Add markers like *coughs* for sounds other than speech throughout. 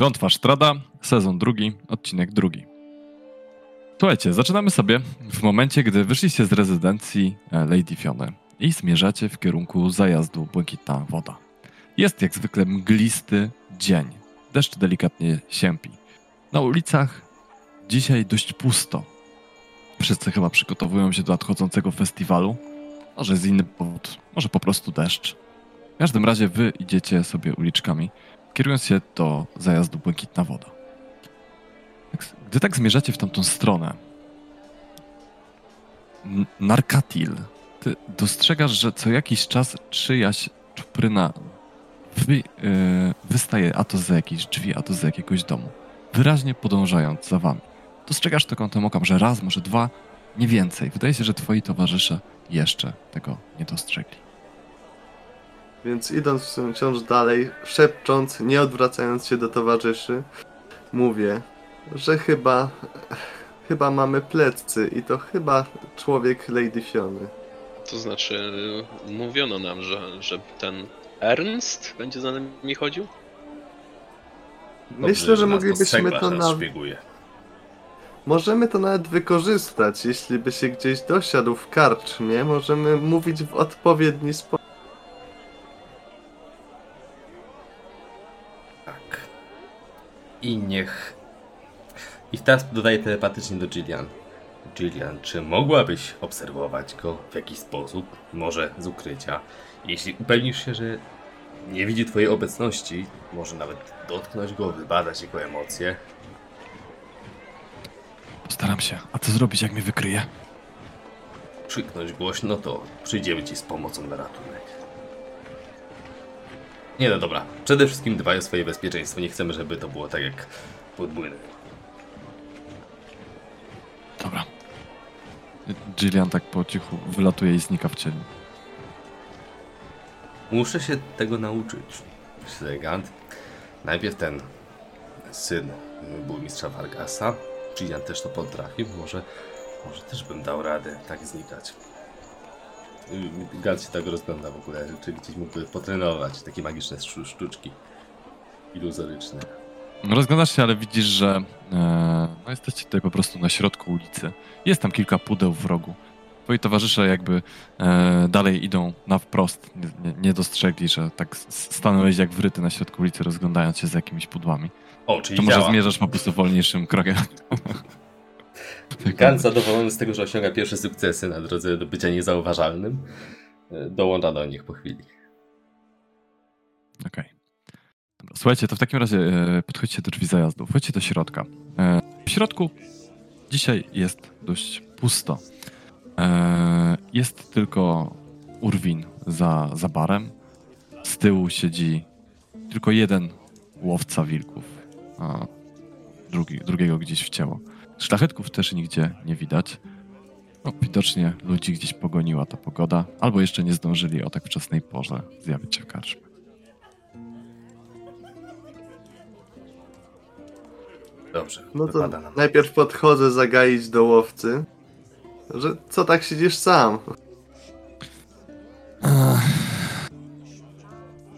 Klątwa Sztrada, sezon drugi, odcinek drugi. Słuchajcie, zaczynamy sobie w momencie, gdy wyszliście z rezydencji e, Lady Fiony i zmierzacie w kierunku zajazdu Błękitna Woda. Jest jak zwykle mglisty dzień. Deszcz delikatnie siępi. Na ulicach dzisiaj dość pusto. Wszyscy chyba przygotowują się do nadchodzącego festiwalu. Może z inny powód, może po prostu deszcz. W każdym razie wy idziecie sobie uliczkami, kierując się do zajazdu Błękitna Woda. Tak- Gdy tak zmierzacie w tamtą stronę, Narkatil, ty dostrzegasz, że co jakiś czas czyjaś czupryna wy, yy, wystaje a to za jakichś drzwi, a to za jakiegoś domu, wyraźnie podążając za wami. Dostrzegasz to kątem oka, że raz, może dwa, nie więcej. Wydaje się, że twoi towarzysze jeszcze tego nie dostrzegli. Więc idąc wciąż dalej, szepcząc, nie odwracając się do towarzyszy, mówię, że chyba, chyba mamy plecy i to chyba człowiek Lady Fiony. To znaczy, mówiono nam, że, że ten Ernst będzie za nami chodził? Myślę, że nas moglibyśmy to że szpieguje. możemy to nawet wykorzystać, jeśli by się gdzieś dosiadł w karczmie, możemy mówić w odpowiedni sposób. I niech... I teraz dodaję telepatycznie do Jillian. Jillian, czy mogłabyś obserwować go w jakiś sposób, może z ukrycia? Jeśli upewnisz się, że nie widzi twojej obecności, może nawet dotknąć go, wybadać jego emocje. Postaram się. A co zrobić, jak mnie wykryje? krzyknąć głośno, to przyjdziemy ci z pomocą na ratunek. Nie no dobra, przede wszystkim dbaj o swoje bezpieczeństwo, nie chcemy, żeby to było tak jak pod młynem. Dobra. Jillian tak po cichu wylatuje i znika w cieniu. Muszę się tego nauczyć. Elegant. Najpierw ten syn burmistrza Vargasa. Jillian też to potrafi, może, może też bym dał radę tak znikać. Y, Gant się tak rozgląda w ogóle, czy gdzieś mógłby potrenować takie magiczne sztu- sztuczki iluzoryczne. Rozglądasz się, ale widzisz, że e, no jesteście tutaj po prostu na środku ulicy. Jest tam kilka pudeł w rogu. Twoi towarzysze jakby e, dalej idą na wprost. Nie, nie, dostrzegli, że tak stanąłeś jak wryty na środku ulicy, rozglądając się za jakimiś pudłami. O, czyli To może działa. zmierzasz po prostu wolniejszym krokiem. *laughs* Gant zadowolony z tego, że osiąga pierwsze sukcesy na drodze do bycia niezauważalnym, e, dołącza do nich po chwili. Okej. Dobra, Słuchajcie, to w takim razie e, podchodźcie do drzwi zajazdu. Wchodźcie do środka. E, w środku dzisiaj jest dość pusto. Jest tylko Urwin za, za barem. Z tyłu siedzi tylko jeden łowca wilków. A drugi, drugiego gdzieś wcięło. Szlachetków też nigdzie nie widać. No, widocznie ludzi gdzieś pogoniła ta pogoda, albo jeszcze nie zdążyli o tak wczesnej porze zjawić się w karczmie. Dobrze, No to nam. najpierw podchodzę zagaić do łowcy, że co tak siedzisz sam?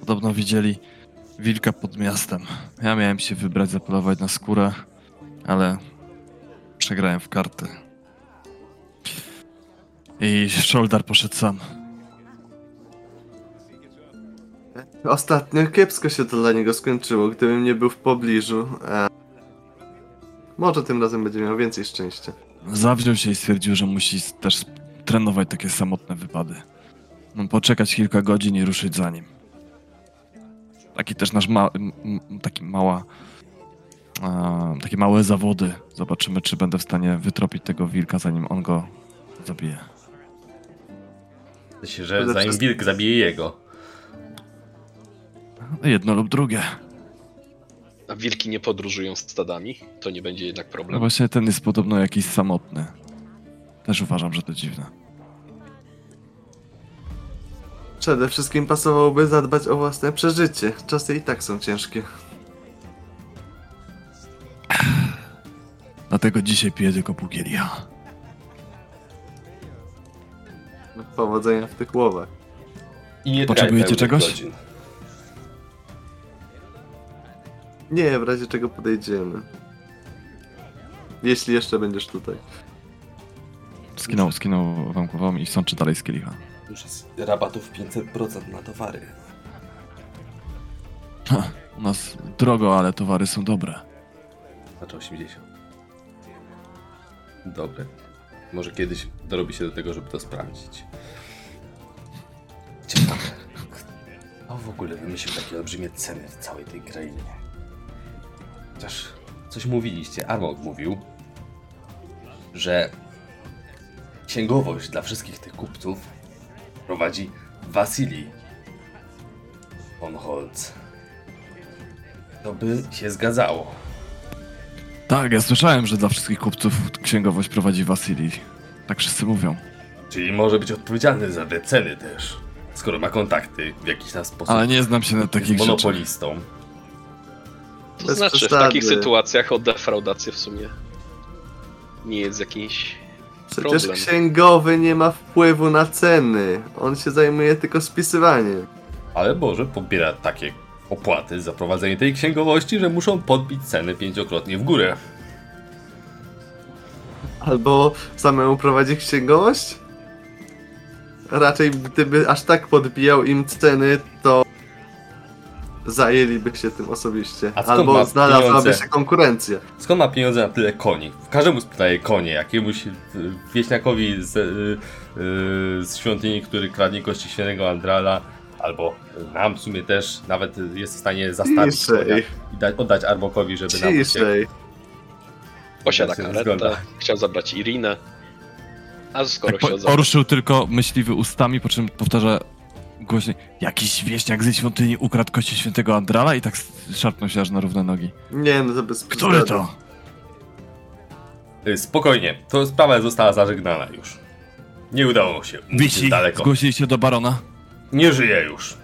Podobno widzieli wilka pod miastem. Ja miałem się wybrać, zapolować na skórę, ale przegrałem w karty. I Shoulder poszedł sam. Ostatnio kiepsko się to dla niego skończyło, gdybym nie był w pobliżu. E... Może tym razem będzie miał więcej szczęścia. Zawziął się i stwierdził, że musi też trenować takie samotne wypady. Mam poczekać kilka godzin i ruszyć za nim. Taki też nasz ma, taki mała, a, takie małe zawody. Zobaczymy, czy będę w stanie wytropić tego wilka, zanim on go zabije. Myślę, że Przede zanim wszystkim- wilk zabije jego. Jedno lub drugie. A wilki nie podróżują stadami? To nie będzie jednak No problem. właśnie ten jest podobno jakiś samotny. Też uważam, że to dziwne. Przede wszystkim pasowałoby zadbać o własne przeżycie. Czasy i tak są ciężkie. Dlatego dzisiaj piję tylko pół kielicha. Powodzenia w tych łowach. I nie Potrzebujecie czegoś? godzin. Nie, w razie czego podejdziemy. Jeśli jeszcze będziesz tutaj. Skinął, skinął wam głową i sączy dalej z kielicha. Już jest rabatów 500% na towary. Ha, u nas drogo, ale towary są dobre. Znaczy 80. Dobre. Może kiedyś dorobi się do tego, żeby to sprawdzić. Ciekawe. A w ogóle wymyślił takie olbrzymie ceny w całej tej krainie. Chociaż coś mówiliście, Armok mówił, że księgowość dla wszystkich tych kupców prowadzi Wasili von Holz. To by się zgadzało. Tak, ja słyszałem, że dla wszystkich kupców księgowość prowadzi Wasili. Tak wszyscy mówią. Czyli może być odpowiedzialny za te ceny też. Skoro ma kontakty w jakiś tam sposób Ale nie znam się na takich rzeczach. monopolistą. To Bez znaczy, w takich sytuacjach o defraudację w sumie nie jest jakiś Przecież Problem. księgowy nie ma wpływu na ceny. On się zajmuje tylko spisywaniem. Ale może pobiera takie opłaty za prowadzenie tej księgowości, że muszą podbić ceny pięciokrotnie w górę. Albo samemu prowadzi księgowość? Raczej gdyby aż tak podbijał im ceny, to zajęliby się tym osobiście. Albo znalazłaby się konkurencja. Skąd ma pieniądze na tyle koni? Każdemu sprzedaje konie, jakiemuś y, wieśniakowi z, y, y, z świątyni, który kradnie kości świętego Andrala, albo nam w sumie też nawet jest w stanie zastawić Ciszej, i dać, oddać Arbokowi, żeby nam posiada Tak się karetę, zgoda. chciał zabrać Irinę. A skoro Tak, zabrać... poruszył tylko myśliwy ustami, po czym powtarza głośniej jakiś wieśniak ze świątyni ukradł kości świętego Andrala i tak szarpnął się aż na równe nogi. Nie, no to bez Który to? Y, Spokojnie, to sprawa została zażegnana już. Nie udało się. Wisi, daleko. zgłosili się do barona. Nie żyje już.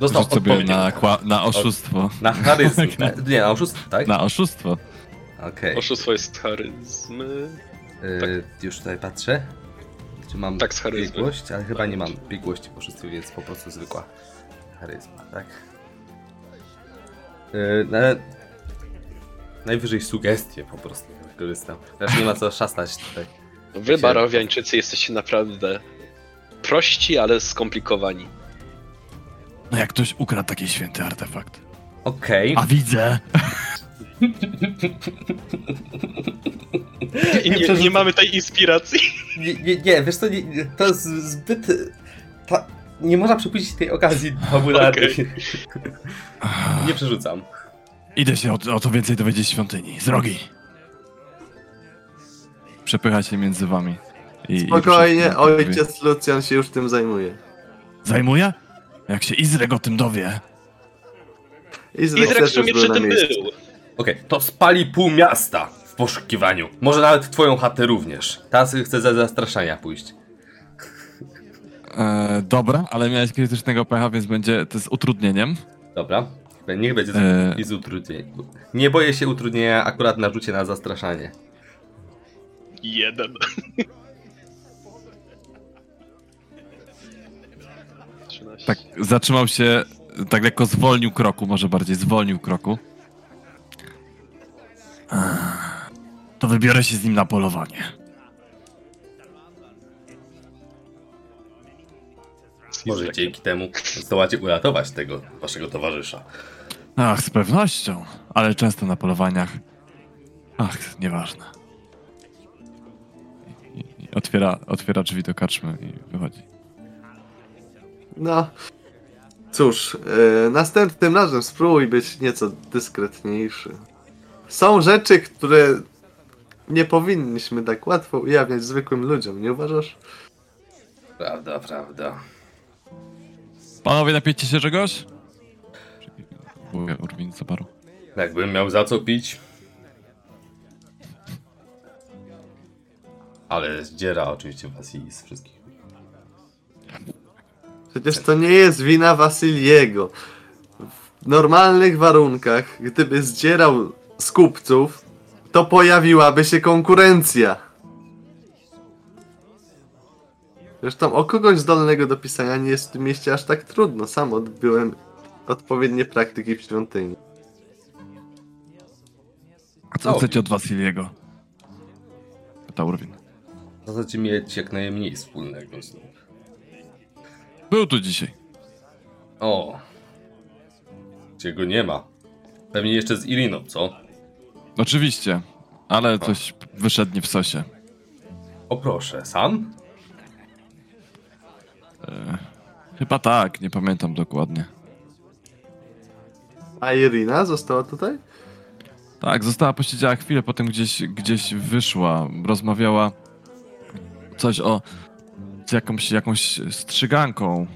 Dostał Rzuć sobie na, kła- na oszustwo. na charyzmę. *laughs* Nie, na oszustwo, tak? Na oszustwo. Okej. Oszustwo jest charyzmy. Y, Już tutaj patrzę. Czy mam Tak, z charyzmy. biegłość? Ale chyba nie mam biegłości w oszustwie, więc po prostu zwykła charyzma, tak? Y, no, najwyżej sugestie po prostu wykorzystam. Też nie ma co szastać tutaj. Wy, barowiańczycy, jesteście naprawdę prości, ale skomplikowani. No jak ktoś ukradł taki święty artefakt. Okej. A widzę! I nie, przerzucam. nie mamy tej inspiracji. Nie, nie, nie, wiesz co, nie, nie, to jest zbyt... Ta, nie można przepuścić tej okazji fabularnej. nie przerzucam. Idę się o, o to więcej dowiedzieć w świątyni. Z drogi! Przepycha się między wami. I, i Spokojnie, mówi, ojciec Lucjan się już tym zajmuje. Zajmuje? Jak się Izrek o tym dowie. Izrek Izrek w też już sumie był przy tym był. Okej, to spali pół miasta w poszukiwaniu. Może nawet twoją chatę również. Teraz chcę za zastraszania pójść. E, dobra, ale miałeś krytycznego pecha, więc będzie to z utrudnieniem. Dobra, niech będzie Eee. z utrudnień. Nie boję się utrudnienia akurat na rzucie na zastraszanie. Jeden. Tak, zatrzymał się, tak lekko zwolnił kroku, może bardziej zwolnił kroku. To wybiorę się z nim na polowanie. Może dzięki temu zdołacie uratować tego waszego towarzysza. Ach, z pewnością, ale często na polowaniach. Ach, nieważne. Otwiera, otwiera drzwi do karczmy i wychodzi. No. Cóż, e, następnym razem spróbuj być nieco dyskretniejszy. Są rzeczy, które nie powinniśmy tak łatwo ujawniać zwykłym ludziom, nie uważasz? Prawda, prawda. Panowie, napiecie się czegoś? Mówię Urwin za baru. Jakbym miał za co pić. Ale zdziera oczywiście Wasili z wszystkich. Przecież to nie jest wina Wasyliego. W normalnych warunkach, gdyby zdzierał z kupców, to pojawiłaby się konkurencja. Zresztą o kogoś zdolnego do pisania nie jest w tym mieście aż tak trudno. Sam odbyłem odpowiednie praktyki w świątyni. A co O. chcecie od Wasiliego? Pytał Urwin. W zasadzie mieć jak najmniej wspólnego z nim. Był tu dzisiaj. O. Gdzie go nie ma. Pewnie jeszcze z Iriną, co? Oczywiście, ale coś wyszedł nie w sosie. O proszę, sam? Chyba tak, nie pamiętam dokładnie. A Irina została tutaj? Tak, została, posiedziała chwilę, potem gdzieś, gdzieś wyszła, rozmawiała coś o z jakąś, jakąś strzyganką,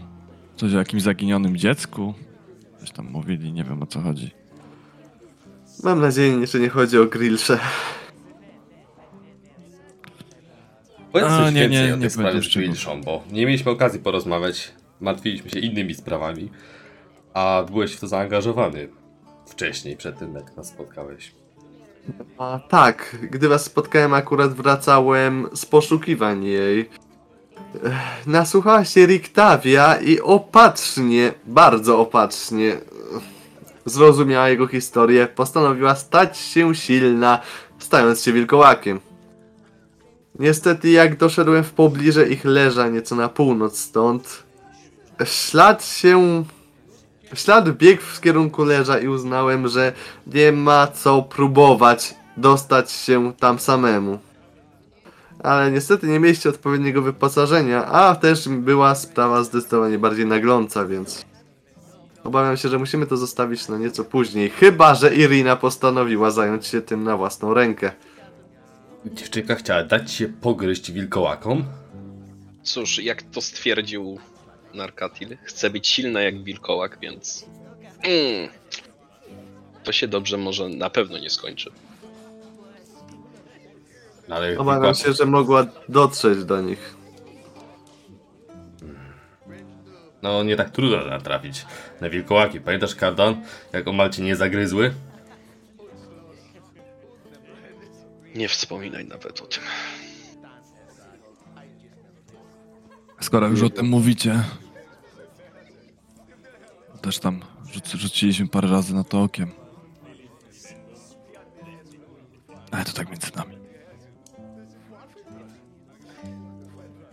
coś o jakimś zaginionym dziecku. Coś tam mówili, nie wiem o co chodzi. Mam nadzieję, że nie chodzi o grillsze. Powiedz A, coś nie, więcej nie, o nie tej sprawie z. Wilszą, bo nie mieliśmy okazji porozmawiać. Martwiliśmy się innymi sprawami. A byłeś w to zaangażowany wcześniej, przed tym jak nas spotkałeś. A tak, gdy was spotkałem, akurat wracałem z poszukiwań jej. Nasłuchała się Riktavia i opatrznie, bardzo opatrznie zrozumiała jego historię. Postanowiła stać się silna, stając się wilkołakiem. Niestety, jak doszedłem w pobliże ich leża, nieco na północ stąd, ślad się Ślad biegł w kierunku leża i uznałem, że nie ma co próbować dostać się tam samemu. Ale niestety nie mieliście odpowiedniego wyposażenia, a też była sprawa zdecydowanie bardziej nagląca, więc obawiam się, że musimy to zostawić na nieco później. Chyba, że Irina postanowiła zająć się tym na własną rękę. Dziewczynka chciała dać się pogryźć wilkołakom? Cóż, jak to stwierdził Narkatil, chce być silna jak wilkołak, więc... Mm, to się dobrze może na pewno nie skończy. Ale Obawiam się, że mogła dotrzeć do nich. No nie tak trudno natrafić na wilkołaki. Pamiętasz Kardan? Jak omal cię nie zagryzły? Nie wspominaj nawet o tym. Skoro już o tym mówicie, też tam rzuc- rzuciliśmy parę razy na to okiem. Ale to tak między nami.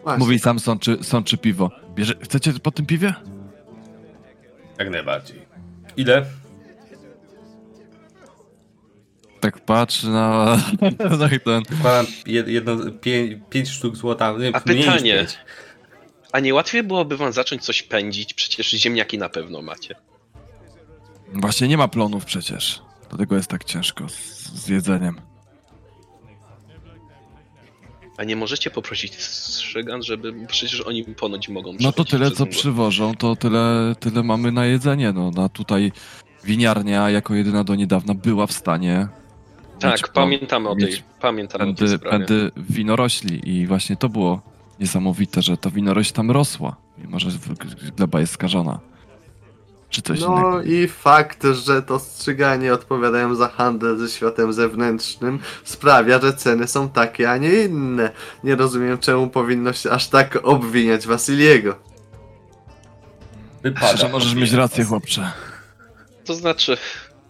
Właśnie. Mówi sam sączy, sączy piwo. Bierze, chcecie po tym piwie? Jak najbardziej. Ile? Tak patrzy na... tak *laughs* ten... Wkładam jedno, pię, pięć sztuk złota. Nie, A mniej niż pytanie. pięć. A nie łatwiej byłoby wam zacząć coś pędzić? Przecież ziemniaki na pewno macie. Właśnie nie ma plonów przecież. Dlatego jest tak ciężko z, z jedzeniem. A nie możecie poprosić Strzygan, żeby... Przecież oni ponoć mogą No to tyle, co przywożą, to tyle, tyle mamy na jedzenie. No, na tutaj winiarnia jako jedyna do niedawna była w stanie Tak, pamiętamy o tej, pamiętamy o tej pędy, sprawie. pędy winorośli i właśnie to było niesamowite, że ta winorośl tam rosła, mimo że gleba jest skażona. Czy coś No innego. i fakt, że to strzyganie odpowiadają za handel ze światem zewnętrznym sprawia, że ceny są takie, a nie inne. Nie rozumiem, czemu powinno się aż tak obwiniać Wasiliego. Wypada. Że możesz mieć rację, chłopcze. To znaczy,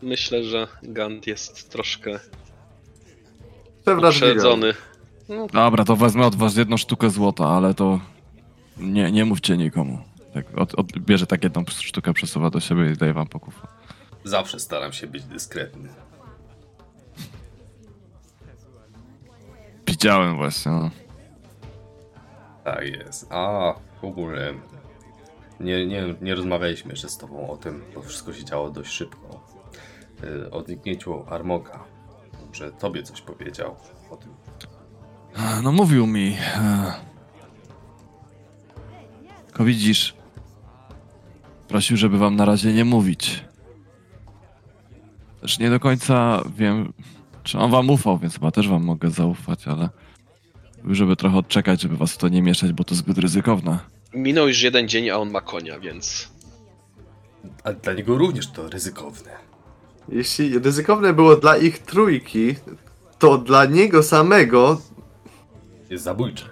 myślę, że Gant jest troszkę Przewrażliwiony. uprzedzony. No, Dobra, to wezmę od was jedną sztukę złota, ale to nie, nie mówcie nikomu. Tak, od, od, bierze tak jedną sztukę, przesuwa do siebie i daje wam pokufę. Zawsze staram się być dyskretny. Widziałem właśnie, no. Tak jest. A w ogóle nie, nie, nie rozmawialiśmy jeszcze z tobą o tym, bo wszystko się działo dość szybko. Yy, O zniknięciu Armoka. Że tobie coś powiedział. No mówił mi. e, Tylko widzisz, prosił, żeby wam na razie nie mówić. Też nie do końca wiem, czy on wam ufał, więc chyba też wam mogę zaufać, ale żeby trochę odczekać, żeby was w to nie mieszać, bo to zbyt ryzykowne. minął już jeden dzień, a on ma konia, więc... Ale dla niego również to ryzykowne. Jeśli ryzykowne było dla ich trójki, to dla niego samego Jest zabójcze.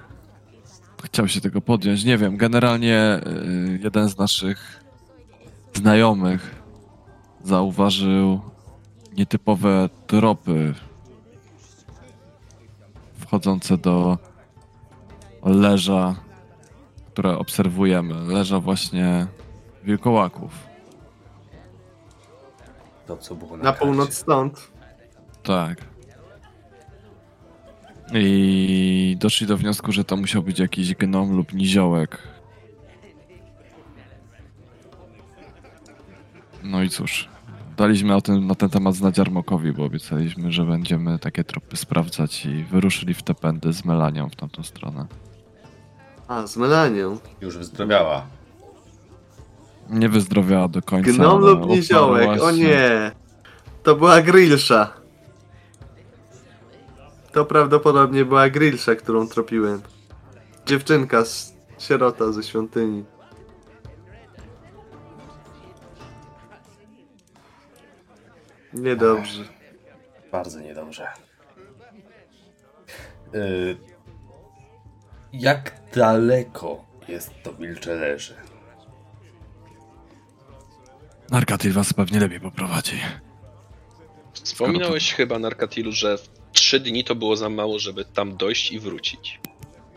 chciał się tego podjąć. Nie wiem, generalnie y, jeden z naszych znajomych zauważył nietypowe tropy wchodzące do leża, które obserwujemy. Leża właśnie wilkołaków. To, co było na, Na karcie. północ stąd. Tak. I doszli do wniosku, że to musiał być jakiś gnom lub niziołek. No i cóż, daliśmy o tym, na ten temat znać Armokowi, bo obiecaliśmy, że będziemy takie tropy sprawdzać i wyruszyli w te pędy z Melanią w tamtą stronę. A, z Melanią. Już wyzdrowiała. Nie wyzdrowiała do końca. Gnom lub niziołek, o nie! To była grillsza. To prawdopodobnie była grillsza, którą tropiłem. Dziewczynka, z, sierota ze świątyni. Niedobrze. Bardzo niedobrze. Y, jak daleko jest to wilcze leże? Narkatil was pewnie lepiej poprowadzi. Wspominałeś chyba, Narkatilu, że w trzy dni to było za mało, żeby tam dojść i wrócić.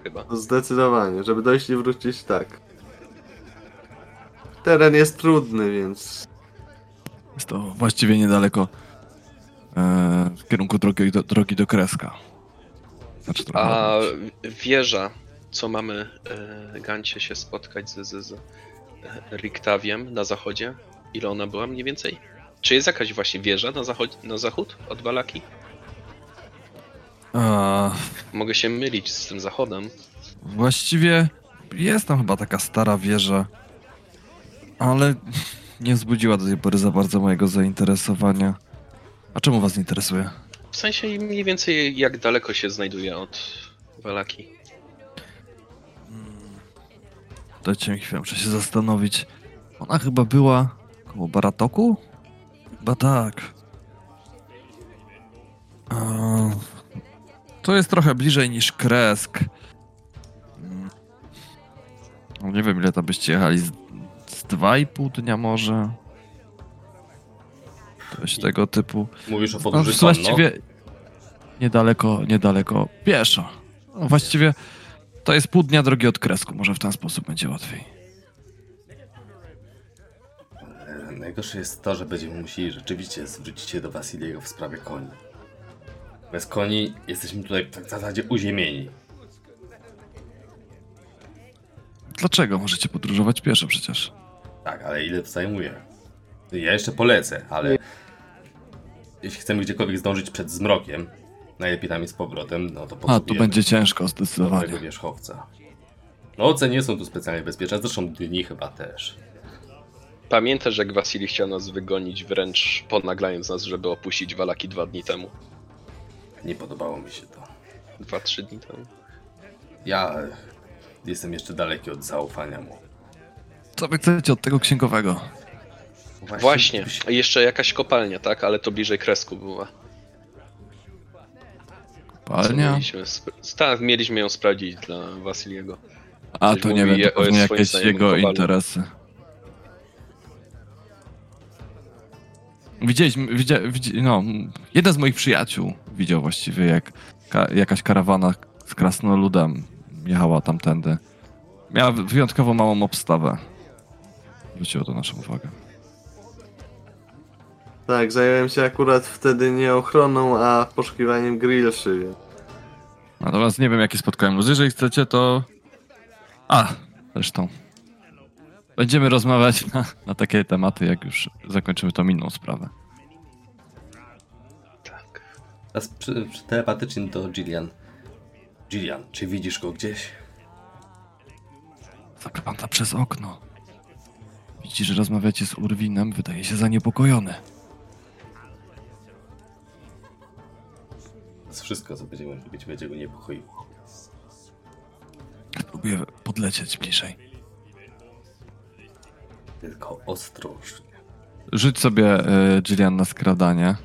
Chyba. Zdecydowanie, żeby dojść i wrócić tak. Teren jest trudny, więc Jest to właściwie niedaleko e, w kierunku drogi do, drogi do Kreska. Znaczy A wieża, co mamy e, Gancie się spotkać z, z, z Riktawiem na zachodzie? Ile ona była mniej więcej? Czy jest jakaś właśnie wieża na, zachod- na zachód od Balaki? A, Mogę się mylić z tym zachodem. właściwie jest tam chyba taka stara wieża, ale nie wzbudziła do tej pory za bardzo mojego zainteresowania. A czemu was interesuje? W sensie mniej więcej jak daleko się znajduje od Balaki. Dajcie mi chwilę, muszę się zastanowić. Ona chyba była koło Baratoku? Chyba tak. A, to jest trochę bliżej niż Kresk. No Nie wiem, ile tam byście jechali. Z, z dwa i pół dnia może? Coś tego typu. Mówisz o No, podróży konno? właściwie niedaleko, niedaleko pieszo. No, właściwie to jest pół dnia drogi od Kresku. Może w ten sposób będzie łatwiej. E, Najgorsze jest to, że będziemy musieli rzeczywiście zwrócić się do Wasiliego w sprawie koni. Bez koni jesteśmy tutaj tak w zasadzie uziemieni. Dlaczego możecie podróżować pieszo przecież? Tak, ale ile to zajmuje? Ja jeszcze polecę, ale jeśli chcemy gdziekolwiek zdążyć przed zmrokiem, najlepiej tam jest z powrotem, no to A, tu będzie ciężko, dobrego zdecydowanie. wierzchowca. Noce nie są tu specjalnie bezpieczne, zresztą dni chyba też. Pamiętasz, jak Wasili chciał nas wygonić, wręcz ponaglając nas, żeby opuścić Walaki dwa dni temu? Nie podobało mi się to. Dwa, trzy dni temu. Ja e, jestem jeszcze daleki od zaufania mu. Co wy chcecie od tego księgowego? Właśnie, a jeszcze jakaś kopalnia, tak? Ale to bliżej Kresku była. Co Palnia? Mieliśmy sp- tak, mieliśmy ją sprawdzić dla Wasiliego. A, Coś to nie wiem, je- to pewnie jakieś jego interesy. Widzieliśmy, widzia, widzi, no, jeden z moich przyjaciół widział właściwie, jak ka, jakaś karawana z krasnoludem jechała tamtędy. Miała wyjątkowo małą obstawę. Zwróciło to naszą uwagę. tak, zająłem się akurat wtedy nie ochroną, a poszukiwaniem grillszy. Natomiast nie wiem, jakie spotkałem luz. Jeżeli chcecie, to... A, zresztą. Będziemy rozmawiać na, na takie tematy, jak już zakończymy tą inną sprawę. Tak. Teraz przy, przy telepatycznie do Gillian. Gillian, czy widzisz go gdzieś? Zagląda przez okno. Widzi, że rozmawiacie z Urwinem, wydaje się zaniepokojony. To jest wszystko, co będziemy robić, będzie go niepokoiło. Próbuję podlecieć bliżej. Tylko ostrożnie. Rzuć sobie y, Gillian na skradanie.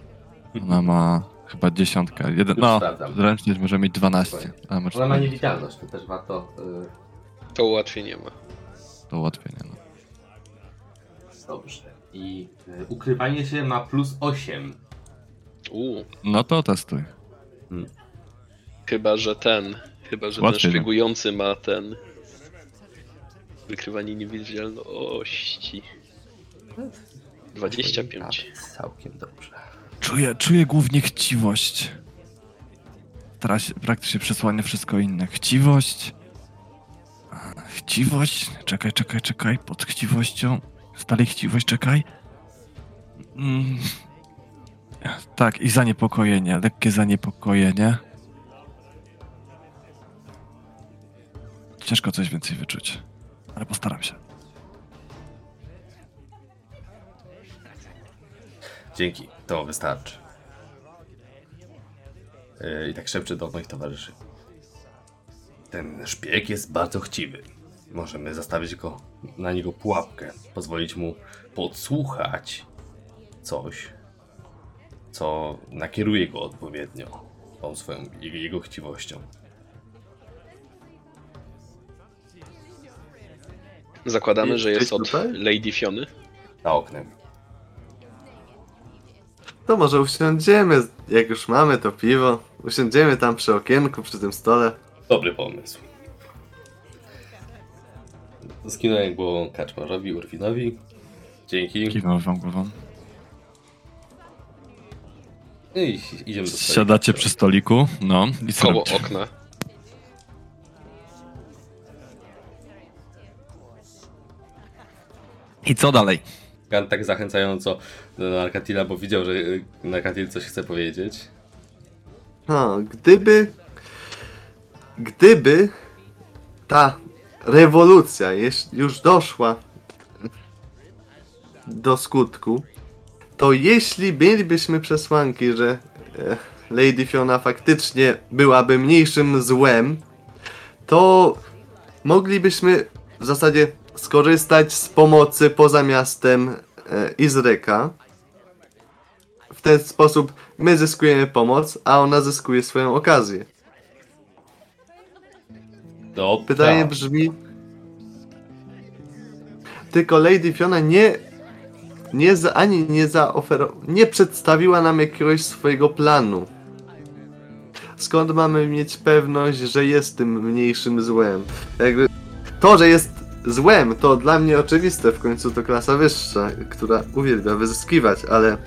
Ona ma chyba dziesiątkę. Jeden, Już no, sprawdzam. zręczność może mieć 12. A, może Ona ma niewidzialność, to też warto To ułatwienie ma. To ułatwienie. No. Dobrze. I y, ukrywanie się ma plus 8. Uuu, no to testuj. chyba, że ten. Chyba, że ten Łatwiej, no. szpiegujący ma ten. Wykrywanie niewidzialności. 25. Całkiem dobrze. Czuję, czuję głównie chciwość. Teraz praktycznie przesłania wszystko inne. Chciwość. Chciwość. Czekaj, czekaj, czekaj. Pod chciwością. Stale chciwość, czekaj. Mm. Tak, i zaniepokojenie. Lekkie zaniepokojenie. Ciężko coś więcej wyczuć. Ale postaram się. Dzięki, to wystarczy. Yy, I tak szepczę do moich towarzyszy. Ten szpieg jest bardzo chciwy. Możemy zastawić go na niego pułapkę, pozwolić mu podsłuchać coś, co nakieruje go odpowiednio tą swoją jego chciwością. Zakładamy, że jest od tutaj? Lady Fiony. Za oknem. To może usiądziemy, jak już mamy to piwo. Usiądziemy tam przy okienku, przy tym stole. Dobry pomysł. Skinąłem głową Kaczmarzowi, Urwinowi. Dzięki. Kiwam wam głową. I idziemy do stolika. Siadacie przy stoliku, no i co Koło robicie? okna. I co dalej? Gan tak zachęcająco do Narkatila, bo widział, że y, Narkatil coś chce powiedzieć. Ha, gdyby. Gdyby ta rewolucja już doszła do skutku, to jeśli mielibyśmy przesłanki, że e, Lady Fiona faktycznie byłaby mniejszym złem, to moglibyśmy w zasadzie skorzystać z pomocy poza miastem e, Izreka. W ten sposób my zyskujemy pomoc, a ona zyskuje swoją okazję. Do Pytanie brzmi. Tylko Lady Fiona nie. Nie za, ani nie zaoferowała. Nie przedstawiła nam jakiegoś swojego planu. Skąd mamy mieć pewność, że jest tym mniejszym złem? Jakby to, że jest złem, to dla mnie oczywiste. W końcu to klasa wyższa, która uwielbia wyzyskiwać, ale.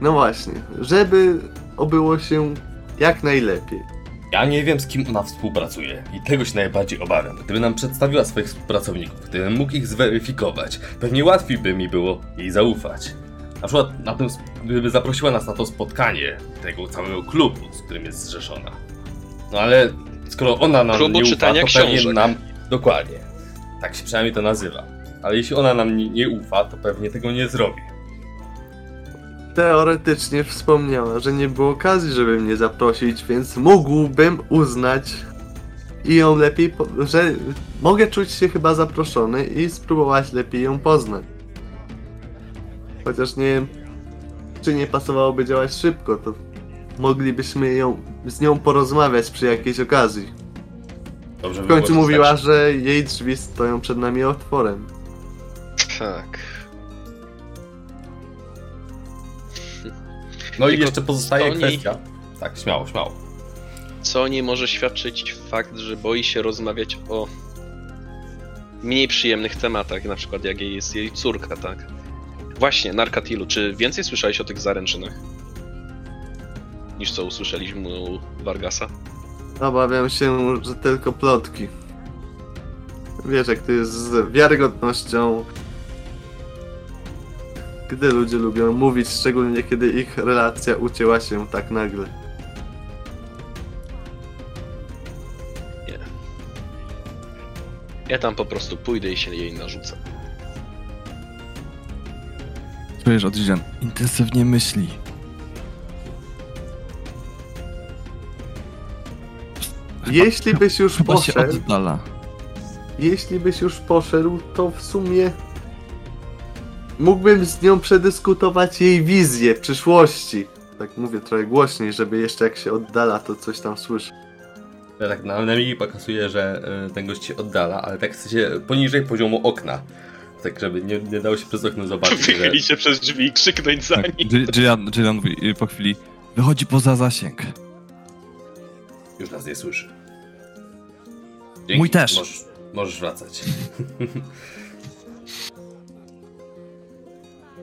No właśnie, żeby obyło się jak najlepiej. Ja nie wiem, z kim ona współpracuje i tego się najbardziej obawiam. Gdyby nam przedstawiła swoich współpracowników, gdybym mógł ich zweryfikować, pewnie łatwiej by mi było jej zaufać. Na przykład na tym, gdyby zaprosiła nas na to spotkanie tego całego klubu, z którym jest zrzeszona. No ale skoro ona nam Klubu nie ufa, to pewnie książek. nam... Dokładnie. Tak się przynajmniej to nazywa. Ale jeśli ona nam nie, nie ufa, to pewnie tego nie zrobi. Teoretycznie wspomniała, że nie było okazji, żeby mnie zaprosić, więc mógłbym uznać i ją lepiej, po- że mogę czuć się chyba zaproszony i spróbować lepiej ją poznać. Chociaż nie wiem, czy nie pasowałoby działać szybko, to moglibyśmy ją, z nią porozmawiać przy jakiejś okazji. Dobrze W by było końcu mówiła, że jej drzwi stoją przed nami otworem. Tak. No i Tylko jeszcze pozostaje to nie- kwestia... Tak, śmiało, śmiało. Co o niej może świadczyć fakt, że boi się rozmawiać o mniej przyjemnych tematach, na przykład jak jej jest jej córka, tak? Właśnie, Narkatilu, czy więcej słyszałeś o tych zaręczynach? Niż co usłyszeliśmy u Vargasa? Obawiam się, że tylko plotki. Wiesz, jak to jest z wiarygodnością. Gdy ludzie lubią mówić, szczególnie kiedy ich relacja ucięła się tak nagle. Nie. Ja tam po prostu pójdę i się jej narzucę. Czujesz, Odrzian, intensywnie myśli. Jeśli byś już Chyba poszedł, jeśli byś już poszedł, to w sumie mógłbym z nią przedyskutować jej wizję przyszłości. Tak mówię trochę głośniej, żeby jeszcze jak się oddala, to coś tam słyszę. Ja tak na, na migi pokazuje, że y, ten gość się oddala, ale tak chce się poniżej poziomu okna. Tak, żeby nie, nie dało się przez okno zobaczyć, że... Wychylić się przez drzwi i krzyknąć za Tak, nim. Gillian mówi y, po chwili, wychodzi poza zasięg. Już nas nie słyszy. Mój też. Możesz, możesz wracać. *laughs*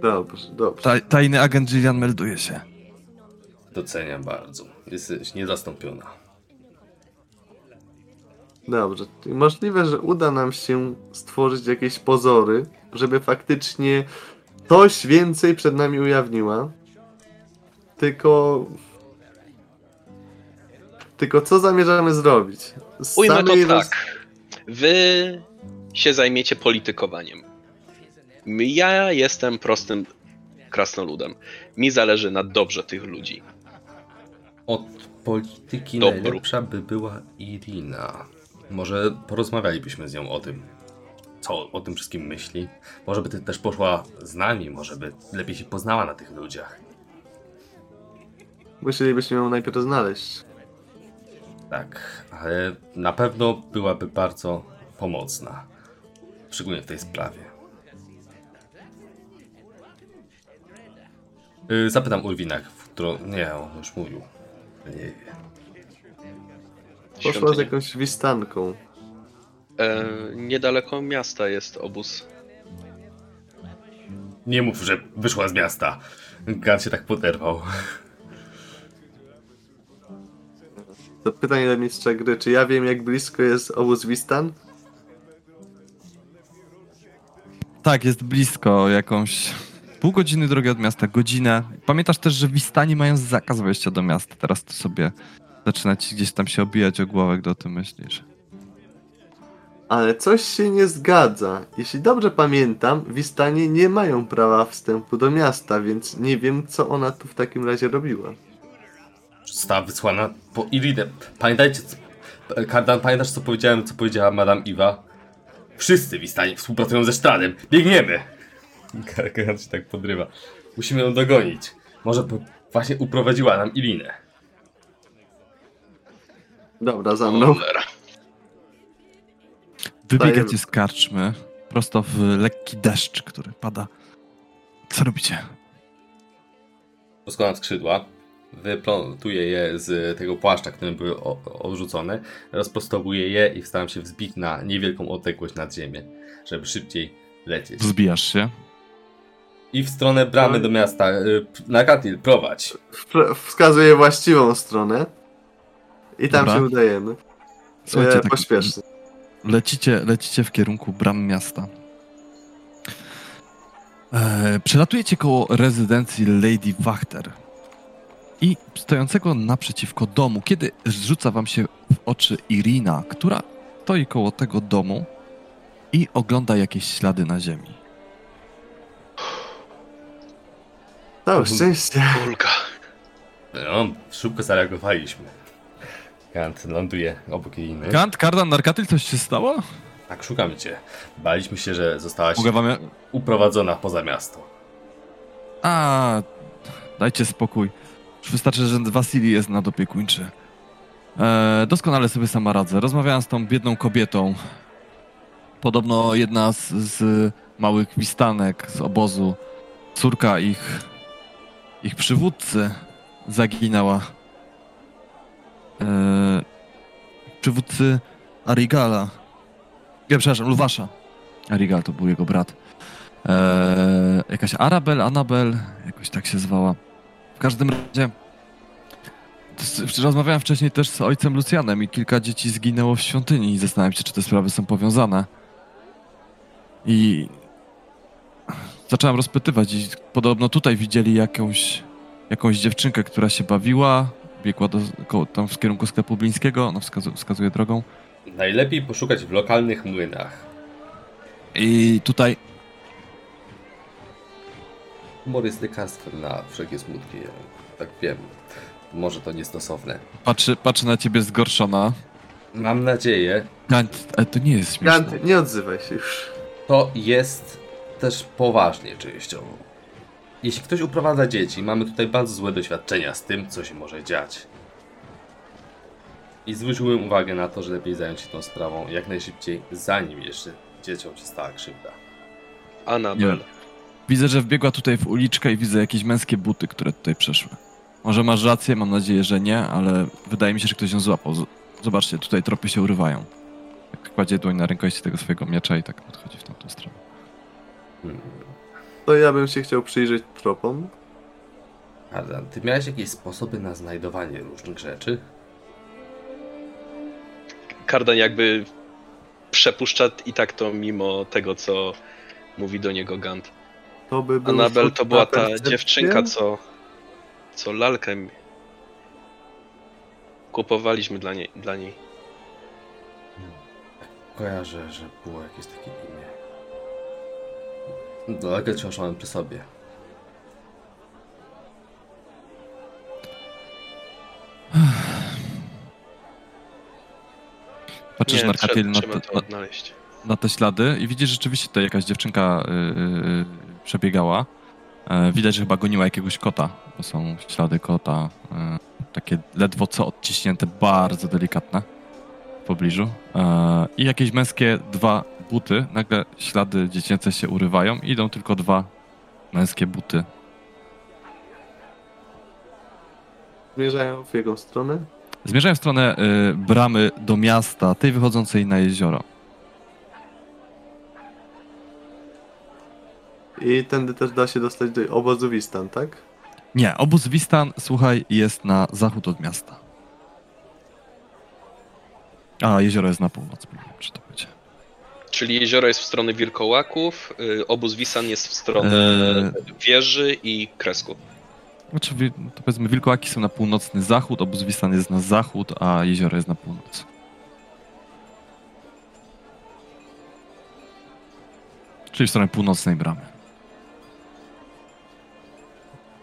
Dobrze, dobrze. Ta, tajny agent Gillian melduje się. Doceniam bardzo. Jesteś niezastąpiona. Dobrze. Możliwe, że uda nam się stworzyć jakieś pozory, żeby faktycznie coś więcej przed nami ujawniła. Tylko. Tylko co zamierzamy zrobić? Z Ujmę to samej roz- tak. Wy się zajmiecie politykowaniem. Ja jestem prostym krasnoludem. Mi zależy na dobrze tych ludzi. Od polityki Dobru. najlepsza by była Irina. Może porozmawialibyśmy z nią o tym, co o tym wszystkim myśli. Może by ty też poszła z nami, może by lepiej się poznała na tych ludziach. Musielibyśmy ją najpierw znaleźć. Tak, ale na pewno byłaby bardzo pomocna. Szczególnie w tej sprawie. Yy, Zapytam Ulwina, w którą... Nie, on już mówił. Nie wie. Poszła z jakąś wistanką. E, niedaleko miasta jest obóz. Nie mów, że wyszła z miasta. Gan się tak poderwał. To pytanie do mistrza gry, czy ja wiem jak blisko jest obóz Wistan? Tak, jest blisko, jakąś pół godziny drogi od miasta, godzinę. Pamiętasz też, że Wistani mają zakaz wejścia do miasta. Teraz to sobie zaczyna ci gdzieś tam się obijać o głowę, gdy o tym myślisz. Ale coś się nie zgadza. Jeśli dobrze pamiętam, Wistanie nie mają prawa wstępu do miasta, więc nie wiem co ona tu w takim razie robiła. Została wysłana po Irinę. Pamiętajcie, co... Kardan, pamiętasz co powiedziałem, co powiedziała Madame Iwa? Wszyscy w Istanie współpracują ze Sztranem. Biegniemy! Gan się tak podrywa. Musimy ją dogonić. Może po... właśnie uprowadziła nam Irinę. Dobra, za mną. Cholera. Wybiegacie z karczmy prosto w lekki deszcz, który pada. Co robicie? Rozkładam skrzydła. Wyplątuję je z tego płaszcza, którym były odrzucone. Rozprostowuję je i staram się wzbić na niewielką odległość nad ziemię, żeby szybciej lecieć. Wzbijasz się. I w stronę bramy do miasta. Y, p- Nagatil, prowadź. Wskazuję właściwą stronę. I tam Dobra. się udajemy. Słuchajcie, E, tak, pośpiesznie. lecicie, lecicie w kierunku bram miasta. E, przelatujecie koło rezydencji Lady Wachter i stojącego naprzeciwko domu, kiedy rzuca wam się w oczy Irina, która stoi koło tego domu i ogląda jakieś ślady na ziemi. Całe szczęście. Ulga. No, szybko zareagowaliśmy. Kant ląduje obok jej innych. Gant, Kardan, Narkatyl, coś się stało? Tak, szukamy cię. Baliśmy się, że zostałaś Mogę wam... uprowadzona poza miasto. A, dajcie spokój. Już wystarczy, że Wasili jest nadopiekuńczy. E, doskonale sobie sama radzę. Rozmawiałem z tą biedną kobietą. Podobno jedna z, z małych wistanek z obozu, córka ich, ich przywódcy zaginęła. E, przywódcy Arigala. Nie, przepraszam, Luwasza. Arigal to był jego brat. Eee, jakaś Arabel, Anabel, jakoś tak się zwała. W każdym razie rozmawiałem wcześniej też z ojcem Lucjanem i kilka dzieci zginęło w świątyni i zastanawiam się, czy te sprawy są powiązane. I zacząłem rozpytywać i podobno tutaj widzieli jakąś, jakąś dziewczynkę, która się bawiła, biegła do, tam w kierunku sklepu blińskiego, ona wskazu, wskazuje drogą. Najlepiej poszukać w lokalnych młynach. I tutaj Humor jest lekarstwem na wszelkie smutki. ja Tak wiem. Może to niestosowne. patrzy, patrzy na ciebie zgorszona. Mam nadzieję, Gant, ale to nie jest śmieszne. Gant, nie odzywaj się już. to jest też poważnie częściowo. Jeśli ktoś uprowadza dzieci, mamy tutaj bardzo złe doświadczenia z tym, co się może dziać. I zwróciłem uwagę na to, że lepiej zająć się tą sprawą jak najszybciej, zanim jeszcze dzieciom się stała krzywda. Anabel. Nie. Widzę, że wbiegła tutaj w uliczkę i widzę jakieś męskie buty, które tutaj przeszły. Może masz rację, mam nadzieję, że nie, ale wydaje mi się, że ktoś ją złapał. Z- Zobaczcie, tutaj tropy się urywają. Tak kładzie dłoń na rękojeści tego swojego miecza i tak podchodzi w tamtą stronę. To ja bym się chciał przyjrzeć tropom. Adam, ty miałeś jakieś sposoby na znajdowanie różnych rzeczy? Kardan jakby przepuszcza i tak to mimo tego, co mówi do niego Gant. To by był Anabel rzut to na była ta percepcję. dziewczynka, co, co lalkę mi- kupowaliśmy dla niej. Dla niej. Kojarzę, że było jakieś takie imię. Daleko wciąż mam przy sobie. *sighs* Patrzysz, Nie, Narkatil, trzeba, na, trzeba te- to na, odnaleźć. na te ślady i widzisz, rzeczywiście tutaj jakaś dziewczynka y, y, y, przebiegała. E, widać, że chyba goniła jakiegoś kota, bo są ślady kota, e, takie ledwo co odciśnięte, bardzo delikatne w pobliżu. E, I jakieś męskie dwa buty, nagle ślady dziecięce się urywają i idą tylko dwa męskie buty. Zmierzają w jego stronę. Zmierzają w stronę bramy do miasta, tej wychodzącej na jezioro. I tędy też da się dostać do obozu Wistan, tak? Nie, obóz Wistan, słuchaj, jest na zachód od miasta. A, jezioro jest na północ, nie wiem, czy to będzie. Czyli jezioro jest w stronę wilkołaków, y, obóz Wisan jest w stronę Eee. wieży i kresku. Znaczy, wi- to powiedzmy, wilkołaki są na północny zachód, obóz Wistan jest na zachód, a jezioro jest na północ. Czyli w stronę północnej bramy.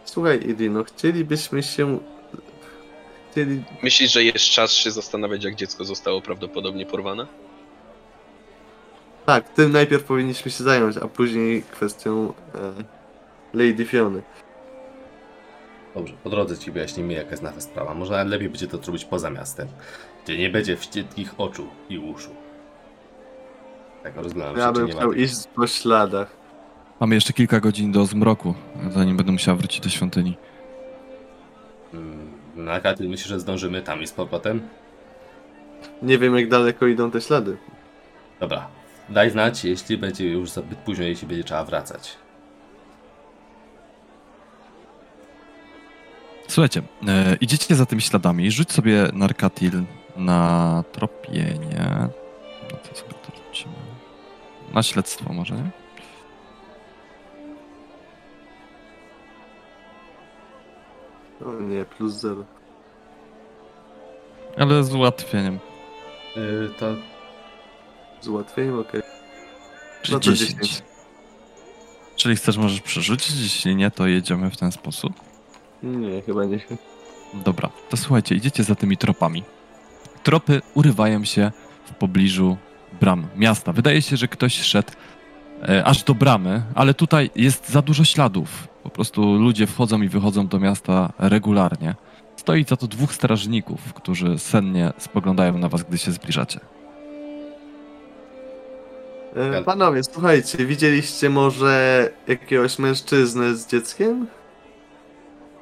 Słuchaj, Idino, chcielibyśmy się... Chcieli... Myślisz, że jest czas się zastanawiać, jak dziecko zostało prawdopodobnie porwane? Tak, tym najpierw powinniśmy się zająć, a później kwestią e, Lady Fiony. Dobrze, po drodze ci wyjaśnimy jaka jest nasza sprawa. Może lepiej będzie to zrobić poza miastem, gdzie nie będzie wścietkich oczu i uszu. Tak rozglądam się, Ja czy bym nie ma chciał iść po śladach. Mamy jeszcze kilka godzin do zmroku, zanim będę musiał wrócić do świątyni. Mm, Na jaka ty myślisz, że zdążymy tam i z powrotem? Nie wiem, jak daleko idą te ślady. Dobra, daj znać, jeśli będzie już zbyt późno, jeśli będzie trzeba wracać. Słuchajcie, e, idziecie za tymi śladami. Rzuć sobie narkatil na tropienie. No to sobie to rzucimy. Na śledztwo może, nie? O nie, plus zero. Ale z ułatwieniem. Yy, to Z ułatwieniem, okej. Czyli No to 10. 10. Czyli chcesz, możesz przerzucić, jeśli nie, to jedziemy w ten sposób. Nie, chyba nie. Dobra, to słuchajcie, idziecie za tymi tropami. Tropy urywają się w pobliżu bram miasta. Wydaje się, że ktoś szedł e, aż do bramy, ale tutaj jest za dużo śladów. Po prostu ludzie wchodzą i wychodzą do miasta regularnie. Stoi za to dwóch strażników, którzy sennie spoglądają na was, gdy się zbliżacie. E, panowie, słuchajcie, widzieliście może jakiegoś mężczyznę z dzieckiem?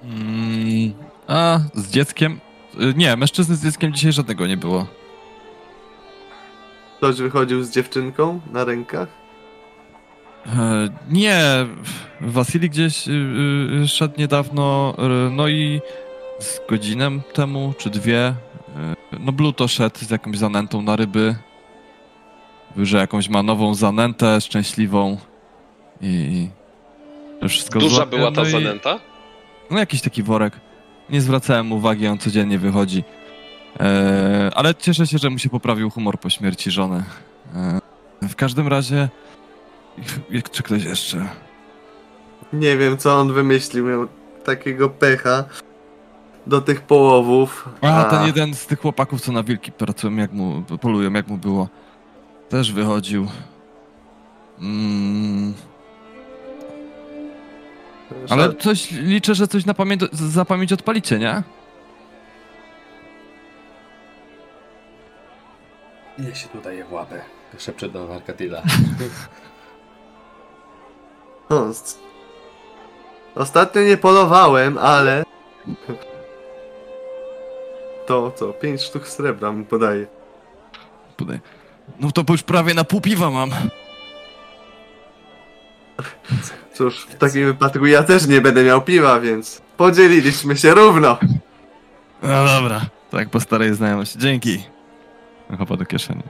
Mm, a, z dzieckiem? Y, Nie, mężczyzny z dzieckiem dzisiaj żadnego nie było. Ktoś wychodził z dziewczynką na rękach? E, Nie, Wasili gdzieś y, y, szedł niedawno, y, no i z godzinę temu, czy dwie, y, no Blue to szedł z jakąś zanętą na ryby. Mówił, że jakąś ma nową zanętę, szczęśliwą i... i wszystko Duża złapie, była ta no i- zanęta? No jakiś taki worek. Nie zwracałem uwagi, on codziennie wychodzi. E, ale cieszę się, że mu się poprawił humor po śmierci żony. E, w każdym razie... Jak, czy ktoś jeszcze? Nie wiem, co on wymyślił. Miał takiego pecha do tych połowów. A, ten jeden z tych chłopaków, co na wilki pracują, jak mu, polują, jak mu było. Też wychodził. Mm, ale coś, liczę, że coś na pamięć, za pamięć odpalicie, nie? Ile się tu daje w łapę? Szepczę do Arkadila. *laughs* No, s- Ostatnio nie polowałem, ale... *laughs* To co, 5 sztuk srebra mu podaję. Podaj. No to już prawie na pół piwa mam. Cóż, w takim wypadku ja też nie będę miał piwa, więc podzieliliśmy się równo. No dobra, tak po starej znajomości. Dzięki. Chowa do kieszeni.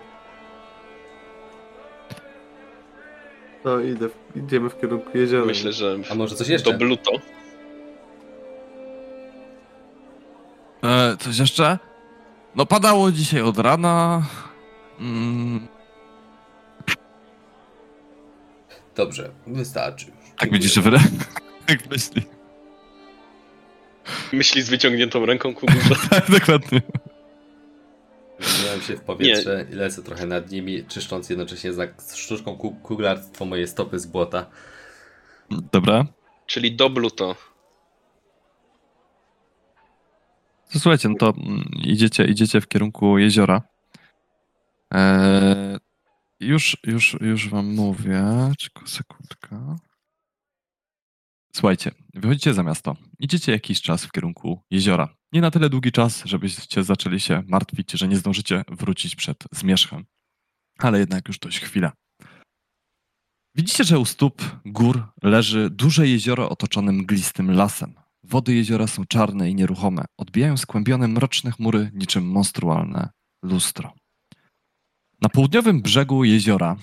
To idę, w- idziemy w kierunku jeziora. Myślę, że A może coś jeszcze? do Bluto. E, coś jeszcze? No padało dzisiaj od rana. Mm, Dobrze, wystarczy tak widzisz, że wyrę... *laughs* Jak myśli. Myśli z wyciągniętą ręką ku górze. *laughs* Tak, dokładnie. Zmieniałem się w powietrze i lecę trochę nad nimi, czyszcząc jednocześnie znak sztuczką ku- kuglarstwo moje stopy z błota. Dobra. Czyli do Bluto. To słuchajcie, no to mm, idziecie, idziecie w kierunku jeziora. Eee, już, już, już wam mówię. Czekaj, sekundka. Słuchajcie, wychodzicie za miasto. Idziecie jakiś czas w kierunku jeziora. Nie na tyle długi czas, żebyście zaczęli się martwić, że nie zdążycie wrócić przed zmierzchem. Ale jednak już dość chwila. Widzicie, że u stóp gór leży duże jezioro otoczone mglistym lasem. Wody jeziora są czarne i nieruchome, odbijają skłębione mroczne chmury niczym monstrualne lustro. Na południowym brzegu jeziora,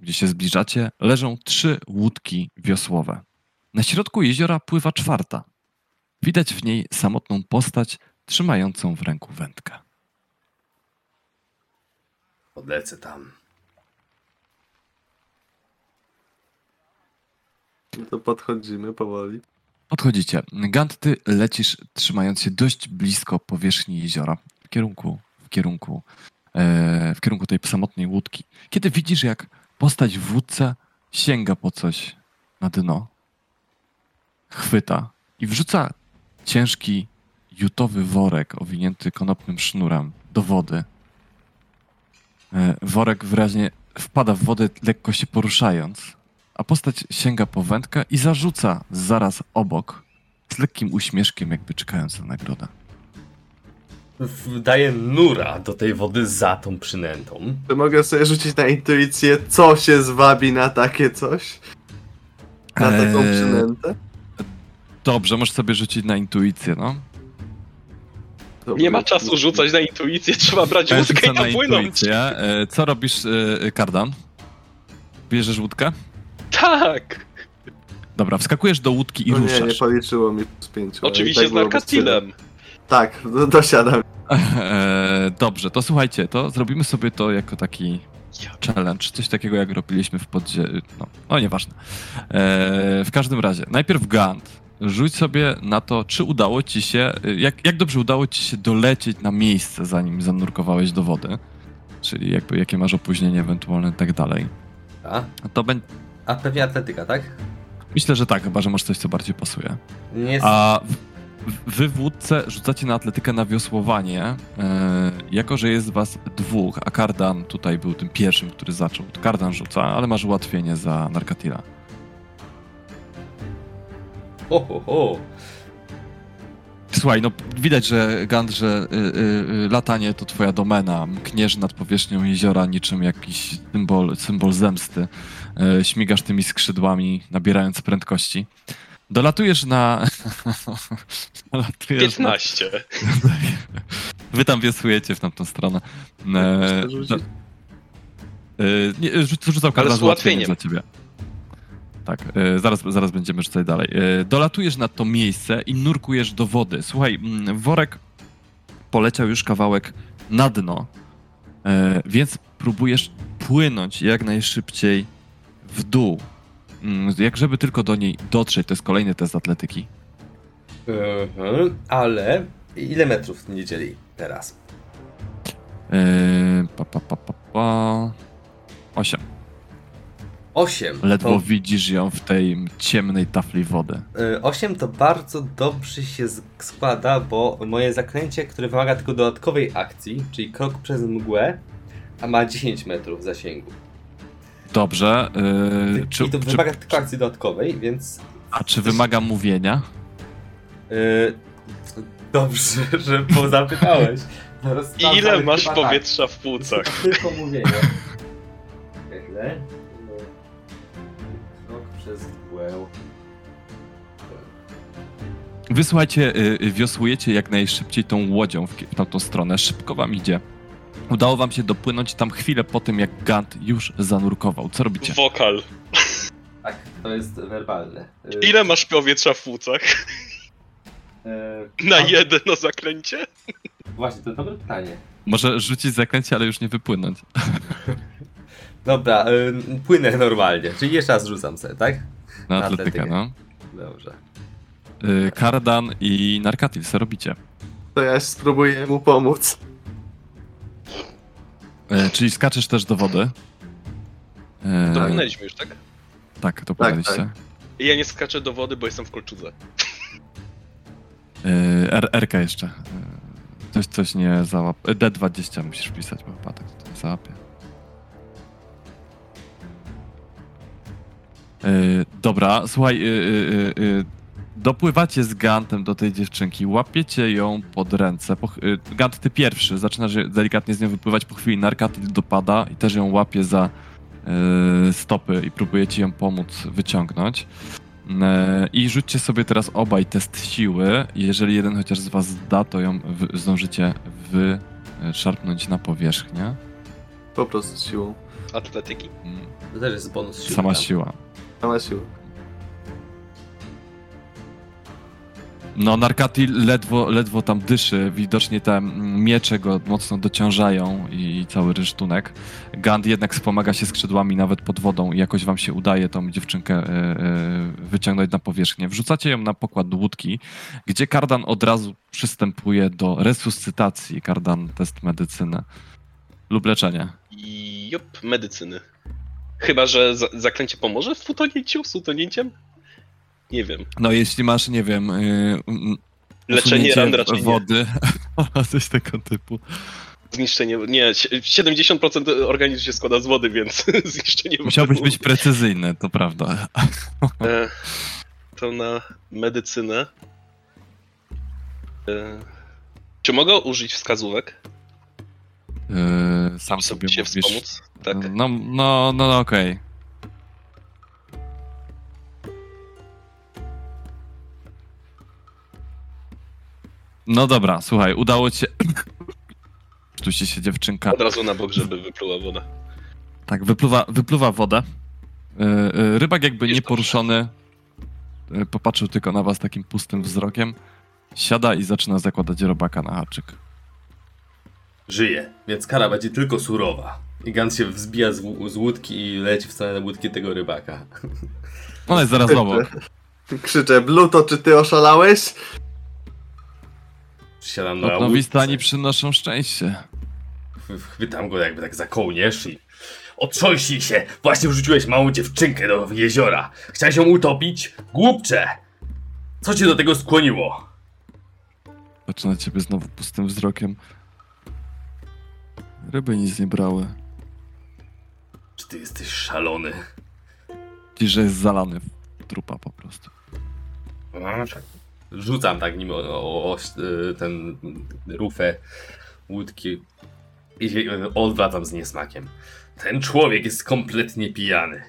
gdzie się zbliżacie, leżą trzy łódki wiosłowe. Na środku jeziora pływa czwarta. Widać w niej samotną postać trzymającą w ręku wędkę. Podlecę tam. No to podchodzimy powoli. Podchodzicie. Gant, ty lecisz trzymając się dość blisko powierzchni jeziora w kierunku, w kierunku, e, w kierunku tej samotnej łódki. Kiedy widzisz, jak postać w łódce sięga po coś na dno, chwyta i wrzuca ciężki jutowy worek owinięty konopnym sznurem do wody. E, worek wyraźnie wpada w wodę, lekko się poruszając, a postać sięga po wędkę i zarzuca zaraz obok, z lekkim uśmieszkiem, jakby czekając na nagrodę. Daję nura do tej wody za tą przynętą. Czy mogę sobie rzucić na intuicję, co się zwabi na takie coś? Na taką Eee, przynętę? Dobrze, możesz sobie rzucić na intuicję, no. Dobra. Nie ma czasu rzucać na intuicję, trzeba brać Ja łódkę i napłynąć. E, Co robisz, e, Kardan? Bierzesz łódkę? Tak! Dobra, wskakujesz do łódki i No nie, nie ruszasz. policzyło mi z pięciu. Oczywiście tak z narkatilem. Tak, do, dosiadam. E, dobrze, to słuchajcie, to zrobimy sobie to jako taki challenge, coś takiego jak robiliśmy w podzie... No, no nieważne. E, w każdym razie, najpierw Gant. Rzuć sobie na to, czy udało ci się, jak, jak dobrze udało ci się dolecieć na miejsce, zanim zanurkowałeś do wody. Czyli jakby jakie masz opóźnienie ewentualne i tak dalej. A? To będzie... A pewnie atletyka, tak? Myślę, że tak, chyba że masz coś, co bardziej pasuje. Nie jest... A wy w łódce rzucacie na atletykę na wiosłowanie. E, jako, że jest was dwóch, a Kardan tutaj był tym pierwszym, który zaczął. Kardan rzuca, ale masz ułatwienie za Narkatila. Ho, ho, ho. Słuchaj, no widać, że Gant, że y, y, y, latanie to twoja domena. Mkniesz nad powierzchnią jeziora niczym jakiś symbol, symbol zemsty. Y, śmigasz tymi skrzydłami, nabierając prędkości. Dolatujesz na... *laughs* Dolatujesz na 15. *laughs* Wy tam wiosłujecie w tamtą stronę. E, do- e, nie, rzuc, rzucał kartę z ułatwieniem. dla ciebie. Tak, e, zaraz, zaraz będziemy rzucać dalej. E, dolatujesz na to miejsce i nurkujesz do wody. Słuchaj, mm, worek poleciał już kawałek na dno, e, więc próbujesz płynąć jak najszybciej w dół. Mm, Jak żeby tylko do niej dotrzeć, to jest kolejny test atletyki. Mhm, ale ile metrów nie dzieli teraz? E, pa, pa, pa, pa, pa. Osiem. 8. Ledwo To, widzisz ją w tej ciemnej tafli wody. 8 to bardzo dobrze się składa, bo moje zaklęcie, które wymaga tylko dodatkowej akcji, czyli krok przez mgłę, a ma 10 metrów zasięgu. Dobrze. Yy, czy, I to czy, wymaga tylko akcji dodatkowej, więc a czy wymaga mówienia? Yy, dobrze, *laughs* że pozapytałeś. Zaraz I sprawdzamy, ile masz chyba powietrza w Tak. płucach? To tylko mówienie. *laughs* Ile? Wy słuchajcie, y, y, wiosłujecie jak najszybciej tą łodzią w, w tamtą stronę. Szybko wam idzie. Udało wam się dopłynąć tam chwilę po tym, jak Gant już zanurkował. Co robicie? Wokal. Tak, to jest werbalne. Yy, Ile masz powietrza w płucach? yy, Na na zakręcie? Właśnie, to dobre pytanie. Może rzucić zaklęcie, ale już nie wypłynąć. *laughs* Dobra, płynę normalnie, czyli jeszcze raz rzucam sobie, tak? Na Na atletykę, atletykę. no. Dobrze. Y, Kardan i Narkatil, co robicie? To ja spróbuję mu pomóc. Y, czyli skaczesz też do wody. Y, Dopłynęliśmy już, tak? tak, dopłynęliście. tak. I ja nie skaczę do wody, bo jestem w kolczudze. R, RK jeszcze. Y, Coś, coś nie załap... y, D20 musisz pisać, bo chyba tak to nie załapie. Y, dobra, słuchaj, dopływacie z Gantem do tej dziewczynki, łapiecie ją pod ręce. Po, y, Gant, ty pierwszy, zaczynasz delikatnie z nią wypływać, po chwili Narkatil dopada i też ją łapie za y, stopy i próbuje ci ją pomóc wyciągnąć. E, I rzućcie sobie teraz obaj test siły. Jeżeli jeden chociaż z was da, to ją wy, zdążycie wyszarpnąć na powierzchnię. Po prostu siłą. Atletyki. Mm, To też jest bonus siły. Sama siła. Sama siła. No, Narkatil ledwo, ledwo tam dyszy. Widocznie te miecze go mocno dociążają i, cały rysztunek. Gand jednak wspomaga się skrzydłami nawet pod wodą i jakoś wam się udaje tą dziewczynkę e, e, wyciągnąć na powierzchnię. Wrzucacie ją na pokład łódki, gdzie Kardan od razu przystępuje do resuscytacji. Kardan test medycyny lub leczenia. Jup, medycyny. Chyba, że za zaklęcie pomoże w utonięciu, z utonięciem? Nie wiem. No, jeśli masz, nie wiem, yy, Leczenie ran raczej nie. wody, *laughs* coś tego typu. Zniszczenie. Nie, sie- 70% organizmu się składa z wody, więc *laughs* zniszczenie wody. Musiałbyś być precyzyjny, to prawda. E, to na medycynę. E, czy mogę użyć wskazówek? Yy, sam sobie się mówisz. wspomóc? Tak. No, no, no, okej. No dobra, słuchaj, udało ci się... *coughs* Tu się dziewczynka Od razu na bok, żeby wypluła woda. Tak, wypluwa, wypluwa wodę. Yy, yy, Rybak jakby Jest nieporuszony yy, popatrzył tylko na was takim pustym wzrokiem. Siada i zaczyna zakładać robaka na haczyk. Żyje, więc kara będzie tylko surowa. I Gant się wzbija z, z łódki i leci w stronę łódki tego rybaka. Ona jest zaraz obok. *laughs* Krzyczę, Bluto, czy ty oszalałeś? Siadam na Nowi łódce, stani przynoszą szczęście. ch- chwytam go jakby tak za kołnierz i... Otrząśnij się! Właśnie wrzuciłeś małą dziewczynkę do jeziora. Chciałeś ją utopić? Głupcze! Co cię do tego skłoniło? Patrzę na ciebie znowu pustym wzrokiem. Ryby nic nie brały. Czy ty jesteś szalony? Ci, że jest zalany w trupa po prostu. Rzucam tak nim o, o, o y, ten rufę łódki i się odwracam z niesmakiem. Ten człowiek jest kompletnie pijany.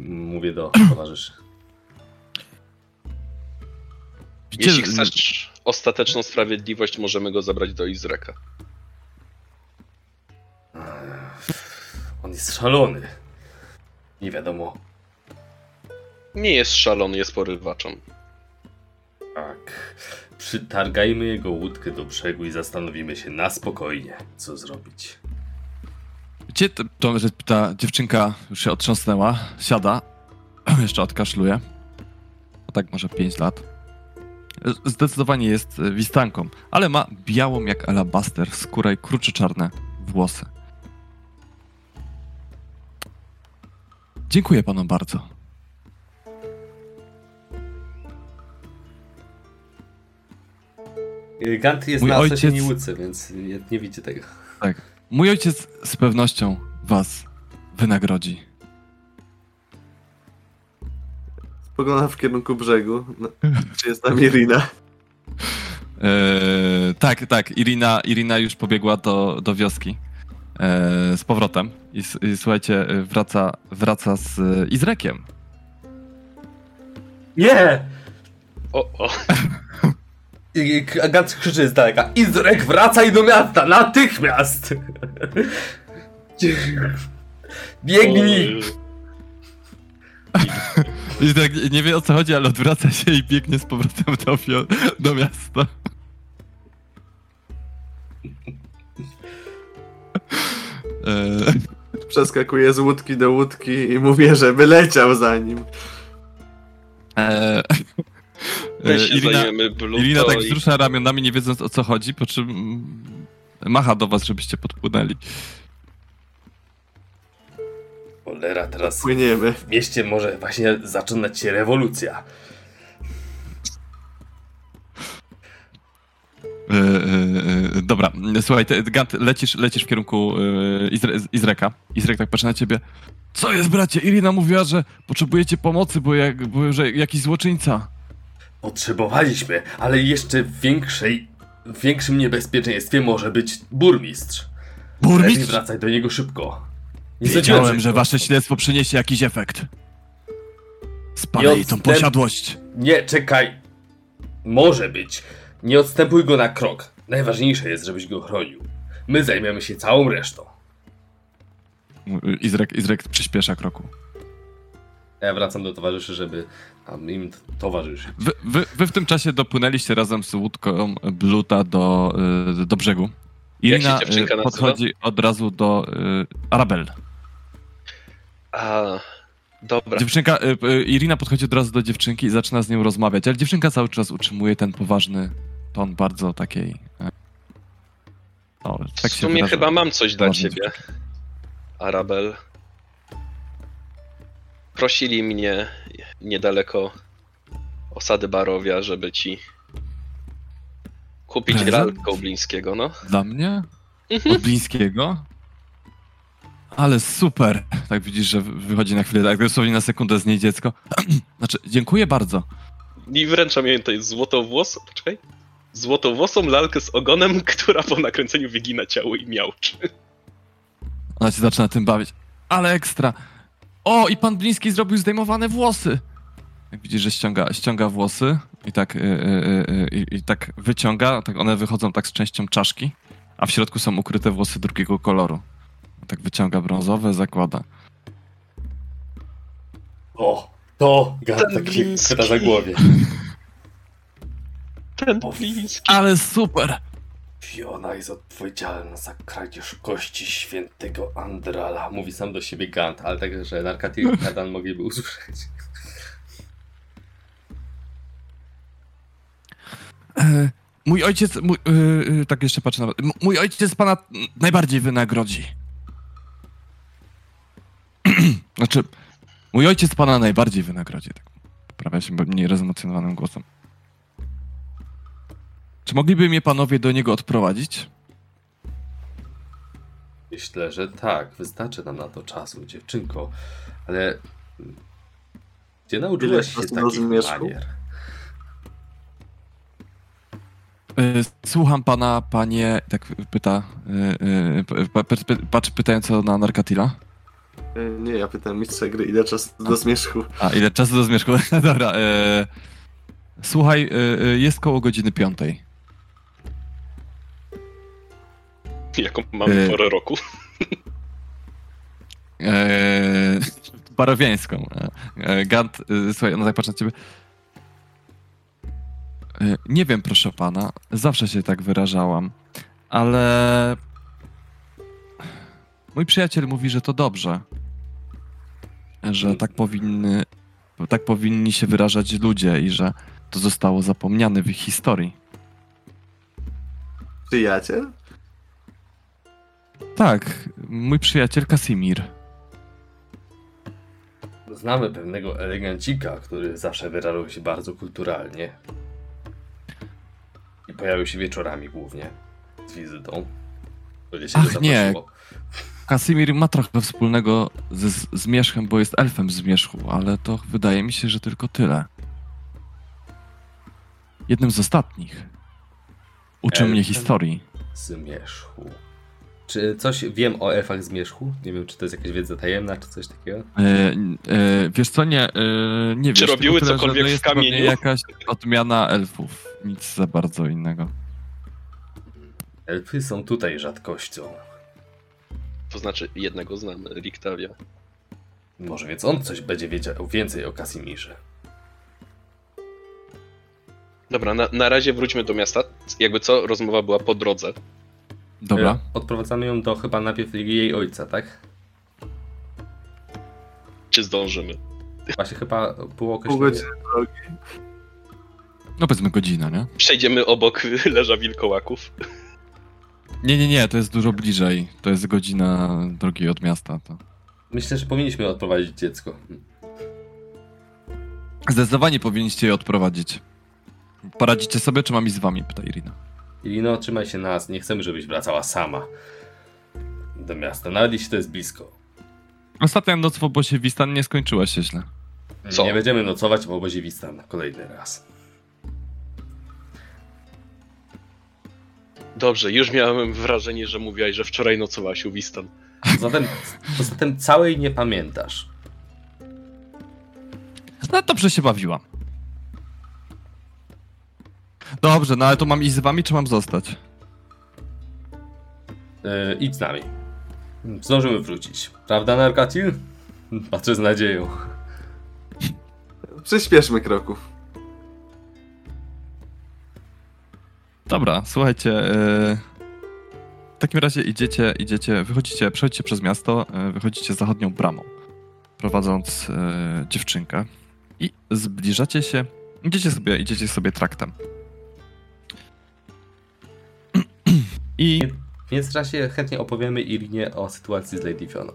Mówię do *clears throat* towarzyszy. Jeśli chcesz ostateczną sprawiedliwość, możemy go zabrać do Izreka. On jest szalony. Nie wiadomo. Nie jest szalony, jest porywaczem. Tak. Przytargajmy jego łódkę do brzegu i zastanowimy się na spokojnie, co zrobić. To, że ta dziewczynka już się otrząsnęła, siada, *clears throat* jeszcze odkaszluje. No tak może 5 lat. Zdecydowanie jest e, wistanką, ale ma białą jak alabaster skórę i krucze czarne włosy. Dziękuję panu bardzo. Gant jest Mój na ojciec- ojciec... łódce, więc nie, nie widzi tego. Tak. mój ojciec z pewnością was wynagrodzi. Spoglądam w kierunku brzegu. No, czy jest tam Irina? Eee, tak, tak. Irina, Irina już pobiegła do, do wioski eee, z powrotem. I, I słuchajcie, wraca, wraca z Izrekiem. Nie! O, o. *laughs* I- i Gant krzyczy z daleka. Izrek, wracaj do miasta! Natychmiast! Biegnij! I tak nie wie o co chodzi, ale odwraca się i biegnie z powrotem do, do miasta. Eee, Przeskakuję z łódki do łódki i mówię, żeby leciał za nim. eee, E, się Irina, Irina tak i... wzrusza ramionami, nie wiedząc o co chodzi, po czym mm, macha do was, żebyście podpłynęli. Cholera, teraz Płyniemy. w mieście może właśnie zaczynać się rewolucja. E, e, dobra, słuchaj, Gant, lecisz, lecisz w kierunku Izre, Izreka. Izrek tak patrzy na ciebie. Co jest, bracie? Irina mówiła, że potrzebujecie pomocy, bo, jak, bo że jakiś złoczyńca. Potrzebowaliśmy, ale jeszcze w większej, w większym niebezpieczeństwie może być burmistrz. Lepiej Burmistrz? wracaj do niego szybko. Nie Wiedziałem, że wasze śledztwo przyniesie jakiś efekt. Spalę jej tą posiadłość. Nie, czekaj. Może być. Nie odstępuj go na krok. Najważniejsze jest, żebyś go chronił. My zajmiemy się całą resztą. Izrek, Izrek przyspiesza kroku. Ja wracam do towarzyszy, żeby tam im t- towarzyszyć. Wy, wy, wy w tym czasie dopłynęliście razem z łódką Bluta do, y, do brzegu. Irina dziewczynka y, podchodzi od razu do y, Arabel. A, dobra. Dziewczynka, Irina podchodzi od razu do dziewczynki i zaczyna z nią rozmawiać, ale dziewczynka cały czas utrzymuje ten poważny ton bardzo takiej... y, O, tak w sumie chyba mam coś dla ciebie, Arabel. Prosili mnie niedaleko osady Barowia, żeby ci kupić Prezent? lalkę Koblińskiego, no. Dla mnie? Mhm. Od Blińskiego? Ale super! Tak widzisz, że wychodzi na chwilę, tak dosłownie na sekundę z niej dziecko. *clears throat* znaczy, dziękuję bardzo. I wręczam jej tutaj złotowłosą, poczekaj, złotowłosą lalkę z ogonem, *laughs* która po nakręceniu wygina ciało i miałczy. Ona się zaczyna tym bawić. Ale ekstra! O, i pan Bliński zrobił zdejmowane włosy! Jak widzisz, że ściąga, ściąga włosy i tak, y, y, y, y, i tak wyciąga, tak one wychodzą tak z częścią czaszki, a w środku są ukryte włosy drugiego koloru. Tak wyciąga brązowe, zakłada. O, to Ten tak się za głowie. Ten O, bliski. Ale super! Fiona jest odpowiedzialna za kradzież kości świętego Andrala. Mówi sam do siebie Gant, ale także, że Narkaty i Kadan *laughs* mogliby usłyszeć. E, mój ojciec, mój, e, e, tak jeszcze patrzę na... m- Mój ojciec pana najbardziej wynagrodzi. *clears throat* znaczy, mój ojciec pana najbardziej wynagrodzi. Tak poprawia się mniej rozemocjonowanym głosem. Czy mogliby mnie panowie do niego odprowadzić? Myślę, że tak, wystarczy nam na to czasu, dziewczynko. Ale gdzie nauczyłaś się takich manier? E, Słucham pana, panie, tak pyta, e, e, pa- pa- pa- patrz pytająco na Narkatila. Nie, ja pytam mistrza gry, ile czasu do zmierzchu. A, ile czasu do zmierzchu? *laughs* Dobra, słuchaj, jest koło godziny piątej. *laughs* Jaką mamy Y. porę roku? Eee, *laughs* barowiańską. Eee, Gant, e, słuchaj, ona tak patrzy na ciebie. E, nie wiem, proszę pana, zawsze się tak wyrażałam, ale mój przyjaciel mówi, że to dobrze. Że tak powinny, tak powinni się wyrażać ludzie i że to zostało zapomniane w ich historii. Przyjaciel? Tak, mój przyjaciel Kasimir. Znamy pewnego elegancika, który zawsze wyrażał się bardzo kulturalnie. I pojawił się wieczorami głównie z wizytą. Się Ach, nie. Kasimir ma trochę wspólnego ze Zmierzchem, bo jest elfem Zmierzchu, ale to wydaje mi się, że tylko tyle. Jednym z ostatnich. Uczył mnie historii. Zmierzchu. Czy coś wiem o elfach Zmierzchu? Nie wiem, czy to jest jakaś wiedza tajemna, czy coś takiego? E, e, wiesz co, nie, e, nie Czy wiesz. robiły tylko tyle, cokolwiek to w jest pewnie kamieniu? jakaś odmiana elfów. Nic za bardzo innego. Elfy są tutaj rzadkością. To znaczy, jednego znamy, Riktavia. Może więc on coś będzie wiedział więcej o Kasimirze. Dobra, na, na razie wróćmy do miasta. Jakby co, rozmowa była po drodze. Dobra. E, Odprowadzamy ją do chyba najpierw jej ojca, tak? Czy zdążymy? Właśnie chyba było Pół określenie. godziny drogi. No powiedzmy godzina, nie? Przejdziemy obok *laughs* leża wilkołaków. Nie, nie, nie, to jest dużo bliżej. To jest godzina drogi od miasta. To. Myślę, że powinniśmy odprowadzić dziecko. Zdecydowanie powinniście je odprowadzić. Poradzicie sobie, czy mam iść z wami? Pyta Irina. Irino, trzymaj się nas. Nie chcemy, żebyś wracała sama do miasta, nawet jeśli to jest blisko. Ostatnia noc w obozie Wistan nie skończyła się źle. Co? Nie będziemy nocować w obozie Wistan kolejny raz. Dobrze, już miałem wrażenie, że mówiłaś, że wczoraj nocowałaś u Wistan. Zatem, poza tym całej nie pamiętasz. No dobrze się bawiłam. Dobrze, no ale to mam iść z wami, czy mam zostać? Yy, idź z nami. Zdążymy wrócić. Prawda, Narkatil? Patrzę z nadzieją. Przyspieszmy kroków. Dobra, słuchajcie. e, W takim razie idziecie, idziecie, wychodzicie, przechodzicie przez miasto, e, wychodzicie zachodnią bramą, prowadząc e, dziewczynkę i zbliżacie się, idziecie sobie, idziecie sobie traktem. I W międzyczasie chętnie opowiemy Irinie o sytuacji z Lady Fioną.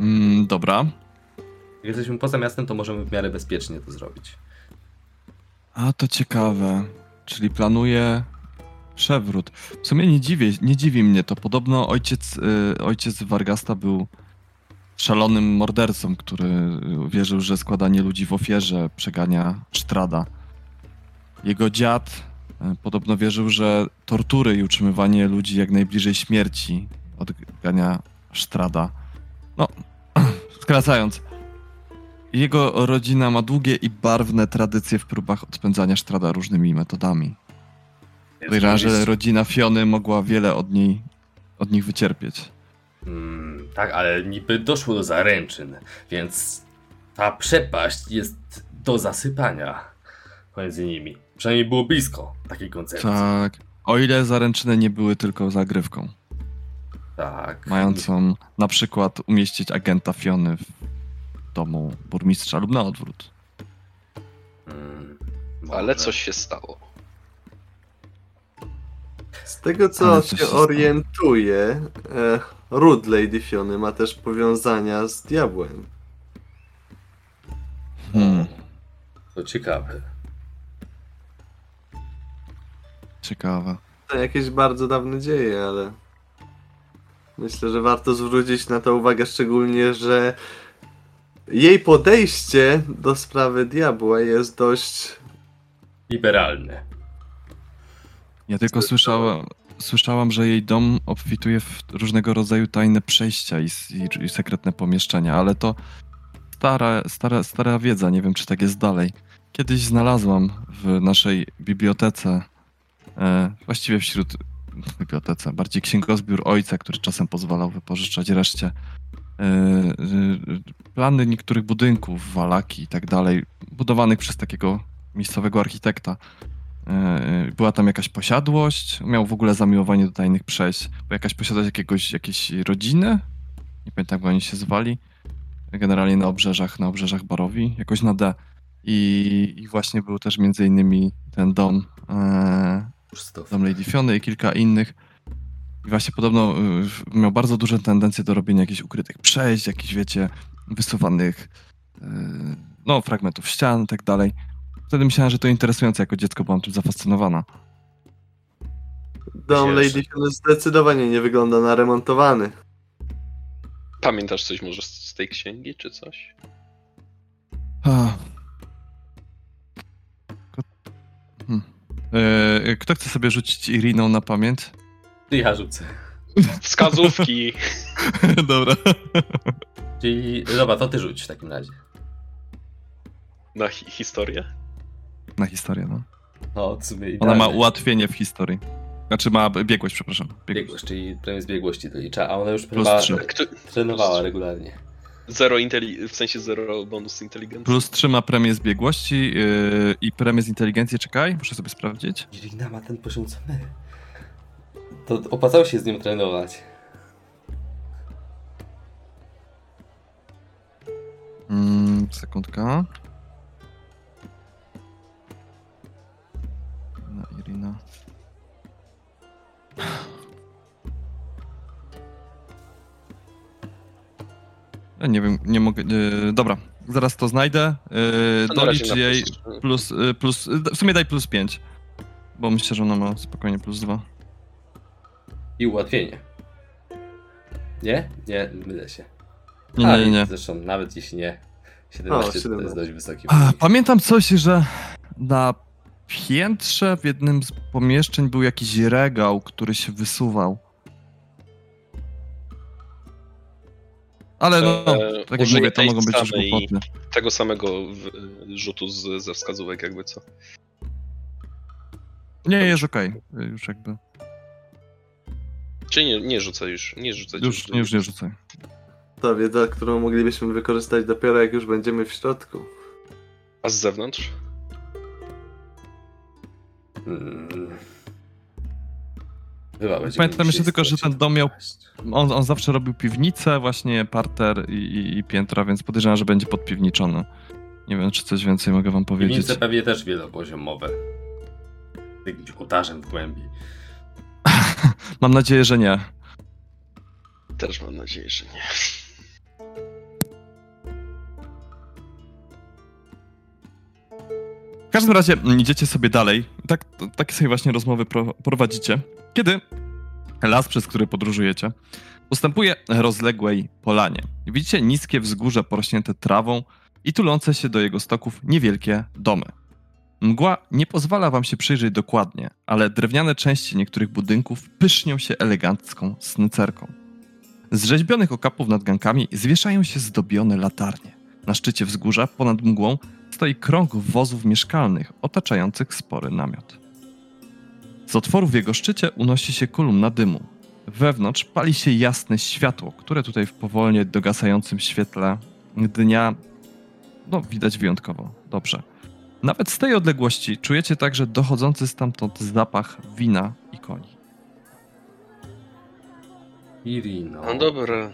mm, dobra, Jak jesteśmy poza miastem, to możemy w miarę bezpiecznie to zrobić. A to ciekawe. Czyli planuje przewrót. W sumie nie dziwię, nie dziwi mnie to. Podobno ojciec, y, ojciec Vargasta był szalonym mordercą, który wierzył, że składanie ludzi w ofierze przegania Sztrada. Jego dziad podobno wierzył, że tortury i utrzymywanie ludzi jak najbliżej śmierci odgania Sztrada. No, *clears throat* skracając, jego rodzina ma długie i barwne tradycje w próbach odpędzania Sztrada różnymi metodami. Podejrzewam, że rodzina Fiony mogła wiele od niej, od nich wycierpieć. Mm, tak, ale niby doszło do zaręczyn, więc ta przepaść jest do zasypania pomiędzy nimi. Przynajmniej było blisko takiej koncepcji. Tak. O ile zaręczyny nie były tylko zagrywką, Tak. mającą na przykład umieścić agenta Fiony w domu burmistrza lub na odwrót. Mm, Ale coś się stało. Z tego co się się orientuję, e, ród Lady Fiony ma też powiązania z diabłem. Hmm, To ciekawe. Ciekawe. To jakieś bardzo dawne dzieje, ale myślę, że warto zwrócić na to uwagę, szczególnie, że jej podejście do sprawy diabła jest dość Liberalne. Ja tylko słyszałam, słyszałam, że jej dom obfituje w różnego rodzaju tajne przejścia i, i, i sekretne pomieszczenia, ale to stara, stara, stara wiedza, nie wiem czy tak jest dalej. Kiedyś znalazłam w naszej bibliotece, właściwie wśród bibliotece, bardziej księgozbiór ojca, który czasem pozwalał wypożyczać reszcie, e, e, plany niektórych budynków, walaki i tak dalej, budowanych przez takiego miejscowego architekta. E, Była tam jakaś posiadłość, miał w ogóle zamiłowanie do tajnych przejść. Była jakaś posiadłość jakiegoś, jakiejś rodziny, nie pamiętam jak oni się zwali, generalnie na obrzeżach, na obrzeżach Barowi, jakoś na D. I, i właśnie był też między innymi ten dom, e, Krzysztof. dom Lady Fiony i kilka innych. I właśnie podobno y, miał bardzo duże tendencje do robienia jakichś ukrytych przejść, jakichś, wiecie, wysuwanych y, no, fragmentów ścian i tak dalej. Wtedy myślałem, że to interesujące jako dziecko, byłam tym zafascynowana. Dom Wiesz. Lady Fiona zdecydowanie nie wygląda na remontowany. Pamiętasz coś może z z tej księgi, czy coś? E, Kto chce sobie rzucić Iriną na pamięć? Ja rzucę. Wskazówki! *laughs* Dobra. Czyli, dobra, to ty rzuć w takim razie. Na hi historię? Na historię, no. No, w sumie Ona ma ułatwienie w historii. Znaczy ma biegłość, przepraszam. Biegłość. Biegłość, czyli premię z biegłości dolicza, a ona już chyba trenowała regularnie. Zero inteli... w sensie zero bonus inteligencji. Plus 3 ma premię z biegłości yy, i premię z inteligencji. Czekaj, muszę sobie sprawdzić. Irina ma ten poziom co my. To opłacało się z nim trenować. Mm, sekundka. Na Irina. Ja nie wiem, nie mogę. Yy, dobra, zaraz to znajdę. Yy, To na razie dolicz na jej plus- plus, yy, plus. W sumie daj plus 5. Bo myślę, że ona ma spokojnie plus 2. I ułatwienie. Nie? Nie, mylę się. Nie, A, nie, nie. nie. Zresztą nawet jeśli nie, 17 to 17. jest dość wysoki A, wynik. pamiętam coś, że na piętrze w jednym z pomieszczeń był jakiś regał, który się wysuwał. Ale no, Eee, tak jak mówię, to mogą być już. Tego samego w, rzutu z, ze wskazówek, jakby co. Nie, jest okej. Już jakby. Czy nie, nie rzucę już, nie rzucę Już, już nie rzucaj. To wiedza, którą moglibyśmy wykorzystać dopiero jak już będziemy w środku. A z zewnątrz? Mm. Chyba będzie Pamiętam jeszcze tylko, że ten dom miał-. On, on zawsze robił piwnicę, właśnie parter i, i, i piętra, więc podejrzewam, że będzie podpiwniczony. Nie wiem, czy coś więcej mogę wam powiedzieć. Piwnice pewnie też wielopoziomowe. Z jakimś ołtarzem w głębi. *laughs* Mam nadzieję, że nie. Też mam nadzieję, że nie. W każdym razie idziecie sobie dalej. Tak, takie sobie właśnie rozmowy pro, prowadzicie. Kiedy las, przez który podróżujecie, ustępuje rozległej polanie. Widzicie niskie wzgórze porośnięte trawą i tulące się do jego stoków niewielkie domy. Mgła nie pozwala wam się przyjrzeć dokładnie, ale drewniane części niektórych budynków pysznią się elegancką snycerką. Z rzeźbionych okapów nad gankami zwieszają się zdobione latarnie. Na szczycie wzgórza, ponad mgłą, stoi krąg wozów mieszkalnych otaczających spory namiot. Z otworów w jego szczycie unosi się kolumna dymu. Wewnątrz pali się jasne światło, które tutaj w powolnie dogasającym świetle dnia no, widać wyjątkowo dobrze. Nawet z tej odległości czujecie także dochodzący stamtąd zapach wina i koni. Irino. No dobra.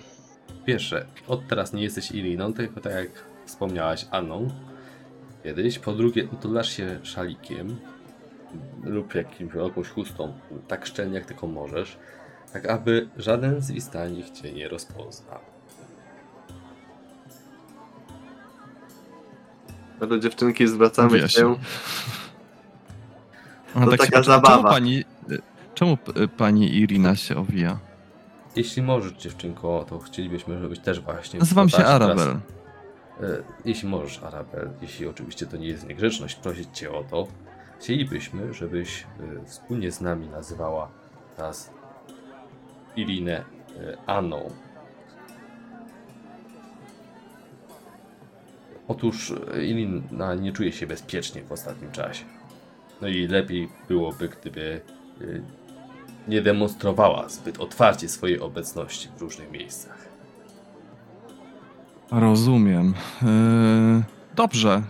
Pierwsze, od teraz nie jesteś Iriną, tylko tak jak wspomniałaś Anną kiedyś. Po drugie, utulasz się szalikiem lub jakimś, jakąś chustą tak szczelnie jak tylko możesz, tak aby żaden z wistanich cię nie rozpoznał. No to dziewczynki zwracamy się. się. A To się taka zabawa. Czemu pani, czemu p- pani Irina się owija? Jeśli możesz, dziewczynko, to chcielibyśmy, żebyś też właśnie... Nazywam się teraz- Arabel. E, Jeśli możesz, Arabel, jeśli oczywiście to nie jest niegrzeczność prosić Cię o to, chcielibyśmy, żebyś e, wspólnie z nami nazywała nas Irinę e, Anną. Otóż e, Irina nie czuje się bezpiecznie w ostatnim czasie. No i lepiej byłoby, gdyby e, nie demonstrowała zbyt otwarcie swojej obecności w różnych miejscach. Rozumiem. Yy, dobrze,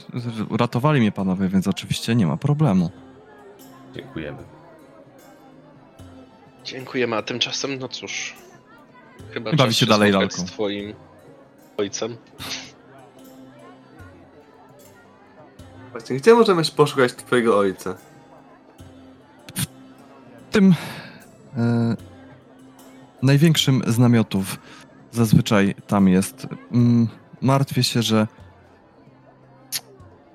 ratowali mnie panowie, więc oczywiście nie ma problemu. Dziękujemy. Dziękujemy, a tymczasem, no cóż. Chyba Bawi się dalej lalką. z twoim ojcem. Właśnie, gdzie możemy poszukać twojego ojca? Tym yy, największym z namiotów zazwyczaj tam jest. Mm, martwię się, że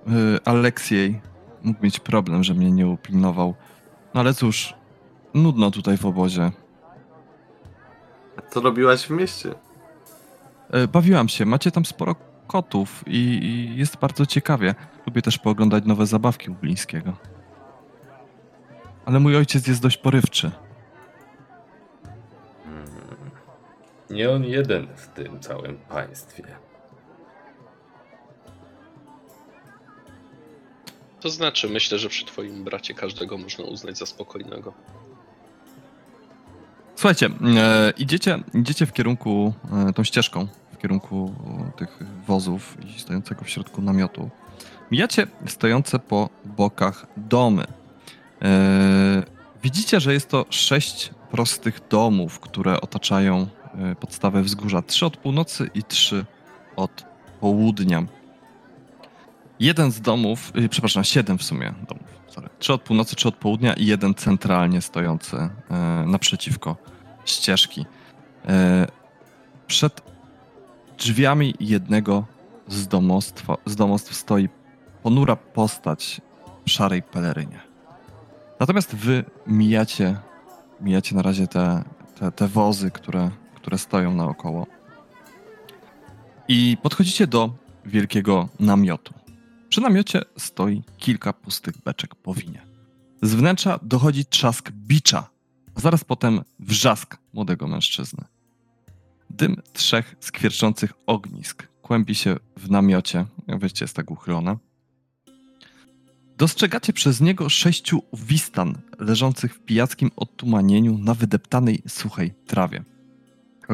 yy, Aleksiej mógł mieć problem, że mnie nie upilnował. No ale cóż, nudno tutaj w obozie. Co robiłaś w mieście? E, Bawiłam się, macie tam sporo kotów i, i jest bardzo ciekawie. Lubię też pooglądać nowe zabawki u Blińskiego. Ale mój ojciec jest dość porywczy. Nie on jeden w tym całym państwie. To znaczy, myślę, że przy twoim bracie każdego można uznać za spokojnego. Słuchajcie, e, idziecie, idziecie w kierunku, e, tą ścieżką, w kierunku tych wozów i stojącego w środku namiotu. Mijacie stojące po bokach domy. E, widzicie, że jest to sześć prostych domów, które otaczają e, podstawę wzgórza. Trzy od północy i trzy od południa. Jeden z domów, y, przepraszam, siedem w sumie domów. Sorry. Trzy od północy, trzy od południa i jeden centralnie stojący e, naprzeciwko ścieżki. E, przed drzwiami jednego z, domostwa, z domostw stoi ponura postać w szarej pelerynie. Natomiast wy mijacie, mijacie na razie te, te, te wozy, które, które stoją naokoło. I podchodzicie do wielkiego namiotu. Przy namiocie stoi kilka pustych beczek po winie. Z wnętrza dochodzi trzask bicza, a zaraz potem wrzask młodego mężczyzny. Dym trzech skwierczących ognisk kłębi się w namiocie, jak wyjście jest tak uchylone. Dostrzegacie przez niego sześciu wistan leżących w pijackim odtumanieniu na wydeptanej, suchej trawie.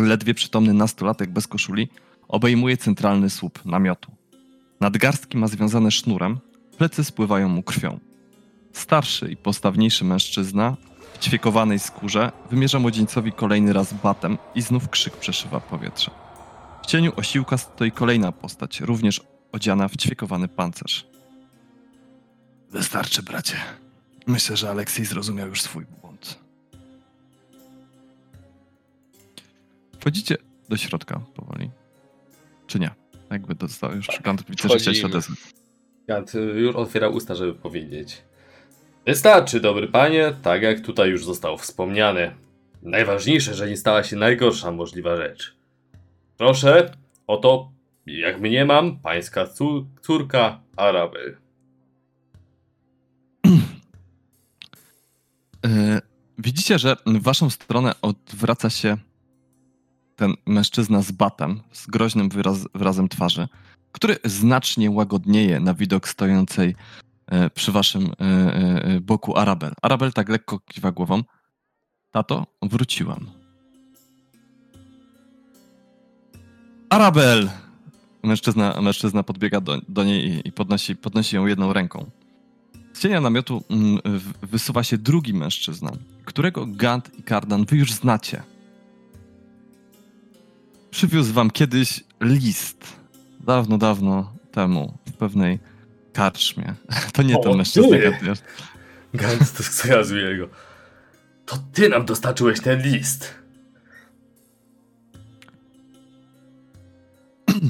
Ledwie przytomny nastolatek bez koszuli obejmuje centralny słup namiotu. Nadgarstki ma związane sznurem, plecy spływają mu krwią. Starszy i postawniejszy mężczyzna w ćwiekowanej skórze wymierza młodzieńcowi kolejny raz batem i znów krzyk przeszywa powietrze. W cieniu osiłka stoi kolejna postać, również odziana w ćwiekowany pancerz. Wystarczy, bracie. Myślę, że Aleksiej zrozumiał już swój błąd. Wchodzicie do środka powoli. Czy nie? Jakby dostał już Tak, Gant widzę, że chciałeś odezwać. Gant już otwiera usta, żeby powiedzieć. Wystarczy, dobry panie, tak jak tutaj już zostało wspomniane. Najważniejsze, że nie stała się najgorsza możliwa rzecz. Proszę, oto, jak mnie mam, pańska cór- córka Arabel. *clears throat* E, Widzicie, że w waszą stronę odwraca się ten mężczyzna z batem, z groźnym wyraz, wyrazem twarzy, który znacznie łagodnieje na widok stojącej e, przy waszym e, e, boku Arabel. Arabel tak lekko kiwa głową. Tato, wróciłam. Arabel! Mężczyzna, mężczyzna podbiega do, do niej i- podnosi, podnosi ją jedną ręką. Z cienia namiotu mm, wysuwa się drugi mężczyzna, którego Gant i Kardan wy już znacie. Przywiózł wam kiedyś list. Dawno, dawno temu w pewnej karczmie. *laughs* To nie O, ten mężczyzna, wiesz. Gant to skojarzuje go. To ty nam dostarczyłeś ten list. *clears throat*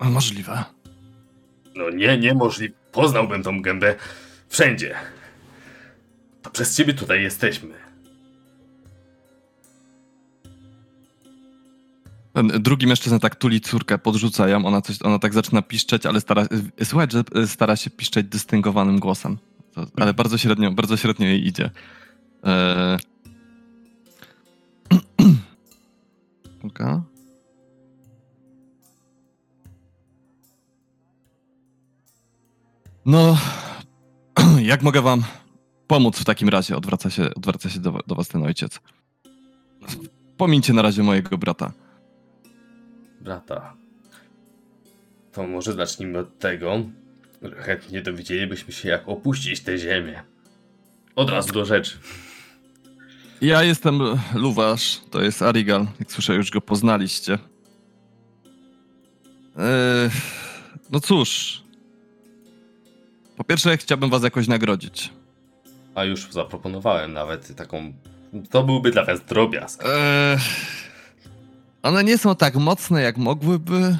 Możliwe. No nie, niemożliwe. Poznałbym tą gębę wszędzie. To przez ciebie tutaj jesteśmy. Ten drugi mężczyzna tak tuli córkę, podrzuca ją, ona, coś, ona tak zaczyna piszczeć, ale stara, słuchaj, że e, stara się piszczeć dystyngowanym głosem. To, ale bardzo średnio, bardzo średnio jej idzie. *clears throat* Eee... Kulka. No, *clears throat* jak mogę wam pomóc w takim razie? Odwraca się, odwraca się do, do was ten ojciec. Pomińcie na razie mojego brata. Brata. To może zacznijmy od tego, że chętnie dowiedzielibyśmy się, jak opuścić tę ziemię. Od razu do rzeczy. Ja jestem Luwasz, to jest Arigal. Jak słyszę, już go poznaliście. Eee, no cóż. Po pierwsze, chciałbym was jakoś nagrodzić. A już zaproponowałem nawet taką. To byłby dla was drobiazg. Eee, one nie są tak mocne, jak mogłyby.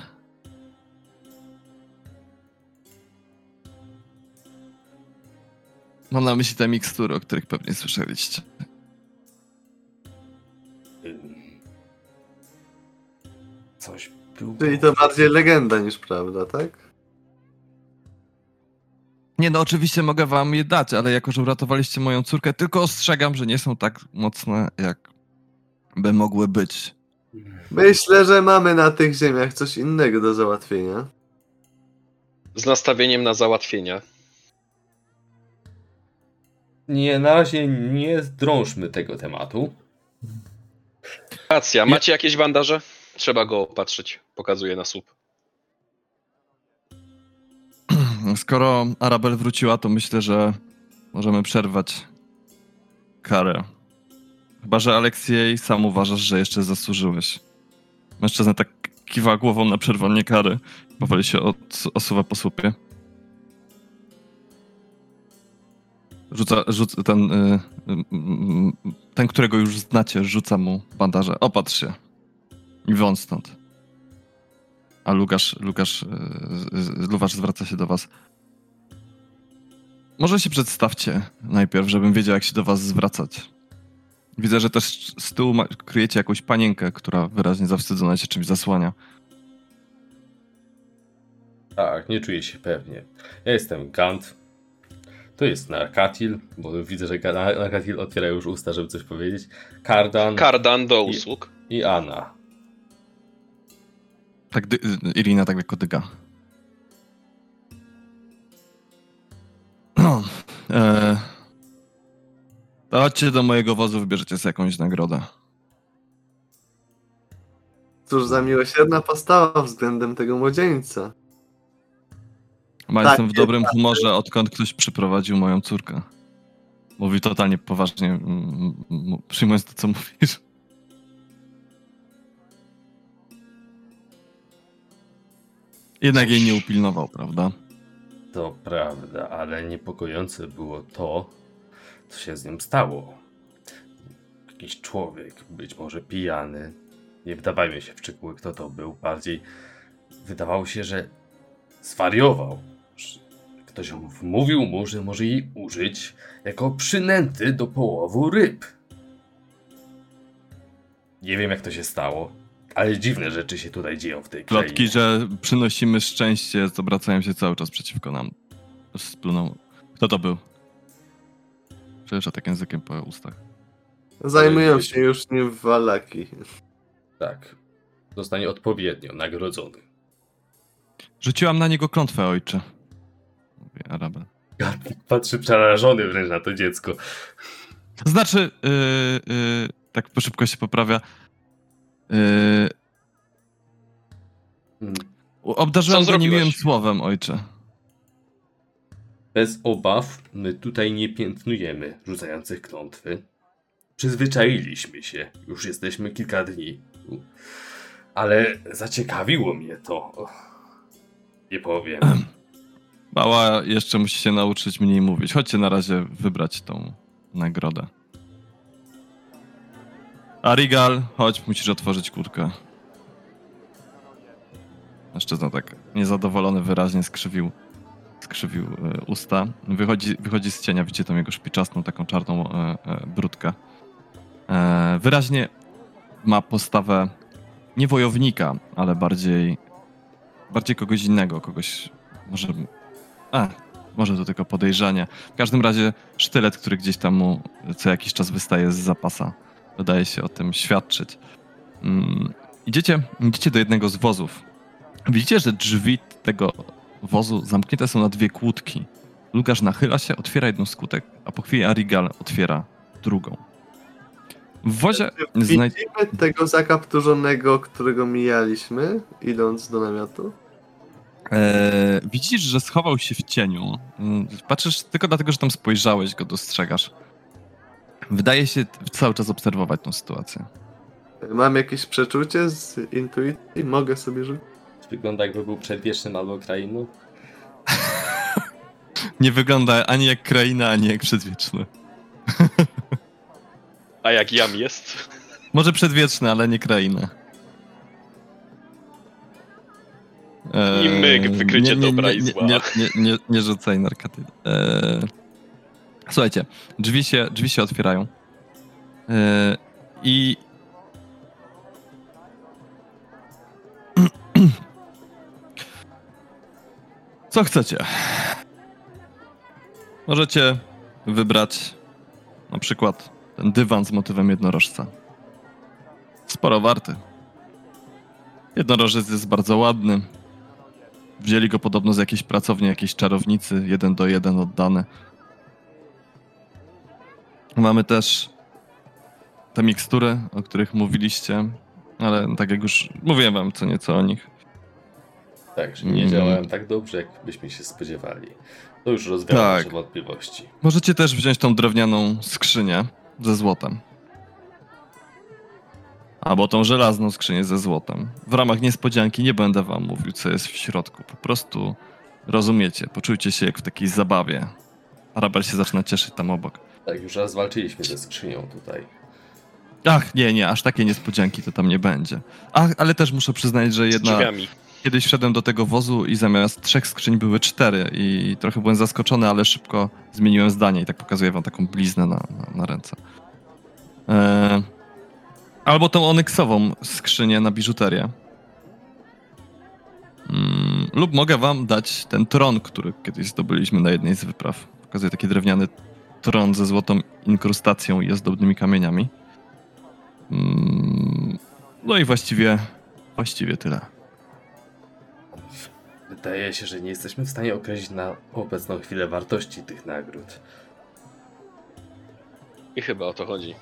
Mam na myśli te mikstury, o których pewnie słyszeliście. Coś było. Czyli to bardziej legenda niż prawda, tak? Nie no, oczywiście mogę wam je dać, ale jako, że uratowaliście moją córkę, tylko ostrzegam, że nie są tak mocne, jak by mogły być. Myślę, że mamy na tych ziemiach coś innego do załatwienia. Z nastawieniem na załatwienia. Nie, na razie nie drążmy tego tematu. Racja, macie jakieś bandaże? Trzeba go opatrzyć. Pokazuje na słup. *clears throat* Skoro Arabel wróciła, to myślę, że możemy przerwać karę. Chyba, że Aleksiej sam uważasz, że jeszcze zasłużyłeś. Mężczyzna tak kiwa głową na przerwanie kary. Powoli się od, osuwa po słupie. Rzuca, rzuca ten, y, y, y, ten, którego już znacie, rzuca mu bandaże. Opatrz się. I won stąd. A Lukasz, Lukasz, y, y, Luwasz zwraca się do was. Może się przedstawcie najpierw, żebym wiedział, jak się do was zwracać. Widzę, że też z tyłu ma, kryjecie jakąś panienkę, która wyraźnie zawstydzona się czymś zasłania. Tak, nie czuję się pewnie. Ja jestem Gant. To jest Narkatil, bo widzę, że Narkatil otwiera już usta, żeby coś powiedzieć. Kardan Kardan do I- usług. i Anna. Tak, dy, Irina tak lekko dyga. No, *clears throat* e, to chodźcie do mojego wozu, wybierzecie sobie jakąś nagrodę. Cóż za miłosierna postawa względem tego młodzieńca. Chyba Tak, jestem w dobrym humorze, odkąd ktoś przyprowadził moją córkę. Mówi totalnie poważnie, przyjmując to, co mówisz. Jednak jej nie upilnował, prawda? To prawda, ale niepokojące było to, co się z nią stało. Jakiś człowiek, być może pijany. Nie wdawajmy się w szczegóły, kto to był. Bardziej wydawało się, że zwariował. Ktoś wmówił mu, że może jej użyć jako przynęty do połowu ryb. Nie wiem, jak to się stało, ale dziwne rzeczy się tutaj dzieją w tej krainie. Plotki, że przynosimy szczęście, obracają się cały czas przeciwko nam. Splunął. Kto to był? Przecież tak językiem po ustach. Zajmują się już nim walaki. Tak. Zostanie odpowiednio nagrodzony. Rzuciłam na niego klątwę, ojcze. Mówi Arabel. Patrzy przerażony wręcz na to dziecko. Znaczy, yy, yy, tak po szybko się poprawia. Yy, obdarzyłem go niemiłym słowem, ojcze. Bez obaw, my tutaj nie piętnujemy rzucających klątwy. Przyzwyczailiśmy się, już jesteśmy kilka dni. Ale zaciekawiło mnie to. Nie powiem. *clears throat* Mała jeszcze musi się nauczyć mniej mówić. Chodźcie na razie wybrać tą nagrodę. Arigal, chodź, musisz otworzyć kurtkę. Mężczyzna tak niezadowolony wyraźnie skrzywił, skrzywił e, usta. Wychodzi, wychodzi z cienia, widzicie tą jego szpiczastą, taką czarną e, e, brudkę. E, wyraźnie ma postawę nie wojownika, ale bardziej, bardziej kogoś innego, kogoś może a, może to tylko podejrzenie. W każdym razie sztylet, który gdzieś tam mu co jakiś czas wystaje z zapasa, wydaje się o tym świadczyć. Mm, idziecie, idziecie do jednego z wozów. Widzicie, że drzwi tego wozu zamknięte są na dwie kłódki. Lukasz nachyla się, otwiera jedną kłódek, a po chwili Arigal otwiera drugą. W wozie znaj... Widzimy tego zakapturzonego, którego mijaliśmy, idąc do namiotu. Eee, widzisz, że schował się w cieniu. Mm, Patrzysz tylko dlatego, że tam spojrzałeś, go dostrzegasz. Wydaje się cały czas obserwować tą sytuację. Mam jakieś przeczucie z intuicji? Mogę sobie rzucić? Wygląda jakby był przedwiecznym albo krainą. *laughs* Nie wygląda ani jak kraina, ani jak przedwieczny. *laughs* A jak jam jest? *laughs* Może przedwieczny, ale nie kraina. Eee, I myk, wykrycie nie, nie, dobra nie, i nie, zła. Nie, nie, nie, nie rzucaj narkaty. Eee, Słuchajcie, drzwi się, drzwi się otwierają. Yy, I. Co chcecie? Możecie wybrać na przykład ten dywan z motywem jednorożca. Sporo warty. Jednorożec jest bardzo ładny. Wzięli go podobno z jakiejś pracowni, jakiejś czarownicy, jeden do jeden oddany. Mamy też te mikstury, o których mówiliście, ale tak jak już mówiłem wam co nieco o nich. Tak, że nie Mm. działałem tak dobrze, jak byśmy się spodziewali. To już rozwiało Tak. nasze wątpliwości. Możecie też wziąć tą drewnianą skrzynię ze złotem. Albo tą żelazną skrzynię ze złotem. W ramach niespodzianki nie będę wam mówił, co jest w środku. Po prostu rozumiecie, poczujcie się jak w takiej zabawie. Arabel się zaczyna cieszyć tam obok. Tak, już raz walczyliśmy ze skrzynią tutaj. Ach, nie, nie, aż takie niespodzianki to tam nie będzie. Ach, ale też muszę przyznać, że Z jedna... drzwiami. Kiedyś wszedłem do tego wozu i zamiast trzech skrzyń były cztery i trochę byłem zaskoczony, ale szybko zmieniłem zdanie i tak pokazuję wam taką bliznę na, na, na ręce. E... Albo tą onyksową skrzynię na biżuterię. Mm, lub mogę wam dać ten tron, który kiedyś zdobyliśmy na jednej z wypraw. Pokazuję taki drewniany tron ze złotą inkrustacją i ozdobnymi kamieniami. Mm, no i właściwie, właściwie tyle. Wydaje się, że nie jesteśmy w stanie określić na obecną chwilę wartości tych nagród. I chyba o to chodzi.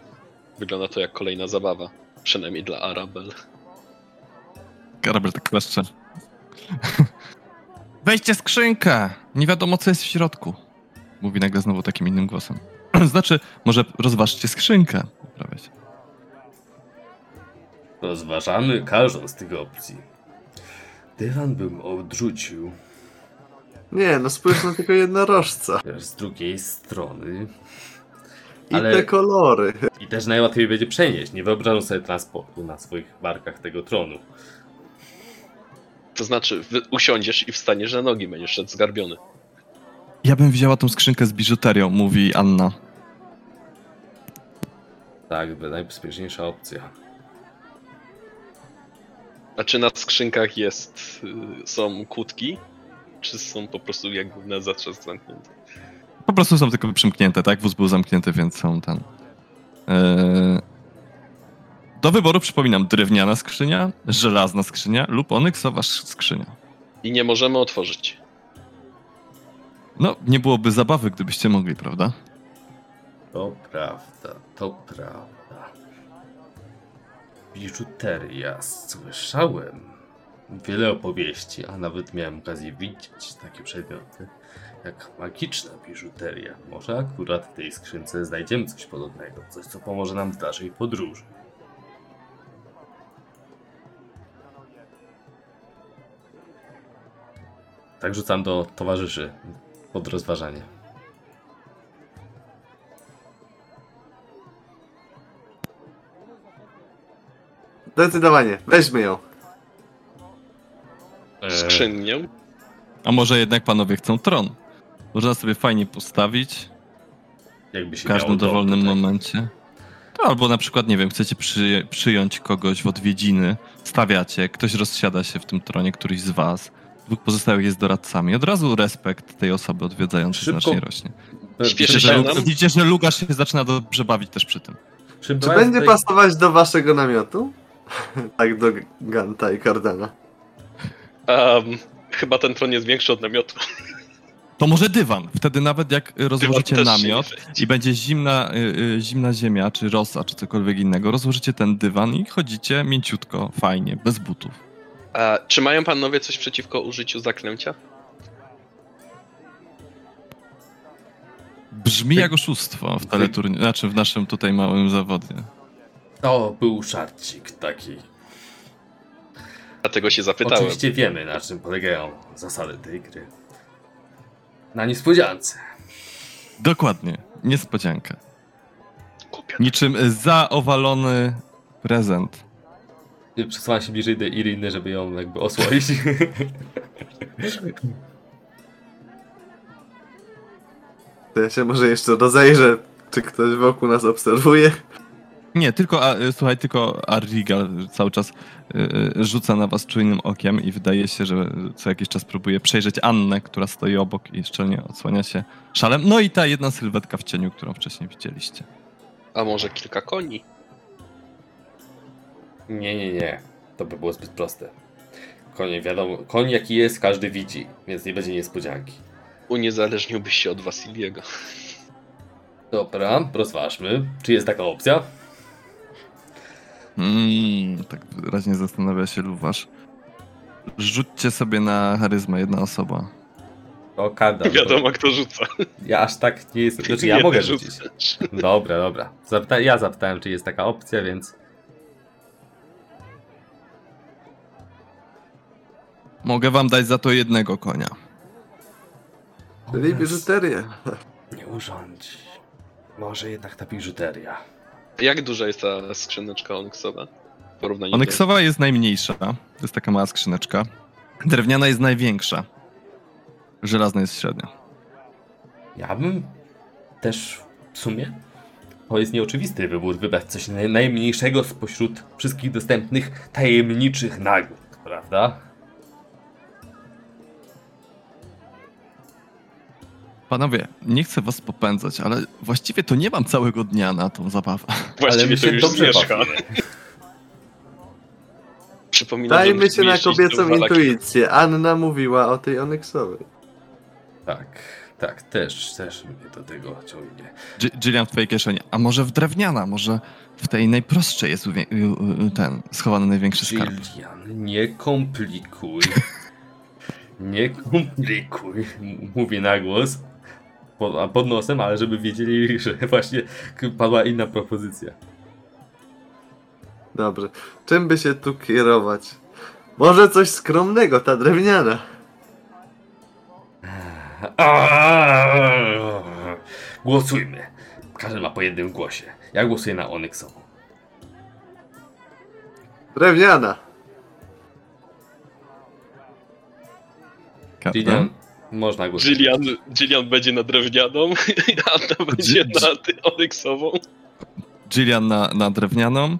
Wygląda to jak kolejna zabawa. Przynajmniej dla Arabel. Karabel tak kleszcze. *laughs* Weźcie skrzynkę! Nie wiadomo, co jest w środku. Mówi nagle znowu takim innym głosem. *clears throat* znaczy, może rozważcie skrzynkę. Poprawia się. Rozważamy każdą z tych opcji. Dywan bym odrzucił. Nie, no spójrz na tego jednorożca. Z drugiej strony. I Ale- te kolory. I też najłatwiej będzie przenieść. Nie wyobrażam sobie transportu na swoich barkach tego tronu. To znaczy, usiądziesz i wstaniesz na nogi, będziesz szedł zgarbiony. Ja bym wzięła tą skrzynkę z biżuterią, mówi Anna. Tak, by najbezpieczniejsza opcja. A czy na skrzynkach jest, y, są kłódki? Czy są po prostu jakby na zatrzask zamknięte? Po prostu są tylko przymknięte, tak? Wóz był zamknięty, więc są ten. Eee... Do wyboru przypominam drewniana skrzynia, żelazna skrzynia lub onyksowa skrzynia. I nie możemy otworzyć. No, nie byłoby zabawy, gdybyście mogli, prawda? To prawda, to prawda. Biżuteria. Słyszałem wiele opowieści, a nawet miałem okazję widzieć takie przedmioty jak magiczna biżuteria. Może akurat w tej skrzynce znajdziemy coś podobnego, coś co pomoże nam w dalszej podróży. Tak rzucam do towarzyszy pod rozważanie. Zdecydowanie, weźmy ją. Eee, Skrzynię. A może jednak panowie chcą tron? Można sobie fajnie postawić jakby się w każdym dowolnym tutaj. momencie. To albo na przykład, nie wiem, chcecie przy, przyjąć kogoś w odwiedziny, stawiacie, ktoś rozsiada się w tym tronie, któryś z was, dwóch pozostałych jest doradcami. Od razu respekt tej osoby odwiedzającej Szybko- znacznie rośnie. Śpieszy Widzicie, się że, nam? widzicie, że Lugasz się zaczyna dobrze bawić też przy tym. Czy Przybywając będzie tutaj- pasować do waszego namiotu? *laughs* tak do Ganta i Cardana. Um, chyba ten tron jest większy od namiotu. To może dywan. Wtedy nawet jak rozłożycie namiot i będzie zimna, y, y, zimna ziemia, czy rosa, czy cokolwiek innego, rozłożycie ten dywan i chodzicie mięciutko, fajnie, bez butów. A, czy mają panowie coś przeciwko użyciu zaklęcia? Brzmi jak oszustwo w teleturnie, znaczy w naszym tutaj małym zawodzie. To był szarcik taki. Dlatego się zapytałem. Oczywiście wiemy, na czym polegają zasady tej gry. Na niespodziance. Dokładnie, niespodzianka. Głupia. Niczym zaowalony prezent. Przesuwam się bliżej do Iriny, żeby ją jakby osłoić. To ja się może jeszcze rozejrzę, czy ktoś wokół nas obserwuje. Nie, tylko, a, słuchaj, tylko Arrigal cały czas y, y, rzuca na was czujnym okiem i wydaje się, że co jakiś czas próbuje przejrzeć Annę, która stoi obok i szczelnie odsłania się szalem. No i ta jedna sylwetka w cieniu, którą wcześniej widzieliście. A może kilka koni? Nie, nie, nie. To by było zbyt proste. Konie wiadomo, koń jaki jest, każdy widzi, więc nie będzie niespodzianki. Uniezależniłbyś się od Wasiliego. Dobra, rozważmy. Czy jest taka opcja? Mm, tak wyraźnie zastanawia się Luwasz. Rzućcie sobie na charyzmę jedna osoba. O, kardan. *laughs* Wiadomo, kto rzuca. Ja aż tak nie jestem. Znaczy, ja Nie, mogę rzucić. rzucasz. Dobra, dobra. Zapyta ja zapytałem, czy jest taka opcja, więc. Mogę wam dać za to jednego konia. Biżuterię. Nie urządzi. Może jednak ta biżuteria. Jak duża jest ta skrzyneczka onyksowa? W porównaniu Onyksowa jest najmniejsza. To jest taka mała skrzyneczka. Drewniana jest największa. Żelazna jest średnia. Ja bym też w sumie. To jest nieoczywisty wybór, wybrać coś naj- najmniejszego spośród wszystkich dostępnych tajemniczych nagród, prawda? Panowie, nie chcę was popędzać, ale właściwie to nie mam całego dnia na tą zabawę. Właściwie my to się już dobrze. Przypominam, Dajmy się na kobiecą intuicję. Anna mówiła o tej onyksowej. Tak, tak, też, też mnie do tego ciągnie. Gillian w twojej kieszeni. A może w drewniana, może w tej najprostszej jest u- u- ten schowany największy skarb. Jillian, nie komplikuj. nie komplikuj. Mówię na głos. Po- a Pod nosem, ale żeby wiedzieli, *laughs* że właśnie padła inna propozycja. Dobrze. Czym by się tu kierować? Może coś skromnego, ta drewniana. Głosujmy. Każdy ma po jednym głosie. Ja głosuję na Onyxową. Drewniana. Karta. Można głosować. Gillian, Gillian będzie na drewnianą, *laughs* a Anna będzie Gi- na ty- onyksową. Gillian na, na drewnianą,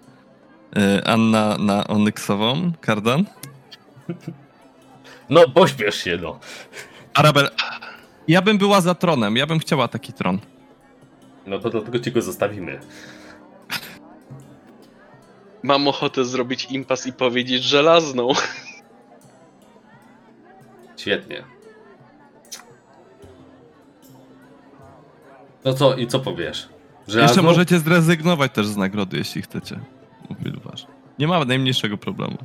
y, Anna na onyksową, Kardan. No, pośpiesz się, no. Arabel, ja bym była za tronem, ja bym chciała taki tron. No to dlatego ci go zostawimy. Mam ochotę zrobić impas i powiedzieć żelazną. Świetnie. No co, i co powiesz? Że Jeszcze albo- możecie zrezygnować też z nagrody, jeśli chcecie. Mówi Luwasz. Nie ma najmniejszego problemu.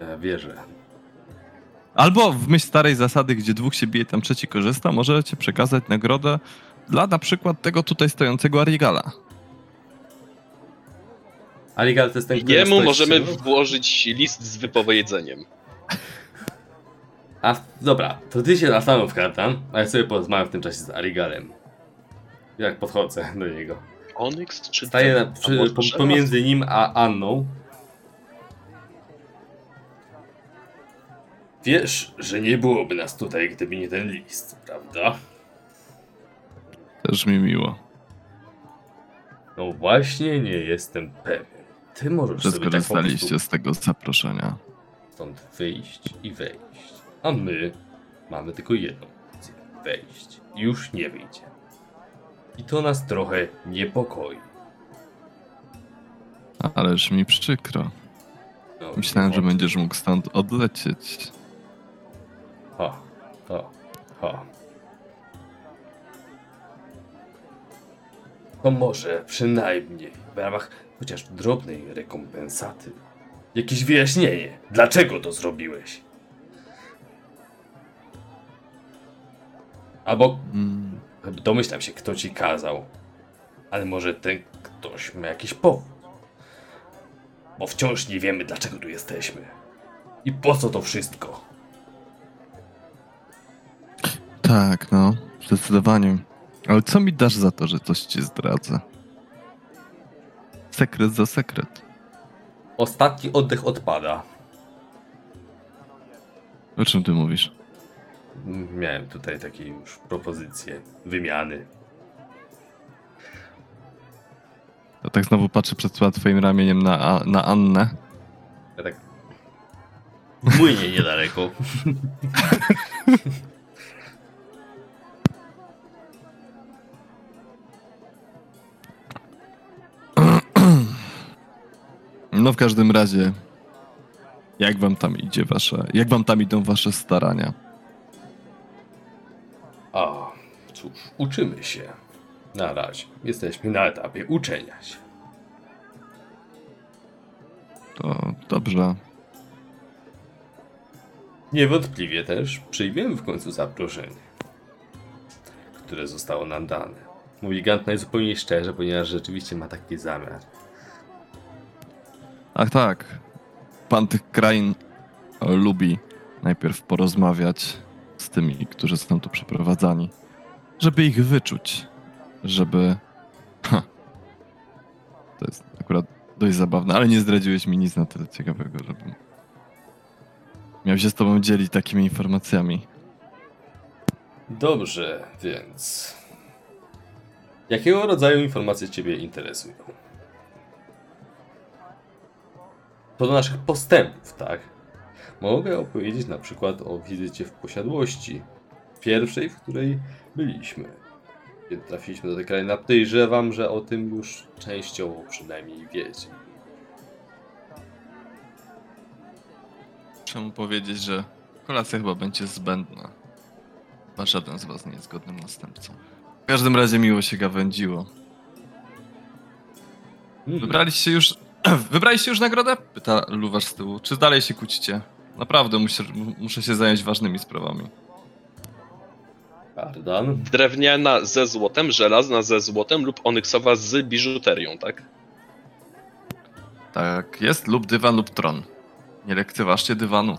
Ja wierzę. Albo w myśl starej zasady, gdzie dwóch się bije, tam trzeci korzysta, możecie przekazać nagrodę dla na przykład tego tutaj stojącego Arigala. Aligal to jest ten, który Jemu możemy włożyć list z wypowiedzeniem. A, dobra, to ty się zastanów, Kartan, a ja sobie porozmawiam w tym czasie z Arigalem. Jak podchodzę do niego. Onyx czy Staję na, przy, po, pomiędzy nim a Anną. Wiesz, że nie byłoby nas tutaj, gdyby nie ten list, prawda? Też mi miło. No właśnie nie jestem pewien. Ty możesz że sobie tak skorzystaliście prostu z tego zaproszenia. stąd wyjść i wejść. A my mamy tylko jedną opcję. Wejść. i Już nie wyjdzie. I to nas trochę niepokoi. Ależ mi przykro. No, Myślałem, że będziesz mógł stąd odlecieć. Ha, ha, ha. To może przynajmniej w ramach chociaż drobnej rekompensaty. Jakieś wyjaśnienie, dlaczego to zrobiłeś? Albo Mm, domyślam się, kto ci kazał. Ale może ten ktoś ma jakiś powód. Bo wciąż nie wiemy, dlaczego tu jesteśmy. I po co to wszystko? tak, no, zdecydowanie. Ale co mi dasz za to, że coś ci zdradzę? Sekret za sekret. Ostatni oddech odpada. O czym ty mówisz? miałem tutaj takie już propozycje wymiany. Ja tak znowu patrzę przed twoim ramieniem na, na Annę. Ja tak. Młynie niedaleko. No w każdym razie, jak wam tam idzie wasze, jak wam tam idą wasze starania? Cóż, uczymy się. Na razie. Jesteśmy na etapie uczenia się. To dobrze. Niewątpliwie też przyjmiemy w końcu zaproszenie, które zostało nam dane. Mówi Gant najzupełniej szczerze, ponieważ rzeczywiście ma taki zamiar. Ach tak, pan tych krain lubi najpierw porozmawiać z tymi, którzy są tu przeprowadzani, żeby ich wyczuć, żeby... Ha. To jest akurat dość zabawne, ale nie zdradziłeś mi nic na tyle ciekawego, żebym miał się z tobą dzielić takimi informacjami. Dobrze, więc. Jakiego rodzaju informacje Ciebie interesują? Co do naszych postępów, tak? Mogę opowiedzieć na przykład o wizycie w posiadłości. Pierwszej, w której byliśmy. Kiedy trafiliśmy do tej krainy, podejrzewam, że o tym już częściowo przynajmniej wiecie. Muszę mu powiedzieć, że kolacja chyba będzie zbędna. Chyba żaden z was nie jest godnym następcą. W każdym razie miło się gawędziło. Hmm. Wybraliście już... *clears throat* Wybraliście już nagrodę? Pyta Luwasz z tyłu. Czy dalej się kłócicie? Naprawdę muszę, muszę się zająć ważnymi sprawami. Ardan? Drewniana ze złotem, żelazna ze złotem lub onyksowa z biżuterią, tak? Tak jest, lub dywan, lub tron. Nie lekceważcie dywanu.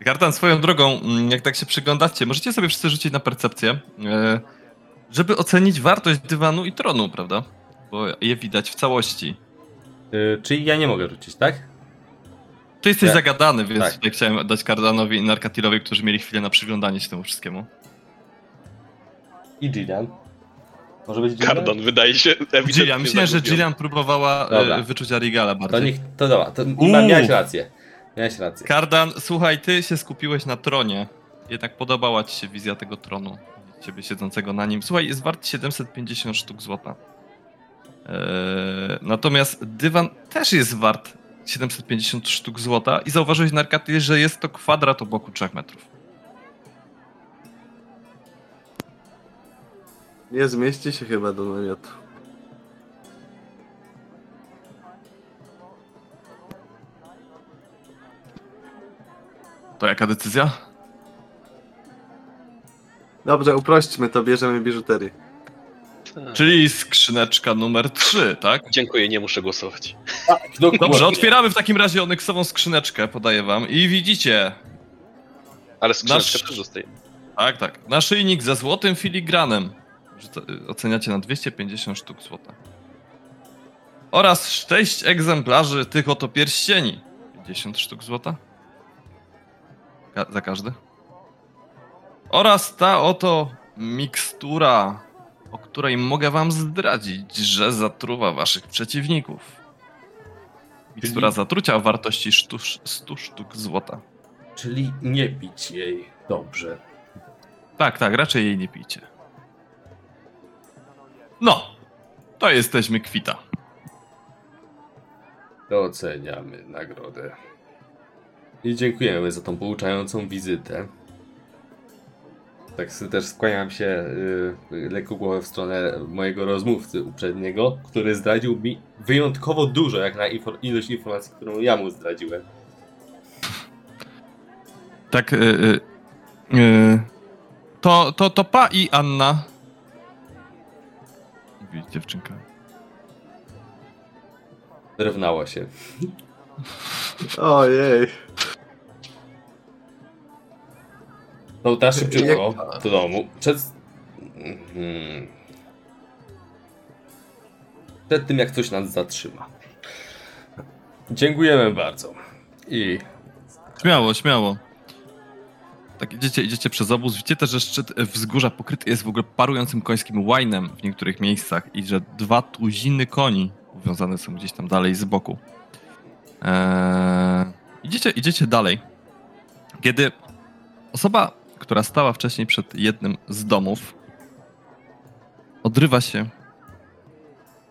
Gartan, swoją drogą, mm, jak tak się przyglądacie, możecie sobie wszyscy rzucić na percepcję, e, żeby ocenić wartość dywanu i tronu, prawda? Bo je widać w całości. Yy, czyli ja nie mogę rzucić, tak? Ty jesteś Tak. zagadany, więc Tak. tutaj chciałem dać Kardanowi i Narkatilowi, którzy mieli chwilę na przyglądanie się temu wszystkiemu. I Gillian? Może być Gillian? Kardon wydaje się ewidentnie Gillian, myślę, że. Gillian próbowała Dobra. e, wyczuć Arigala To bardziej. niech, to dobra, to Uuu. miałeś rację. Miałeś rację. Kardan, słuchaj, ty się skupiłeś na tronie. Jednak podobała ci się wizja tego tronu. Ciebie siedzącego na nim. Słuchaj, jest wart 750 sztuk złota. Eee, natomiast dywan też jest wart 750 sztuk złota i zauważyłeś Narkaty, że jest to kwadrat o boku 3 metrów. Nie zmieści się chyba do namiotu. To jaka decyzja? Dobrze, uprośćmy to, bierzemy biżuterię. Tak. Czyli skrzyneczka numer 3, tak? Dziękuję, nie muszę głosować. Dobrze, otwieramy w takim razie onyksową skrzyneczkę, podaję wam. I widzicie, Ale skrzyneczka Nasz- też zostaje. Tak, tak. Naszyjnik ze złotym filigranem. Rzuca- Oceniacie na 250 sztuk złota. Oraz 6 egzemplarzy tych oto pierścieni. 50 sztuk złota. Ka- za każdy. Oraz ta oto mikstura, o której mogę wam zdradzić, że zatruwa waszych przeciwników. Mikstura Czyli- zatrucia o wartości sztusz, 100 sztuk złota. Czyli nie pić jej. Dobrze. Tak, tak, raczej jej nie pijcie. No, to jesteśmy kwita. Doceniamy nagrodę. I dziękujemy za tą pouczającą wizytę. Tak też skłaniam się y, lekko głowę w stronę mojego rozmówcy uprzedniego, który zdradził mi wyjątkowo dużo, jak na infor- ilość informacji, którą ja mu zdradziłem. Tak, y, y, y, to, to, to pa i Anna. Mówi dziewczynka. Drewnało się. Ojej. No teraz szybciutko do domu. Przed... Mhm. Przed tym jak coś nas zatrzyma. Dziękujemy bardzo. I Śmiało, śmiało. tak idziecie, idziecie przez obóz, widzicie też, że szczyt wzgórza pokryty jest w ogóle parującym końskim łajnem w niektórych miejscach i że dwa tuziny koni uwiązane są gdzieś tam dalej z boku. Eee, idziecie, idziecie dalej, kiedy osoba, która stała wcześniej przed jednym z domów, odrywa się,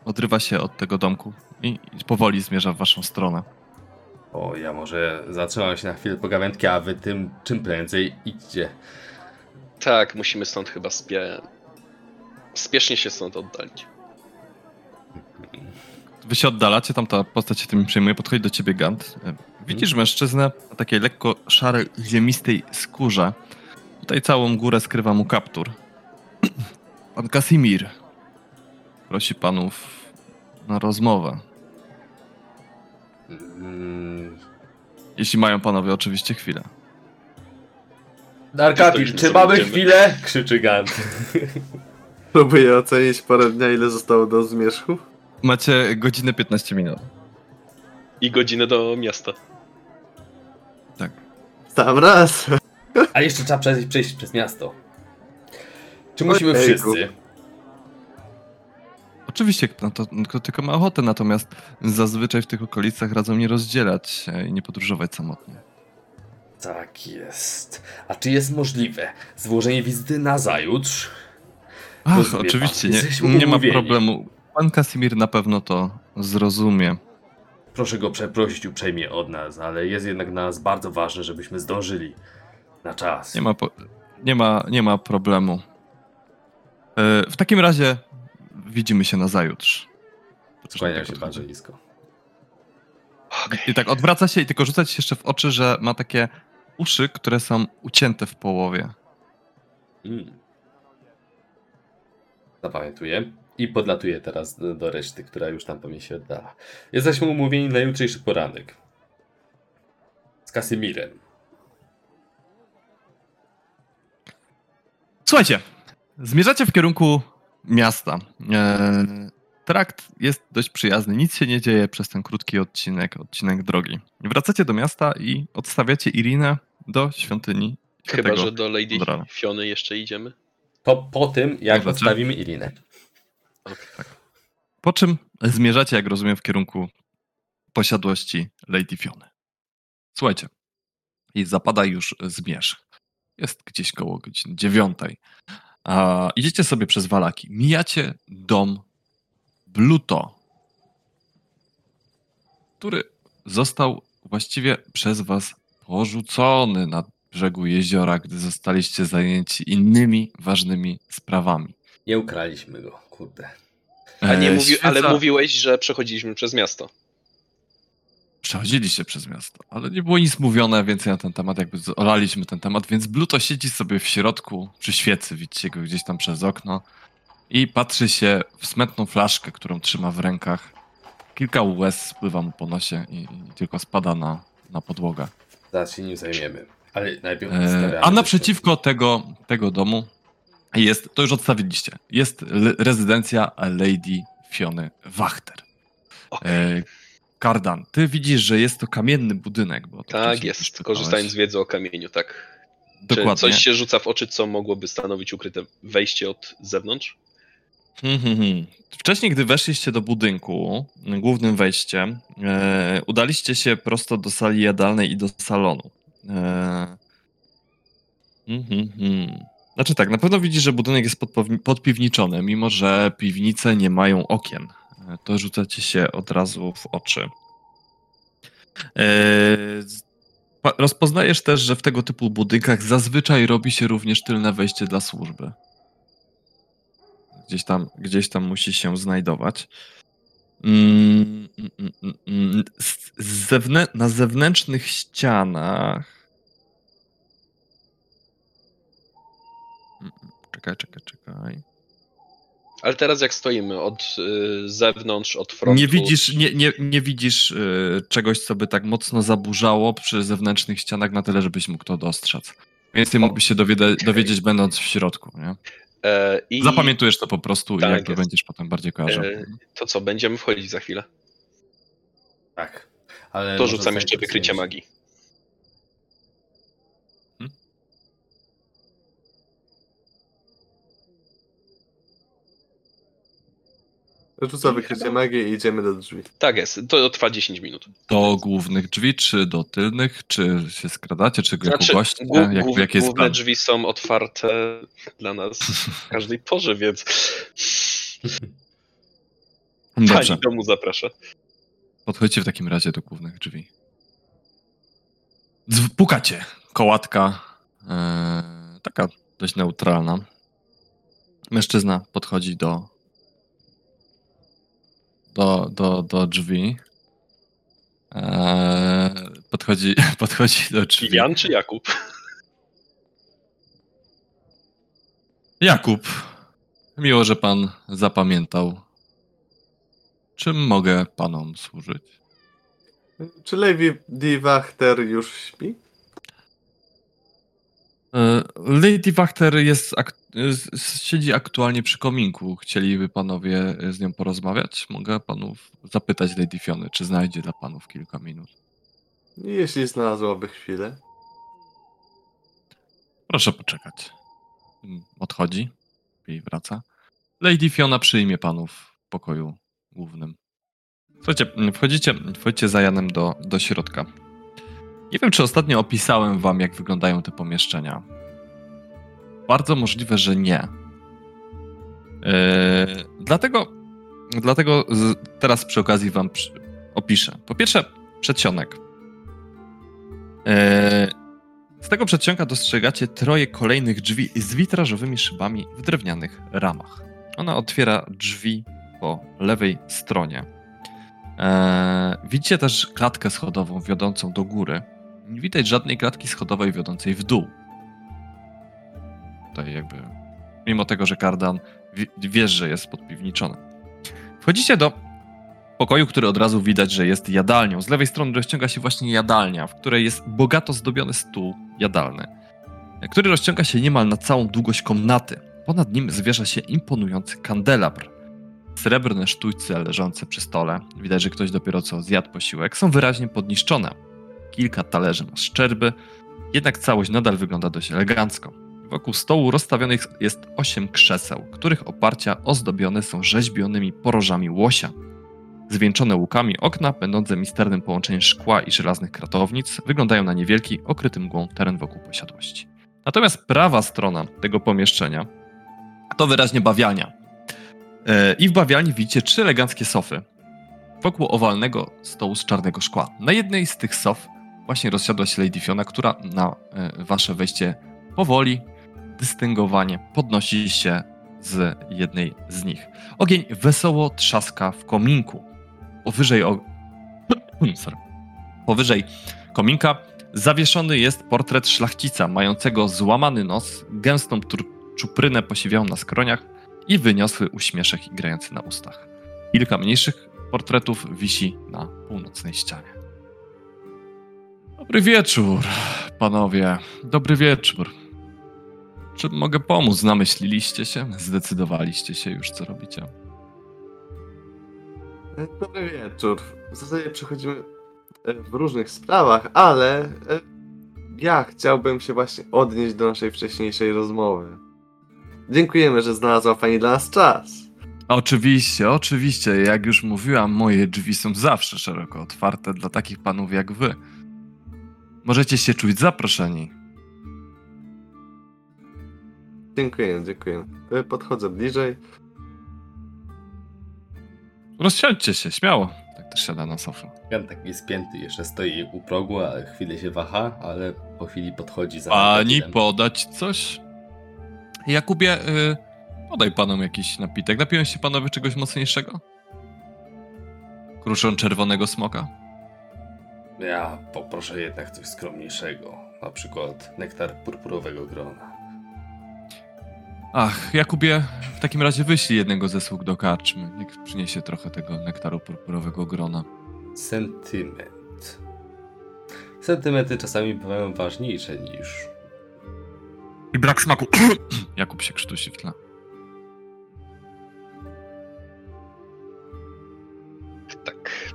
odrywa się od tego domku i, i powoli zmierza w waszą stronę. O, ja może zatrzymam się na chwilę pogawędki, a wy tym czym prędzej idźcie. Tak, musimy stąd chyba spie... spiesznie się stąd oddalić. Wy się oddalacie, tam ta postać się tym przejmuje, podchodzi do ciebie Gant. Widzisz mężczyznę o takiej lekko szarej, ziemistej skórze. Tutaj całą górę skrywa mu kaptur. Pan Kasimir prosi panów na rozmowę. Mm, Jeśli mają panowie oczywiście chwilę. Stoimy czy mamy idziemy. chwilę? Krzyczy Gant. *laughs* Próbuję ocenić porę dnia, ile zostało do zmierzchu. Macie godzinę 15 minut. I godzinę do miasta. Tak. Sam raz. A jeszcze trzeba przejść, przejść przez miasto. Czy musimy Ojejku. wszyscy? Oczywiście, kto, to, kto tylko ma ochotę, natomiast zazwyczaj w tych okolicach radzą nie rozdzielać się i nie podróżować samotnie. Tak jest. A czy jest możliwe złożenie wizyty na zajutrz? Ach, oczywiście, nie, nie ma problemu. Pan Kasimir na pewno to zrozumie. Proszę go przeprosić uprzejmie od nas, ale jest jednak dla nas bardzo ważne, żebyśmy zdążyli na czas. Nie ma, po, nie ma, nie ma problemu. E, w takim razie widzimy się na zajutrz. Skłaniam się bardzo nisko. I tak odwraca się i tylko rzuca ci jeszcze w oczy, że ma takie uszy, które są ucięte w połowie. Mm. Zapamiętuję. I podlatuję teraz do, reszty, która już tam pewnie się oddala. Jesteśmy umówieni na jutrzejszy poranek. Z Kasymirem. Słuchajcie, zmierzacie w kierunku miasta. E, trakt jest dość przyjazny, nic się nie dzieje przez ten krótki odcinek, odcinek drogi. Wracacie do miasta i odstawiacie Irinę do świątyni Chyba, że do Lady Kondrada. Fiony jeszcze idziemy. To po tym, jak odstawimy Irinę. Po czym zmierzacie, jak rozumiem, w kierunku posiadłości Lady Fiony. Słuchajcie, i zapada już zmierzch. Jest gdzieś koło godziny dziewiątej. A idziecie sobie przez Walaki. Mijacie dom Bluto, który został właściwie przez was porzucony na brzegu jeziora, gdy zostaliście zajęci innymi ważnymi sprawami. Nie ukraliśmy go, kurde. Nie E, mówi, ale mówiłeś, że przechodziliśmy przez miasto. Przechodziliście przez miasto, ale nie było nic mówione więcej na ten temat, jakby olaliśmy ten temat, więc Bluto siedzi sobie w środku przy świecy, widzicie go gdzieś tam przez okno i patrzy się w smętną flaszkę, którą trzyma w rękach. Kilka łez spływa mu po nosie i, i tylko spada na, na podłogę. Zaraz się nim zajmiemy. Ale najpierw E, a naprzeciwko tego, tego domu jest, to już odstawiliście, jest rezydencja Lady Fiony Wachter. E, Kardan, ty widzisz, że jest to kamienny budynek. Bo Tak jest, korzystając z wiedzy o kamieniu, tak. Dokładnie. Czy coś się rzuca w oczy, co mogłoby stanowić ukryte wejście od zewnątrz? Hmm, hmm, hmm. Wcześniej, gdy weszliście do budynku, głównym wejściem, e, udaliście się prosto do sali jadalnej i do salonu. E. Znaczy tak, na pewno widzisz, że budynek jest podpiwniczony, mimo że piwnice nie mają okien. To rzuca ci się od razu w oczy. E, rozpoznajesz też, że w tego typu budynkach zazwyczaj robi się również tylne wejście dla służby gdzieś tam, gdzieś tam musi się znajdować. Mm, mm, mm, na zewnętrznych ścianach. Czekaj, czekaj, czekaj. Ale teraz jak stoimy od y, zewnątrz, od frontu... Nie widzisz, nie, nie, nie widzisz y, czegoś, co by tak mocno zaburzało przy zewnętrznych ścianach na tyle, żebyś mógł to dostrzec. Więcej mógłbyś się dowieda- dowiedzieć, będąc w środku. Nie? E, i Zapamiętujesz to po prostu Tak i jakby jest. będziesz potem bardziej kojarzył. E, To co, będziemy wchodzić za chwilę. Tak. Ale To rzucam jeszcze wykrycie magii. Rzuca wykrycie magii i idziemy do drzwi. Tak jest, to trwa 10 minut. Do głównych drzwi, czy do tylnych, czy się skradacie, czy jako Znaczy, goście? głó- Jak, głów- jaki jest główne plan? drzwi są otwarte dla nas w każdej porze, więc Dobrze, pani domu zaprasza. podchodźcie w takim razie do głównych drzwi. Dzw- Pukacie. Kołatka, e, taka dość neutralna. Mężczyzna podchodzi do, do, do, do drzwi. E, podchodzi, *laughs* podchodzi do drzwi. Jan czy Jakub? Jakub, miło, że pan zapamiętał. Czym mogę panom służyć? Czy Lady Wachter już śpi? E, Lady Wachter jest siedzi aktualnie przy kominku. Chcieliby panowie z nią porozmawiać? Mogę panów zapytać Lady Fiony, czy znajdzie dla panów kilka minut. Jeśli znalazłaby chwilę. Proszę poczekać. Odchodzi i wraca. Lady Fiona przyjmie panów w pokoju głównym. Słuchajcie, wchodzicie, wchodzicie za Janem do, do środka. Nie wiem, czy ostatnio opisałem wam, jak wyglądają te pomieszczenia. Bardzo możliwe, że nie. Yy, dlatego dlatego z, teraz przy okazji wam przy, opiszę. Po pierwsze, przedsionek. Yy, z tego przedsionka dostrzegacie troje kolejnych drzwi z witrażowymi szybami w drewnianych ramach. Ona otwiera drzwi po lewej stronie. Eee, widzicie też klatkę schodową wiodącą do góry. Nie widać żadnej klatki schodowej wiodącej w dół. Tutaj jakby, mimo tego, że kardan wi- wiesz, że jest podpiwniczony. Wchodzicie do pokoju, który od razu widać, że jest jadalnią. Z lewej strony rozciąga się właśnie jadalnia, w której jest bogato zdobiony stół jadalny, który rozciąga się niemal na całą długość komnaty. Ponad nim zwierza się imponujący kandelabr. Srebrne sztućce leżące przy stole, widać, że ktoś dopiero co zjadł posiłek, są wyraźnie podniszczone. Kilka talerzy ma szczerby, jednak całość nadal wygląda dość elegancko. Wokół stołu rozstawionych jest osiem krzeseł, których oparcia ozdobione są rzeźbionymi porożami łosia. Zwieńczone łukami okna, będące misternym połączeniem szkła i żelaznych kratownic, wyglądają na niewielki, okryty mgłą teren wokół posiadłości. Natomiast prawa strona tego pomieszczenia to wyraźnie bawialnia. E, I w bawialni widzicie trzy eleganckie sofy wokół owalnego stołu z czarnego szkła. Na jednej z tych sof właśnie rozsiadła się Lady Fiona, która na e, wasze wejście powoli, dystyngowanie podnosi się z jednej z nich. Ogień wesoło trzaska w kominku. Powyżej. *clears throat* Powyżej kominka zawieszony jest portret szlachcica mającego złamany nos, gęstą czuprynę posiwiałą na skroniach i wyniosły uśmieszek igrający na ustach. Kilka mniejszych portretów wisi na północnej ścianie. Dobry wieczór, panowie. Dobry wieczór. Czy mogę pomóc? Namyśliliście się? Zdecydowaliście się już, co robicie? E, Dobry wieczór. W zasadzie przechodzimy e, w różnych sprawach, ale e, ja chciałbym się właśnie odnieść do naszej wcześniejszej rozmowy. Dziękujemy, że znalazła Pani dla nas czas. Oczywiście, oczywiście. Jak już mówiłam, moje drzwi są zawsze szeroko otwarte dla takich panów jak wy. Możecie się czuć zaproszeni. Dziękuję, dziękuję. E, Podchodzę bliżej. Rozsiądźcie się, śmiało. Tak też siada na sofę. Jan taki spięty jeszcze stoi u progu, a chwilę się waha, ale po chwili podchodzi za Pani podać coś? Jakubie, y, podaj panom jakiś napitek. Napiją się panowie czegoś mocniejszego? Kruszą czerwonego smoka? Ja poproszę jednak coś skromniejszego. Na przykład nektar purpurowego grona. Ach, Jakubie, w takim razie wyślij jednego ze sług do karczmy. Niech przyniesie trochę tego nektaru purpurowego grona. Sentyment. Sentymenty czasami bywają ważniejsze niż I brak smaku. *clears throat* Jakub się krztusi w tle. Tak.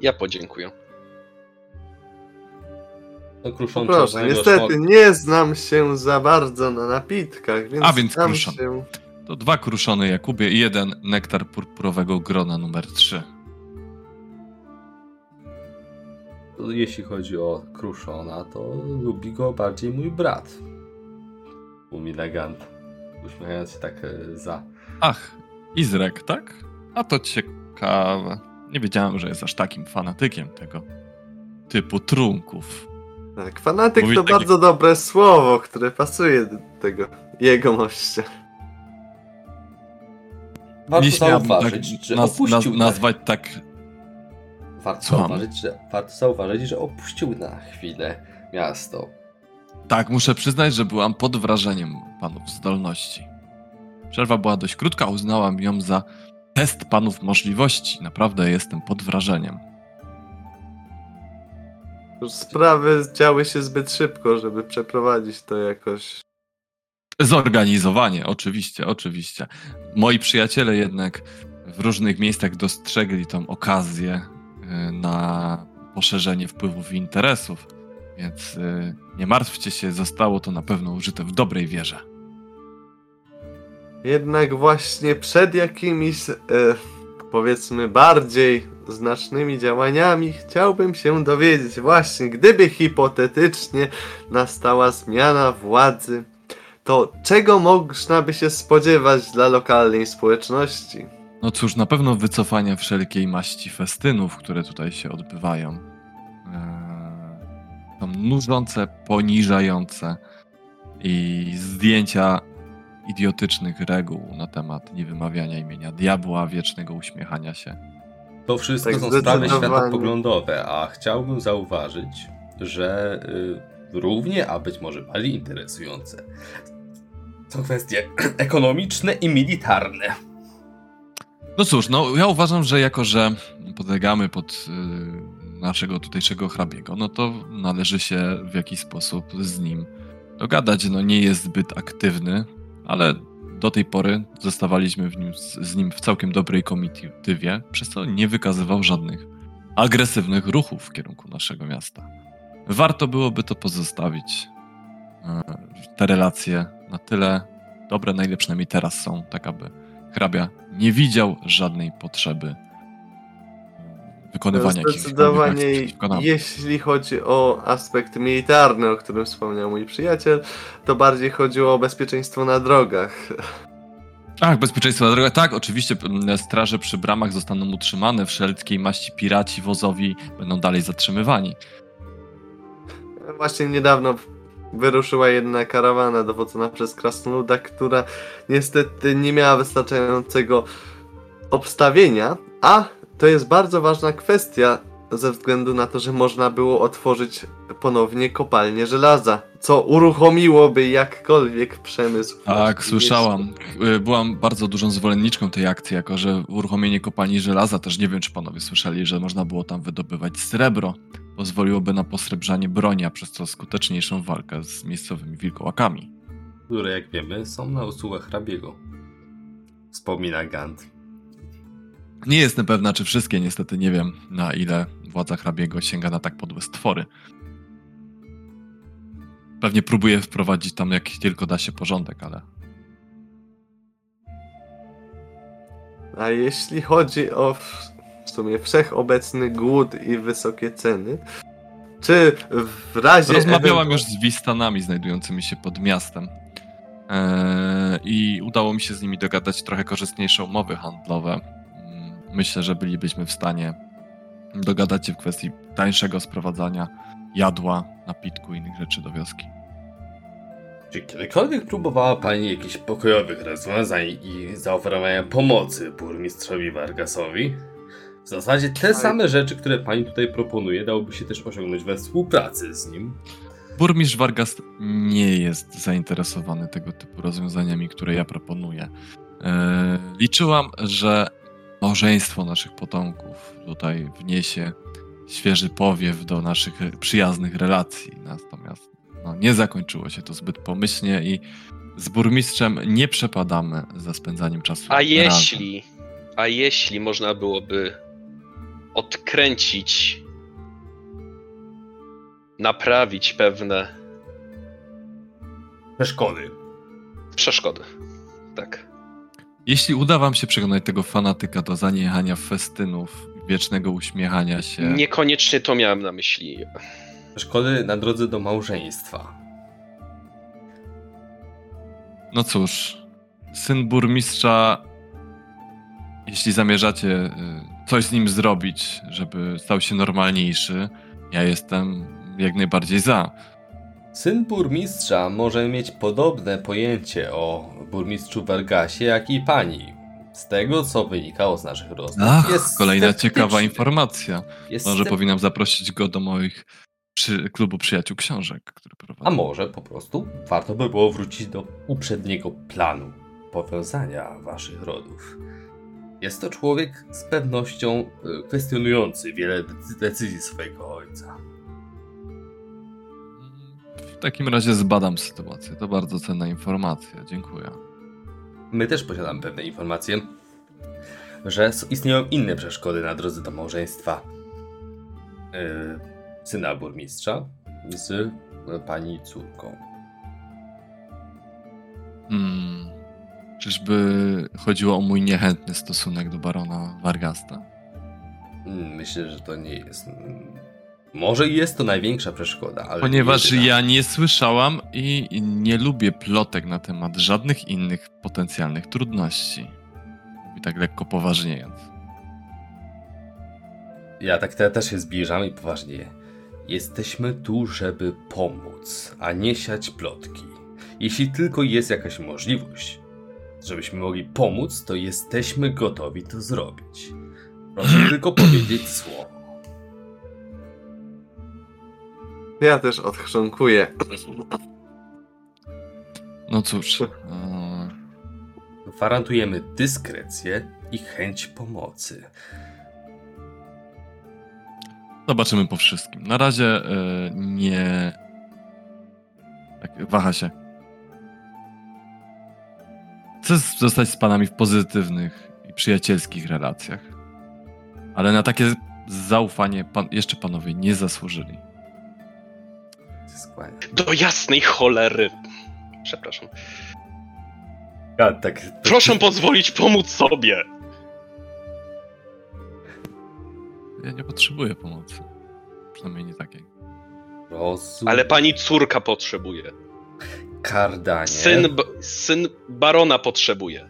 Ja podziękuję. No, kruszą Proszę, niestety nie znam się za bardzo na napitkach, więc A, więc kruszon. się To dwa kruszony Jakubie i jeden nektar purpurowego grona numer 3. To Jeśli chodzi o Kruszona, to lubi go bardziej mój brat. Mówi Nagant, uśmiechając się tak e, za. Ach, Izrek, tak? A to ciekawe. Nie wiedziałem, że jest aż takim fanatykiem tego typu trunków. Tak, fanatyk Mówi to taki- bardzo dobre słowo, które pasuje do tego jego mościa. Warto Nie zauważyć, tak że naz- opuścił naz- nazwać tak Warto zauważyć, że, warto zauważyć, że opuścił na chwilę miasto. Tak, muszę przyznać, że byłam pod wrażeniem panów zdolności. Przerwa była dość krótka, uznałam ją za test panów możliwości. Naprawdę jestem pod wrażeniem. Sprawy działy się zbyt szybko, żeby przeprowadzić to jakoś. Zorganizowanie, oczywiście, oczywiście. Moi przyjaciele jednak w różnych miejscach dostrzegli tą okazję y, na poszerzenie wpływów i interesów, więc y, nie martwcie się, zostało to na pewno użyte w dobrej wierze. Jednak właśnie przed jakimiś, e, powiedzmy, bardziej znacznymi działaniami chciałbym się dowiedzieć, właśnie gdyby hipotetycznie nastała zmiana władzy, to czego można by się spodziewać dla lokalnej społeczności? No cóż, na pewno wycofania wszelkiej maści festynów, które tutaj się odbywają. Eee, są nużące, poniżające i zdjęcia idiotycznych reguł na temat niewymawiania imienia diabła, wiecznego uśmiechania się. To wszystko Tak, są sprawy światopoglądowe, a chciałbym zauważyć, że y, równie, a być może bardziej interesujące, są kwestie *clears throat* ekonomiczne i militarne. No cóż, no ja uważam, że jako, że podlegamy pod y, naszego tutejszego hrabiego, no to należy się w jakiś sposób z nim dogadać. No nie jest zbyt aktywny, ale do tej pory zostawaliśmy nim, z, z nim w całkiem dobrej komitywie, przez co nie wykazywał żadnych agresywnych ruchów w kierunku naszego miasta. Warto byłoby to pozostawić. y, Te relacje na tyle dobre, na przynajmniej teraz są, tak aby hrabia nie widział żadnej potrzeby wykonywania Zdecydowanie, jeśli chodzi o aspekt militarny, o którym wspomniał mój przyjaciel, to bardziej chodziło o bezpieczeństwo na drogach. Tak, bezpieczeństwo na drogach. Tak, oczywiście m, straże przy bramach zostaną utrzymane, wszelkiej maści piraci wozowi będą dalej zatrzymywani. Właśnie niedawno wyruszyła jedna karawana dowodzona przez Krasnoluda, która niestety nie miała wystarczającego obstawienia, a to jest bardzo ważna kwestia ze względu na to, że można było otworzyć ponownie kopalnię żelaza, co uruchomiłoby jakkolwiek przemysł. Tak, słyszałam. Y, Byłam bardzo dużą zwolenniczką tej akcji, jako że uruchomienie kopalni żelaza, też nie wiem, czy panowie słyszeli, że można było tam wydobywać srebro. Pozwoliłoby na posrebrzanie broni, a przez to skuteczniejszą walkę z miejscowymi wilkołakami. które jak wiemy są na usługach hrabiego. Wspomina Gant. Nie jestem pewna, czy wszystkie, niestety nie wiem, na ile władza hrabiego sięga na tak podłe stwory. Pewnie próbuje wprowadzić tam jak tylko da się porządek, ale A jeśli chodzi o w, sumie wszechobecny głód i wysokie ceny, czy w razie. rozmawiałam już z Wistanami znajdującymi się pod miastem eee, i udało mi się z nimi dogadać trochę korzystniejsze umowy handlowe. Myślę, że bylibyśmy w stanie dogadać się w kwestii tańszego sprowadzania jadła, napitku i innych rzeczy do wioski. Czy kiedykolwiek próbowała Pani jakichś pokojowych rozwiązań i zaoferowania pomocy burmistrzowi Vargasowi? W zasadzie te same rzeczy, które Pani tutaj proponuje, dałoby się też osiągnąć we współpracy z nim. Burmistrz Vargas nie jest zainteresowany tego typu rozwiązaniami, które ja proponuję. E, liczyłam, że małżeństwo naszych potomków tutaj wniesie świeży powiew do naszych przyjaznych relacji. Natomiast no, nie zakończyło się to zbyt pomyślnie i z burmistrzem nie przepadamy za spędzaniem czasu. A razem. jeśli, a jeśli można byłoby odkręcić, naprawić pewne Przeszkody. przeszkody. Tak. Jeśli uda wam się przekonać tego fanatyka do zaniechania festynów, wiecznego uśmiechania się, Niekoniecznie to miałem na myśli. Szkody na drodze do małżeństwa. no cóż, syn burmistrza, jeśli zamierzacie y, coś z nim zrobić, żeby stał się normalniejszy, ja jestem jak najbardziej za. Syn burmistrza może mieć podobne pojęcie o burmistrzu Vargasie, jak i pani. Z tego, co wynikało z naszych rozmów. Ach, jest kolejna sceptyczny. ciekawa informacja. Jest Może scep- powinnam zaprosić go do moich przy, klubu przyjaciół książek, który prowadzę. A może po prostu warto by było wrócić do uprzedniego planu powiązania waszych rodów. Jest to człowiek z pewnością y, kwestionujący wiele decy- decyzji swojego ojca. W takim razie zbadam sytuację. To bardzo cenna informacja. Dziękuję. My też posiadamy pewne informacje, że istnieją inne przeszkody na drodze do małżeństwa yy, syna burmistrza z y, pani córką. Hmm. Czyżby chodziło o mój niechętny stosunek do barona Vargasta? Mm, Myślę, że to nie jest. Może jest to największa przeszkoda, ale. nie Ponieważ jedyna. ja nie słyszałam i i nie lubię plotek na temat żadnych innych potencjalnych trudności. I tak lekko poważniejąc. Ja tak te, też się zbliżam i poważnie. Jesteśmy tu, żeby pomóc, a nie siać plotki. Jeśli tylko jest jakaś możliwość, żebyśmy mogli pomóc, to jesteśmy gotowi to zrobić. Proszę tylko *clears throat* powiedzieć słowo. Ja też odchrząkuję. No cóż. e, Gwarantujemy dyskrecję i chęć pomocy. Zobaczymy po wszystkim. Na razie e, nie. Tak, waha się. Chcę zostać z panami w pozytywnych i przyjacielskich relacjach. Ale na takie zaufanie pan, jeszcze panowie nie zasłużyli. Do jasnej cholery. Przepraszam. Ja, tak, Proszę pozwolić pomóc sobie. Ja nie potrzebuję pomocy. Przynajmniej nie takiej. Rozum... Ale pani córka potrzebuje. Kardanie. Syn, syn barona potrzebuje.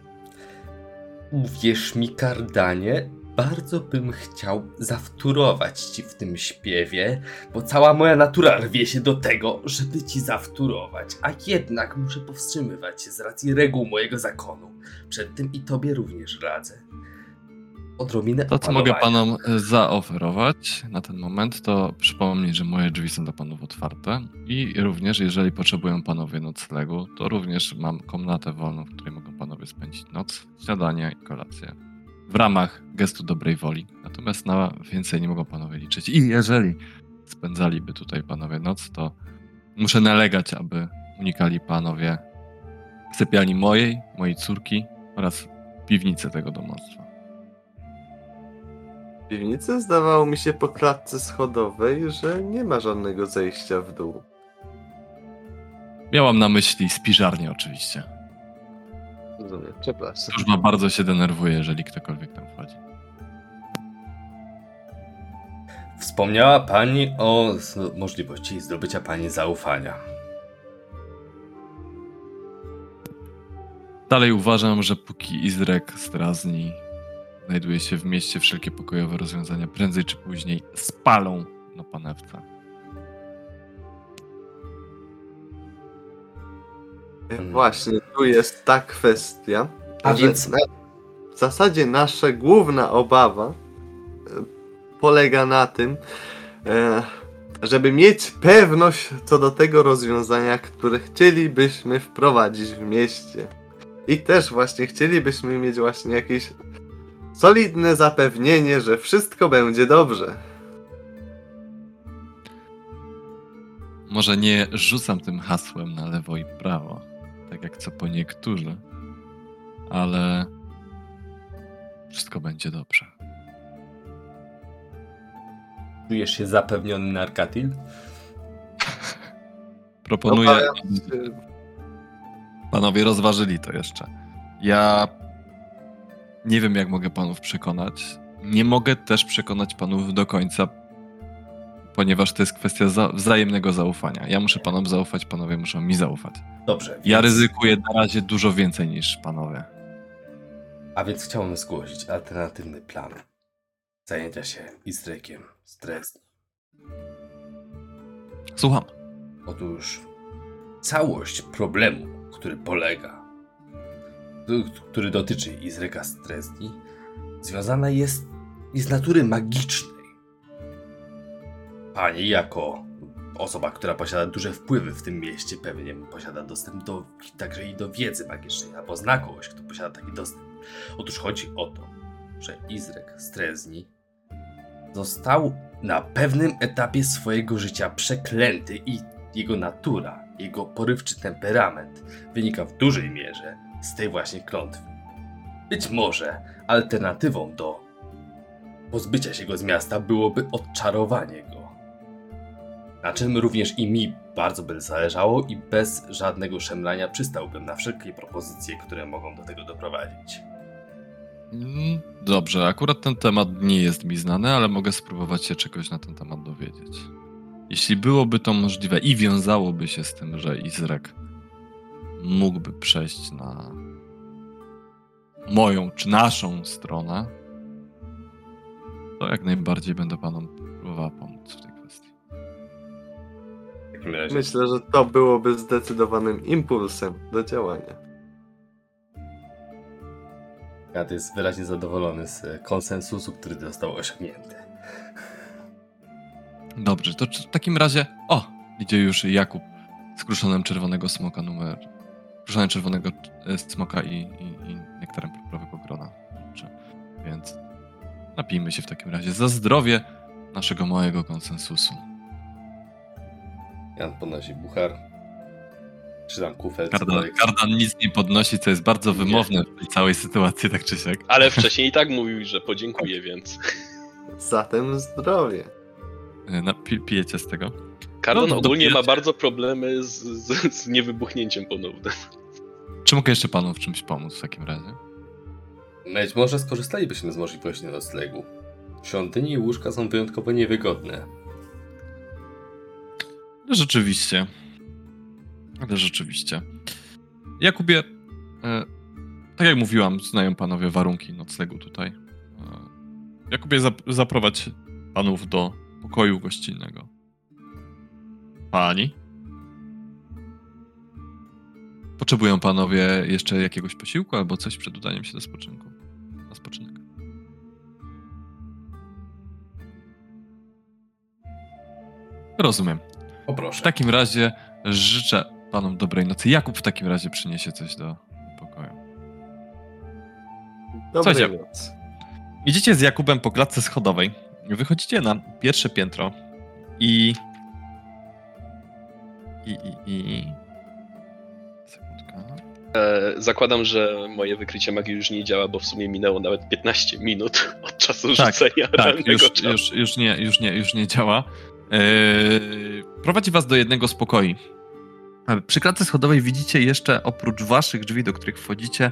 Uwierz mi, Kardanie, bardzo bym chciał zawtórować ci w tym śpiewie, bo cała moja natura rwie się do tego, żeby ci zawtórować, a jednak muszę powstrzymywać się z racji reguł mojego zakonu. Przed tym i tobie również radzę. Odrobinę To, co mogę panom zaoferować na ten moment, to przypomnieć, że moje drzwi są dla panów otwarte i również, jeżeli potrzebują panowie noclegu, to również mam komnatę wolną, w której mogą panowie spędzić noc, śniadanie i kolację. W ramach gestu dobrej woli. Natomiast na więcej nie mogą panowie liczyć. I jeżeli spędzaliby tutaj panowie noc, to muszę nalegać, aby unikali panowie sypialni mojej, mojej córki oraz piwnicy tego domostwa. Piwnicy zdawało mi się po klatce schodowej, że nie ma żadnego zejścia w dół. Miałam na myśli spiżarnię oczywiście. Rozumiem, przepraszam. Służba bardzo się denerwuje, jeżeli ktokolwiek tam wchodzi. Wspomniała pani o możliwości zdobycia pani zaufania. Dalej uważam, że póki Izrek Strazni znajduje się w mieście, wszelkie pokojowe rozwiązania prędzej czy później spalą na panewce. Właśnie, tu jest ta kwestia. A że więc- na, w zasadzie nasza główna obawa e, polega na tym, e, żeby mieć pewność co do tego rozwiązania, które chcielibyśmy wprowadzić w mieście. I też właśnie chcielibyśmy mieć właśnie jakieś solidne zapewnienie, że wszystko będzie dobrze. Może nie rzucam tym hasłem na lewo i prawo, tak jak co po niektórzy, ale wszystko będzie dobrze. Czujesz się zapewniony na Arkatil? *laughs* Proponuję, się- panowie rozważyli to jeszcze. Ja Nie wiem, jak mogę panów przekonać. Nie mogę też przekonać panów do końca, ponieważ to jest kwestia za wzajemnego zaufania. Ja muszę panom zaufać, panowie muszą mi zaufać. Dobrze. Ja więc- ryzykuję na razie dużo więcej niż panowie. A więc chciałbym zgłosić alternatywny plan. Zajęcia się Izrekiem z Dresdy. Słucham. Otóż całość problemu, który polega, który dotyczy Izreka z związana jest, jest natury magicznej. Pani jako osoba, która posiada duże wpływy w tym mieście, pewnie posiada dostęp do, także i do wiedzy magicznej, albo zna kogoś, kto posiada taki dostęp. Otóż chodzi o to, że Izrek z Trezni został na pewnym etapie swojego życia przeklęty i jego natura, jego porywczy temperament wynika w dużej mierze z tej właśnie klątwy. Być może alternatywą do pozbycia się go z miasta byłoby odczarowanie go. Na czym również i mi bardzo by zależało i bez żadnego szemrania przystałbym na wszelkie propozycje, które mogą do tego doprowadzić. Mm, Dobrze, akurat ten temat nie jest mi znany, ale mogę spróbować się czegoś na ten temat dowiedzieć. Jeśli byłoby to możliwe i wiązałoby się z tym, że Izrek mógłby przejść na moją czy naszą stronę, to jak najbardziej będę panom próbowała pomóc takim razie Myślę, że to byłoby zdecydowanym impulsem do działania. Kat jest wyraźnie zadowolony z konsensusu, który został osiągnięty. Dobrze, to w takim razie. O! Idzie już Jakub z kruszonem czerwonego smoka numer. Kruszonem czerwonego e, smoka i, i, i nektarem purpurowego grona. Więc napijmy się w takim razie za zdrowie naszego małego konsensusu. Jan podnosi buchar. Czy tam kufel, Kardan. Kardan nic nie podnosi, co jest bardzo Nie. wymowne w tej całej sytuacji, tak czy siak. Ale *laughs* wcześniej i tak mówił, że podziękuję, więc. Zatem zdrowie. E, Na, pi, pijecie z tego. Kardon No, to ogólnie ma bardzo problemy z, z, z niewybuchnięciem ponownym. Czy mogę jeszcze panu w czymś pomóc w takim razie? Być może skorzystalibyśmy z możliwości noclegu. Świątynie i łóżka są wyjątkowo niewygodne. Rzeczywiście. Ale rzeczywiście. Jakubie, e, tak jak mówiłam, znają panowie warunki noclegu tutaj. E, Jakubie, zap, zaprowadź panów do pokoju gościnnego. Pani? Potrzebują panowie jeszcze jakiegoś posiłku albo coś przed udaniem się do spoczynku? Na spoczynek. Rozumiem. W takim razie życzę panom dobrej nocy. Jakub w takim razie przyniesie coś do pokoju. Dobrej Słuchajcie. nocy. Idziecie z Jakubem po klatce schodowej. Wychodzicie na pierwsze piętro i. I. I. i... Sekundka. E, zakładam, że moje wykrycie magii już nie działa, bo w sumie minęło nawet 15 minut od czasu Tak, rzucenia Tak, realnego już, czasu. już, już, nie, już, nie, już nie działa. Yy, prowadzi was do jednego z pokoi. Przy klatce schodowej widzicie jeszcze oprócz waszych drzwi, do których wchodzicie,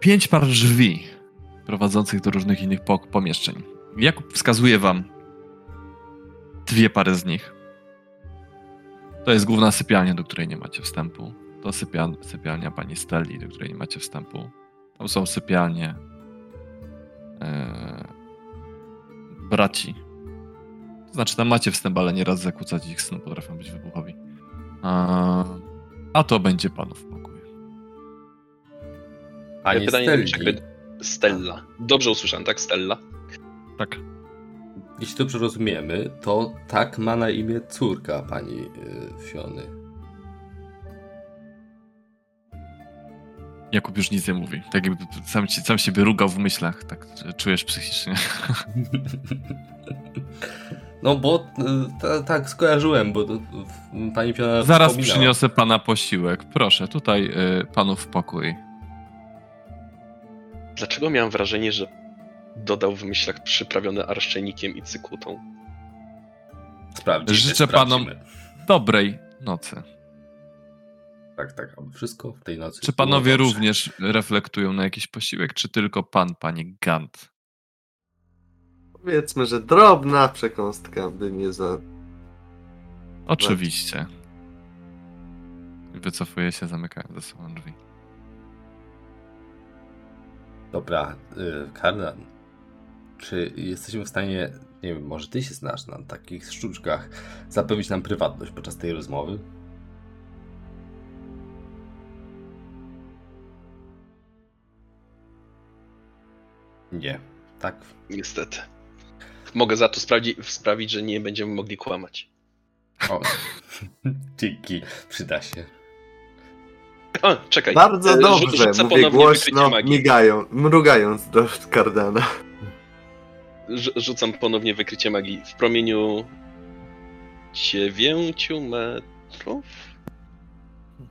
pięć par drzwi prowadzących do różnych innych pomieszczeń. Jakub wskazuje wam dwie pary z nich. To jest główna sypialnia, do której nie macie wstępu. To sypial- sypialnia pani Stelli, do której nie macie wstępu. Tam są sypialnie e, braci. Znaczy, tam macie wstęp, ale nieraz zakłócać ich snu potrafią być wybuchowi. A, a to będzie panów pokój. Panie Pytanie Stelli, przekry... Stella. Dobrze usłyszałem, tak? Stella. Tak. jeśli dobrze rozumiemy, to tak ma na imię córka pani y, Fiony. Jakub już nic nie mówi. Tak jakby sam, sam siebie rugał w myślach, tak czujesz psychicznie. *laughs* No bo y, ta, tak skojarzyłem, bo pani Fiona Zaraz wspominała. przyniosę pana posiłek. Proszę, tutaj y, panów pokój. Dlaczego miałem wrażenie, że dodał w myślach przyprawione arszczenikiem i cykutą? Sprawdzimy, Życzę sprawdzimy. Dobrej nocy. Tak, tak, wszystko w tej nocy. Czy panowie również reflektują na jakiś posiłek, czy tylko pan, pani Gant? Powiedzmy, że drobna przekąstka by nie za... Oczywiście. Wycofuję się, zamykając za sobą drzwi. Dobra, y, Kardan, czy jesteśmy w stanie, nie wiem, może ty się znasz na takich sztuczkach, zapewnić nam prywatność podczas tej rozmowy? Nie, tak? Niestety. Mogę za to sprawdzi- sprawić, że nie będziemy mogli kłamać. O, *laughs* dzięki, przyda się. O, czekaj. Bardzo e, dobrze, rzucę mówię ponownie wykrycie głośno, magii. migają, mrugając do Kardana. Rzu- Rzucam ponownie wykrycie magii w promieniu 9 metrów.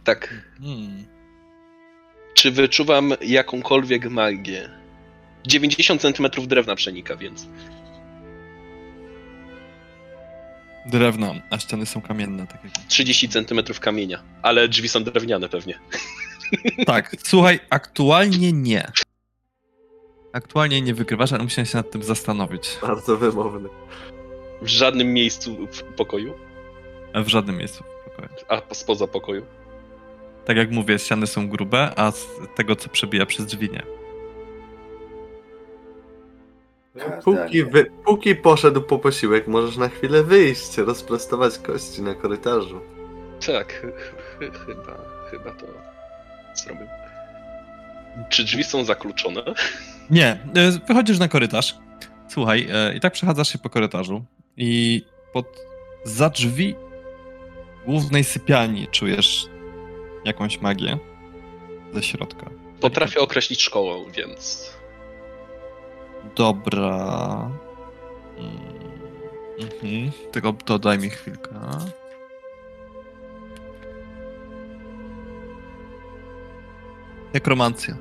Tak. Hmm. Czy wyczuwam jakąkolwiek magię? 90 cm drewna przenika, więc. Drewno, a ściany są kamienne, tak jak... 30 cm kamienia. Ale drzwi są drewniane pewnie. *laughs* Tak, słuchaj, aktualnie nie. Aktualnie nie wykrywasz, ale musiałem się nad tym zastanowić. Bardzo wymowny. W żadnym miejscu w pokoju, W żadnym miejscu w pokoju. a spoza pokoju. Tak jak mówię, ściany są grube, a z tego, co przebija przez drzwi, nie. Póki, wy, póki poszedł po posiłek, możesz na chwilę wyjść, rozprostować kości na korytarzu. Tak, ch- ch- chyba, chyba to zrobię. Czy drzwi są zakluczone? Nie, e, wychodzisz na korytarz. Słuchaj, e, i tak przechadzasz się po korytarzu i pod za drzwi głównej sypialni czujesz jakąś magię ze środka. Potrafię określić szkołę, więc. Dobra. Mm, Mhm. Tylko to daj mi chwilkę. Nekromancja.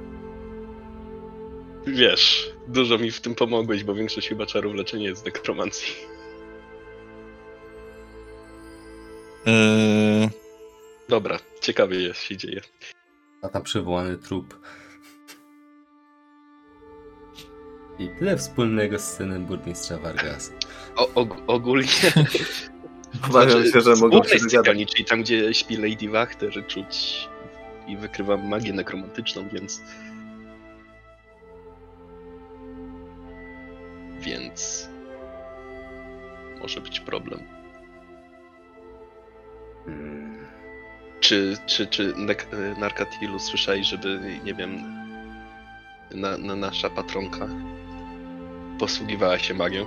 Wiesz, dużo mi w tym pomogłeś, bo większość chyba czarów leczenia jest z nekromancji. Eee, Dobra, ciekawie jest, się dzieje. A tam przywołany trup. I tyle wspólnego z synem burmistrza Vargas. O, og- ogólnie. *laughs* Obawiam się, że w mogą się sypialni, czyli tam, gdzie śpi Lady Wachter, czuć i wykrywam magię nekromantyczną, więc. Więc. Może być problem. Hmm. Czy, czy, czy Nek- Narkatilu słyszeli, żeby, nie wiem, na, na nasza patronka posługiwała się magią?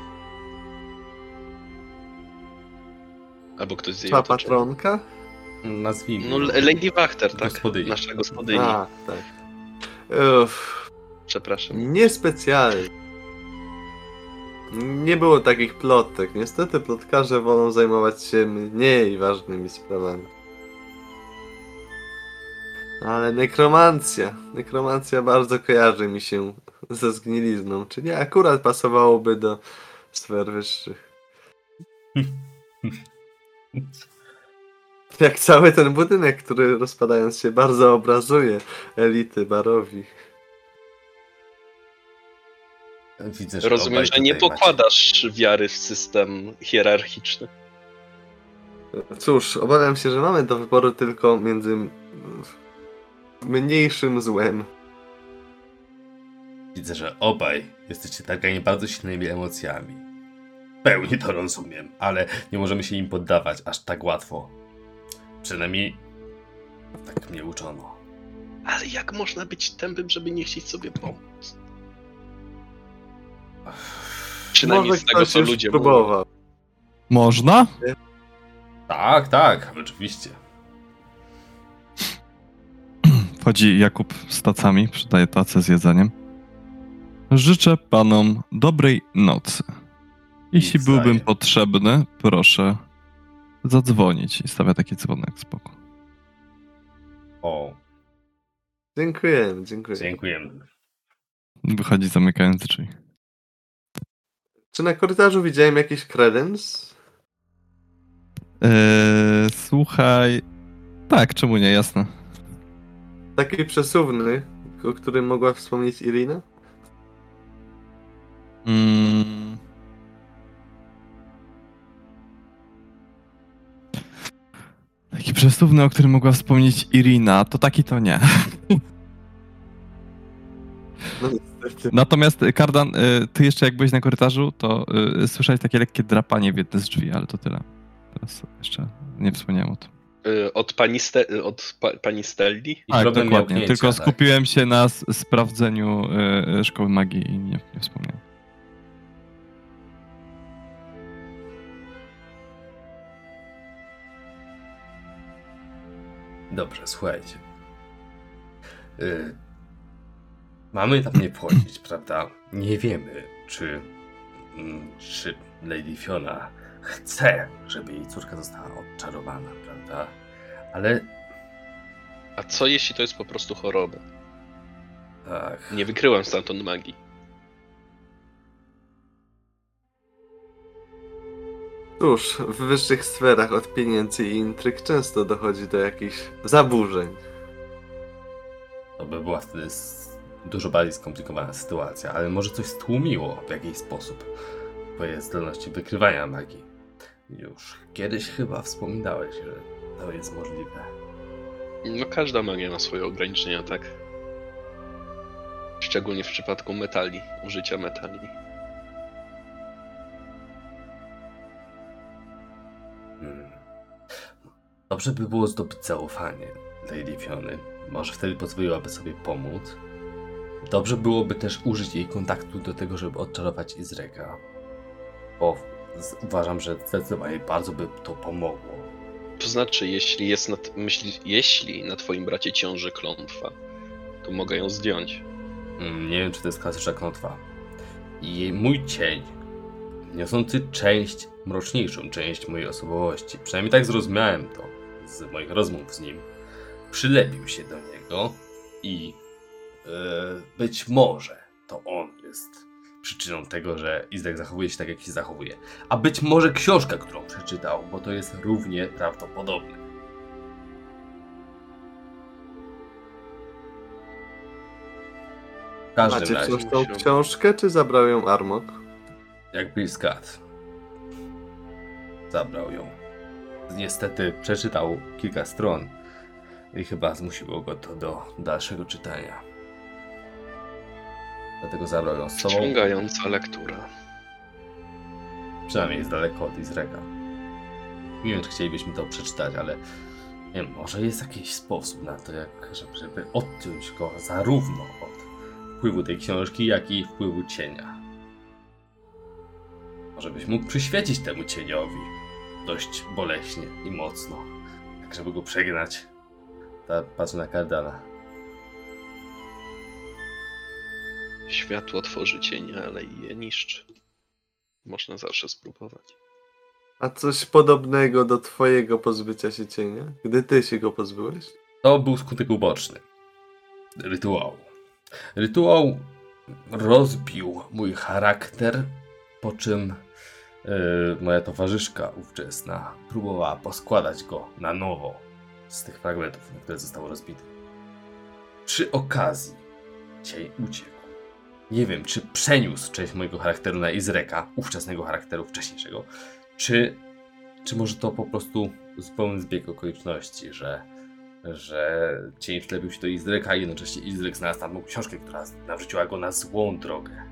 Albo ktoś z jej Ta otoczenia. patronka? Nazwijmy. No. Lady Wachter, tak? Gospodyni. Nasza gospodyni. A, tak. Uff, Przepraszam. niespecjalnie. Nie było takich plotek. Niestety plotkarze wolą zajmować się mniej ważnymi sprawami. Ale nekromancja. Nekromancja bardzo kojarzy mi się ze zgnilizną. Czy nie akurat pasowałoby do sfer wyższych. *laughs* Jak cały ten budynek, który rozpadając się bardzo obrazuje elity barowi. Widzę, że Rozumiem, że nie tutaj macie- pokładasz wiary w system hierarchiczny. Cóż, obawiam się, że mamy do wyboru tylko między mniejszym złem. Widzę, że obaj jesteście targani bardzo silnymi emocjami. W pełni to rozumiem, ale nie możemy się im poddawać aż tak łatwo. Przynajmniej tak mnie uczono. Ale jak można być tępym, żeby nie chcieć sobie pomóc? Przynajmniej Może z tego, ktoś co już ludzie mówią. próbował. można? Tak, tak, oczywiście. Wchodzi Jakub z tacami, przydaje tacę z jedzeniem. Życzę panom dobrej nocy. Jeśli byłbym potrzebny, proszę zadzwonić. I stawia taki dzwonek z boku. O, Dziękujemy, dziękuję. dziękujemy. Wychodzi zamykając drzwi. Czy na korytarzu widziałem jakiś kredens? Eee, słuchaj. Tak, czemu nie, jasne. Taki przesuwny, o którym mogła wspomnieć Irina? Mm. Taki przesuwny, o którym mogła wspomnieć Irina, to taki to nie. No. *laughs* Natomiast Kardan, y, ty jeszcze jak byłeś na korytarzu, to y, słyszałeś takie lekkie drapanie w jedne z drzwi, ale to tyle. Teraz jeszcze nie wspomniałem o tym. Y, Od pani, Ste- od pa- pani Stelli? Tak, dokładnie. Tylko tak. skupiłem się na s- sprawdzeniu szkoły magii i nie, nie wspomniałem. Dobrze, słuchajcie. Y, mamy tam nie wchodzić, prawda? Nie wiemy, czy, mm, czy Lady Fiona chce, żeby jej córka została odczarowana, prawda? Ale A co jeśli to jest po prostu choroba? tak. Nie wykryłam stamtąd magii. Cóż, w wyższych sferach od pieniędzy i intryg często dochodzi do jakichś zaburzeń. To by była wtedy dużo bardziej skomplikowana sytuacja, ale może coś stłumiło w jakiś sposób twoje zdolności wykrywania magii. Już kiedyś chyba wspominałeś, że to jest możliwe. No każda magia ma swoje ograniczenia, tak? Szczególnie w przypadku metali, użycia metali. Dobrze by było zdobyć zaufanie Lady Fiony. Może wtedy pozwoliłaby sobie pomóc. Dobrze byłoby też użyć jej kontaktu do tego, żeby odczarować Izreka. Bo uważam, że zdecydowanie bardzo by to pomogło. To znaczy, jeśli jest na, myśli, jeśli na twoim bracie ciąży klątwa, to mogę ją zdjąć. Mm, Nie wiem, czy to jest klasyczna klątwa. I mój cień, niosący część, mroczniejszą część mojej osobowości, przynajmniej tak zrozumiałem to z moich rozmów z nim, przylepił się do niego i e, być może to on jest przyczyną tego, że Izek zachowuje się tak, jak się zachowuje. A być może książka, którą przeczytał, bo to jest równie prawdopodobne. W każdym Macie razie, tą książkę, czy zabrał ją Armok? jak Bill Scott zabrał ją. Niestety przeczytał kilka stron i chyba zmusiło go to do dalszego czytania. Dlatego zabrał ją z sobą, Ściągająca lektura. przynajmniej jest daleko od Izreka. Nie wiem, czy chcielibyśmy to przeczytać, ale nie wiem, może jest jakiś sposób na to, jak, żeby, żeby odciąć go zarówno od wpływu tej książki, jak i wpływu cienia. Może byś mógł przyświecić temu cieniowi dość boleśnie i mocno, tak żeby go przegnać. Ta, patrzę na Kardana. Światło tworzy cienie, ale i je niszczy. Można zawsze spróbować. A coś podobnego do twojego pozbycia się cienia? Gdy ty się go pozbyłeś? To był skutek uboczny rytuału. Rytuał rozbił mój charakter, po czym moja towarzyszka ówczesna próbowała poskładać go na nowo z tych fragmentów, na które został rozbity. Przy okazji cień uciekł. Nie wiem, czy przeniósł część mojego charakteru na Izreka, ówczesnego charakteru wcześniejszego, czy, czy może to po prostu zupełny zbieg okoliczności, że że cień wlepił się do Izreka i jednocześnie Izrek znalazł tam książkę, która nawróciła go na złą drogę.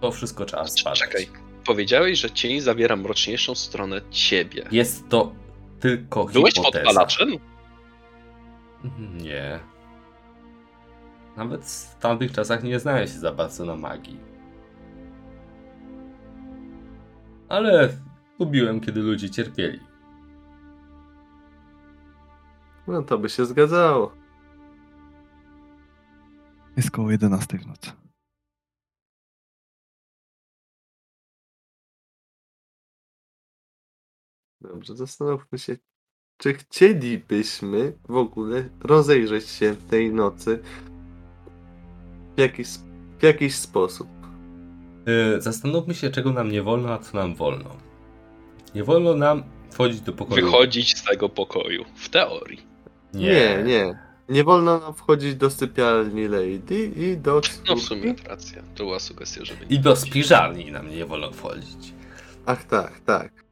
To wszystko trzeba zbadać. Czekaj. Powiedziałeś, że cień zawiera mroczniejszą stronę ciebie. Jest to tylko Byłeś hipoteza. podpalaczem? Nie. Nawet w tamtych czasach nie znałem się za bardzo na magii. Ale lubiłem, kiedy ludzie cierpieli. No to by się zgadzało. Jest koło 11 w nocy. Dobrze, zastanówmy się, czy chcielibyśmy w ogóle rozejrzeć się tej nocy w jakiś, w jakiś sposób. Yy, zastanówmy się, czego nam nie wolno, a co nam wolno. Nie wolno nam wchodzić do pokoju. Wychodzić z tego pokoju. W teorii. Nie, nie. Nie wolno nam wchodzić do sypialni Lady i do No w sumie racja. To była sugestia, żeby I do spiżarni nam nie wolno wchodzić. Ach tak, tak.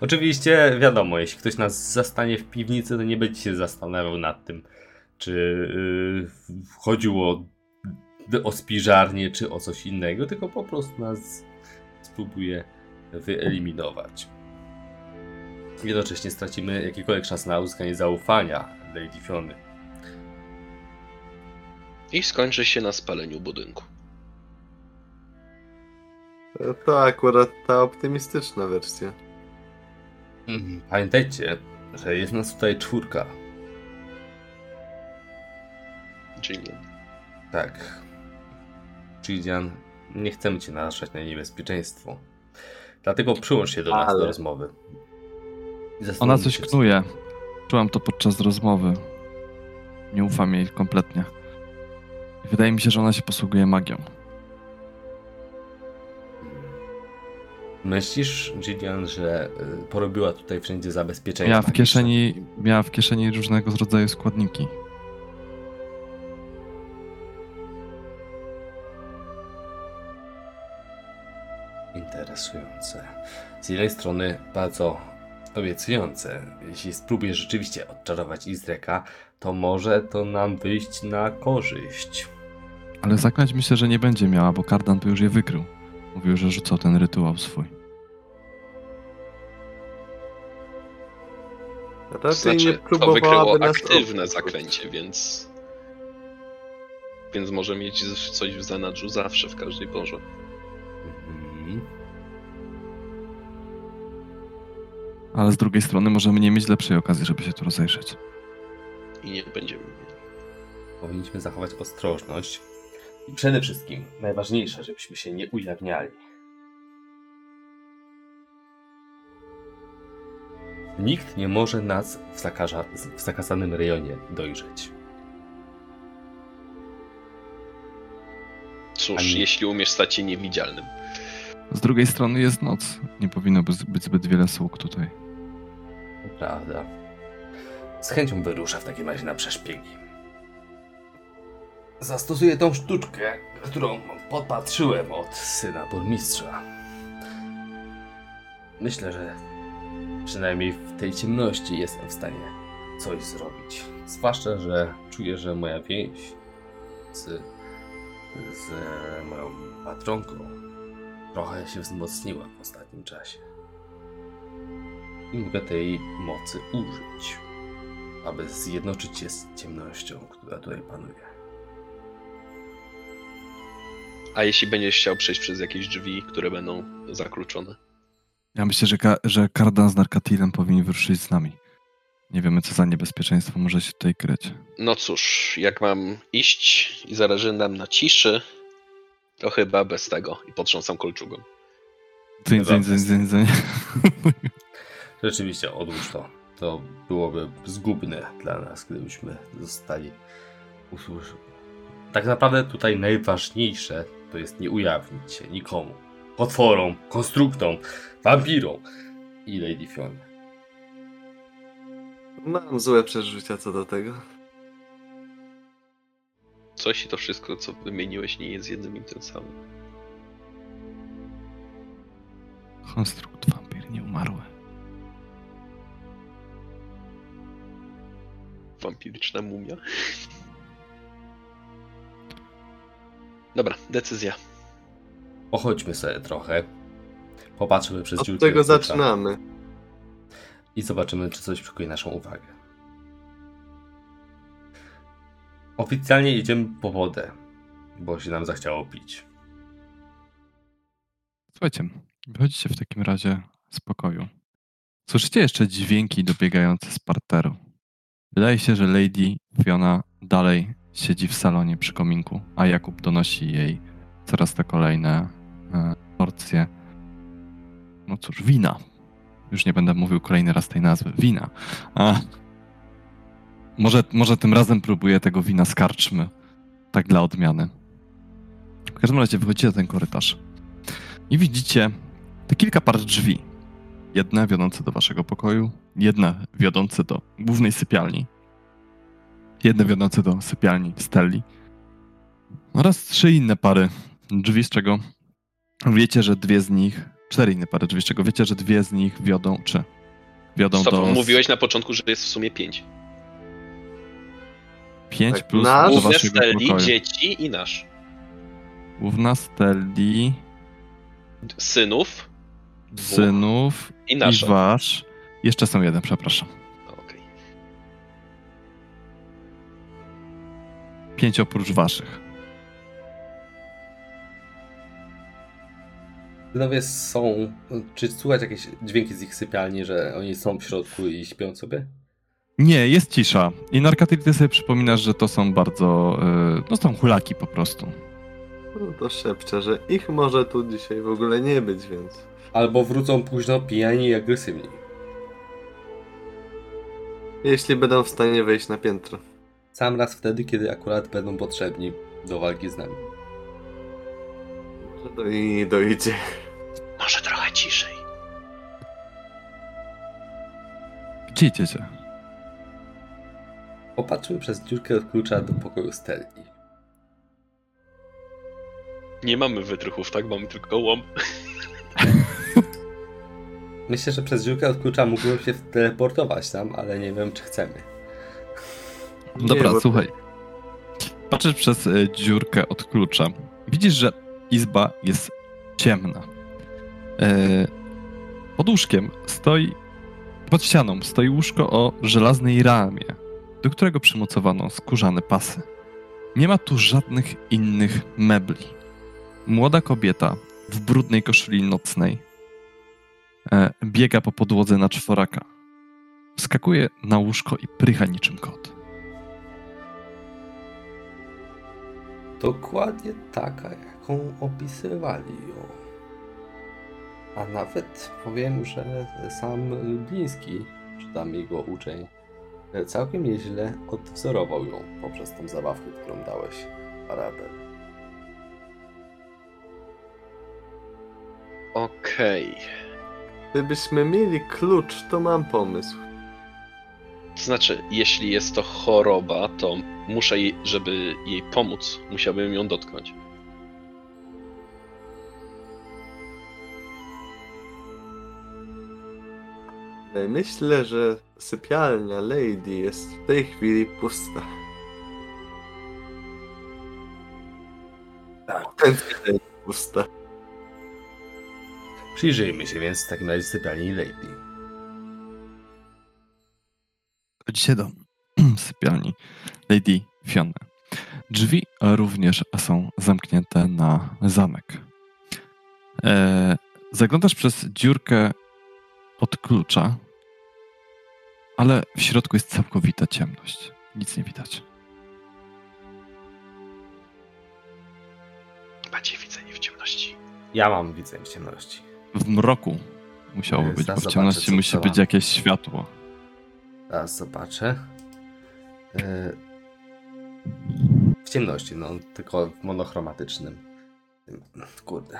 Oczywiście, wiadomo, jeśli ktoś nas zastanie w piwnicy, to nie będzie się zastanawiał nad tym, czy yy, chodziło o spiżarnię, czy o coś innego, tylko po prostu nas spróbuje wyeliminować. Jednocześnie stracimy jakiekolwiek szans na uzyskanie zaufania Lady Fiony. I skończy się na spaleniu budynku. To akurat ta optymistyczna wersja. Mhm. Pamiętajcie, że jest nas tutaj czwórka. Jillian. Tak. Chidian, nie chcemy cię narażać na niebezpieczeństwo. Dlatego przyłącz się do nas Ale- do rozmowy. Ona coś knuje. Czułam to podczas rozmowy. Nie ufam jej kompletnie. Wydaje mi się, że ona się posługuje magią. Myślisz, Gideon, że y, porobiła tutaj wszędzie zabezpieczenia? Miała w kieszeni, miała w kieszeni różnego rodzaju składniki. Interesujące. Z jednej strony bardzo obiecujące. Jeśli spróbujesz rzeczywiście odczarować Izreka, to może to nam wyjść na korzyść. Ale zaklęć myślę, że nie będzie miała, bo Kardan by już je wykrył. Mówił, że rzucał ten rytuał swój. Raczej Znaczy, nie to wykryło nas aktywne okłamać. zaklęcie, więc... Więc może mieć coś w zanadrzu zawsze, w każdej porze. Mhm. Ale z drugiej strony możemy nie mieć lepszej okazji, żeby się tu rozejrzeć. I nie będziemy mieli. Powinniśmy zachować ostrożność. I przede wszystkim, najważniejsze, żebyśmy się nie ujawniali. Nikt nie może nas w, zakarza, w zakazanym rejonie dojrzeć. Cóż, Ani- jeśli umiesz stać się niewidzialnym. Z drugiej strony jest noc. Nie powinno być zbyt wiele sług tutaj. To Prawda. Z chęcią wyruszę w takim razie na przeszpiegi. Zastosuję tą sztuczkę, którą podpatrzyłem od syna burmistrza. Myślę, że przynajmniej w tej ciemności jestem w stanie coś zrobić. Zwłaszcza, że czuję, że moja więź z, z moją patronką trochę się wzmocniła w ostatnim czasie i mogę tej mocy użyć, aby zjednoczyć się z ciemnością, która tutaj panuje. A jeśli będziesz chciał przejść przez jakieś drzwi, które będą zakluczone? Ja myślę, że, ka- że Kardan z Narkatilem powinni wyruszyć z nami. Nie wiemy, co za niebezpieczeństwo może się tutaj kryć. No cóż, jak mam iść i zależy nam na ciszy, to chyba bez tego. I potrząsam kolczugą. Dzyń, dzyń, dzyń, dzyń, dzyń. *laughs* Rzeczywiście, odłóż to. To byłoby zgubne dla nas, gdybyśmy zostali usłyszeni. Tak naprawdę tutaj najważniejsze to jest nie ujawnić się nikomu. Potworom, konstruktom, wampirom i Lady Fionie. Mam złe przeżycia co do tego. Coś i to wszystko, co wymieniłeś, nie jest jednym i tym samym. Konstrukt wampir nie umarły. Wampiryczna mumia. Dobra, decyzja. Pochodźmy sobie trochę. Popatrzymy przez Od dziurkę tego w klucza zaczynamy. I zobaczymy, czy coś przykuje naszą uwagę. Oficjalnie idziemy po wodę, bo się nam zachciało pić. Słuchajcie, wychodzicie w takim razie z pokoju. Słyszycie jeszcze dźwięki dobiegające z parteru. Wydaje się, że Lady Fiona dalej siedzi w salonie przy kominku, a Jakub donosi jej coraz to kolejne e, porcje. No cóż, wina. Już nie będę mówił kolejny raz tej nazwy. Wina. A, może, może tym razem próbuję tego wina z karczmy. Tak dla odmiany. W każdym razie wychodzicie na ten korytarz. I widzicie te kilka par drzwi. Jedne wiodące do waszego pokoju, jedna wiodące do głównej sypialni. Jedne wiodące do sypialni Stelli oraz trzy inne pary drzwi, z czego wiecie, że dwie z nich, cztery inne pary drzwi, z czego wiecie, że dwie z nich wiodą, czy wiodą Stop, do... mówiłeś na początku, że jest w sumie pięć. Pięć Tak, plus nasz- do Główne waszego Steli, pokoju. dzieci i nasz. Główna Stelli, Synów synów i i wasz. Jeszcze są jeden, przepraszam. Pięć oprócz waszych. Synowie są. Czy słychać jakieś dźwięki z ich sypialni, że oni są w środku i śpią sobie? Nie, jest cisza. I Narkatyl, ty sobie przypominasz, że to są bardzo... Yy, no są hulaki po prostu. No to szepczę, że ich może tu dzisiaj w ogóle nie być, więc... Albo wrócą późno pijani i agresywni. Jeśli będą w stanie wejść na piętro. Sam raz wtedy, kiedy akurat będą potrzebni do walki z nami. Może do i dojdzie. Może trochę ciszej. Gdzie idziecie? Popatrzymy przez dziurkę od klucza do pokoju Stelli. Nie mamy wytrychów, tak? Mamy tylko łom. *laughs* Myślę, że przez dziurkę od klucza mógłbym się teleportować tam, ale nie wiem, czy chcemy. Dobra, bo- słuchaj. Patrzysz przez y, dziurkę od klucza. Widzisz, że izba jest ciemna. E, pod łóżkiem stoi, pod ścianą stoi łóżko o żelaznej ramie, do którego przymocowano skórzane pasy. Nie ma tu żadnych innych mebli. Młoda kobieta w brudnej koszuli nocnej e, biega po podłodze na czworaka. Wskakuje na łóżko i prycha niczym kot. Dokładnie taka, jaką opisywali ją. A nawet powiem, że sam Bliński, czy tam jego uczeń, całkiem nieźle odwzorował ją poprzez tą zabawkę, którą dałeś, Arabel. Okej. Gdybyśmy mieli klucz, to mam pomysł. To znaczy, jeśli jest to choroba, to muszę jej, żeby jej pomóc, musiałbym ją dotknąć. Myślę, że sypialnia Lady jest w tej chwili pusta. Tak. Autentycznie jest pusta. Przyjrzyjmy się więc w takim razie sypialni Lady. Chodzicie do *clears throat* sypialni Lady Fiona. Drzwi również są zamknięte na zamek. E, zaglądasz przez dziurkę od klucza, ale w środku jest całkowita ciemność. Nic nie widać. Macie widzenie w ciemności. Ja mam widzę w ciemności. W mroku musiałoby E, być, bo w ciemności musi być jakieś światło. Teraz zobaczę. E, W ciemności, no, tylko w monochromatycznym. Kurde.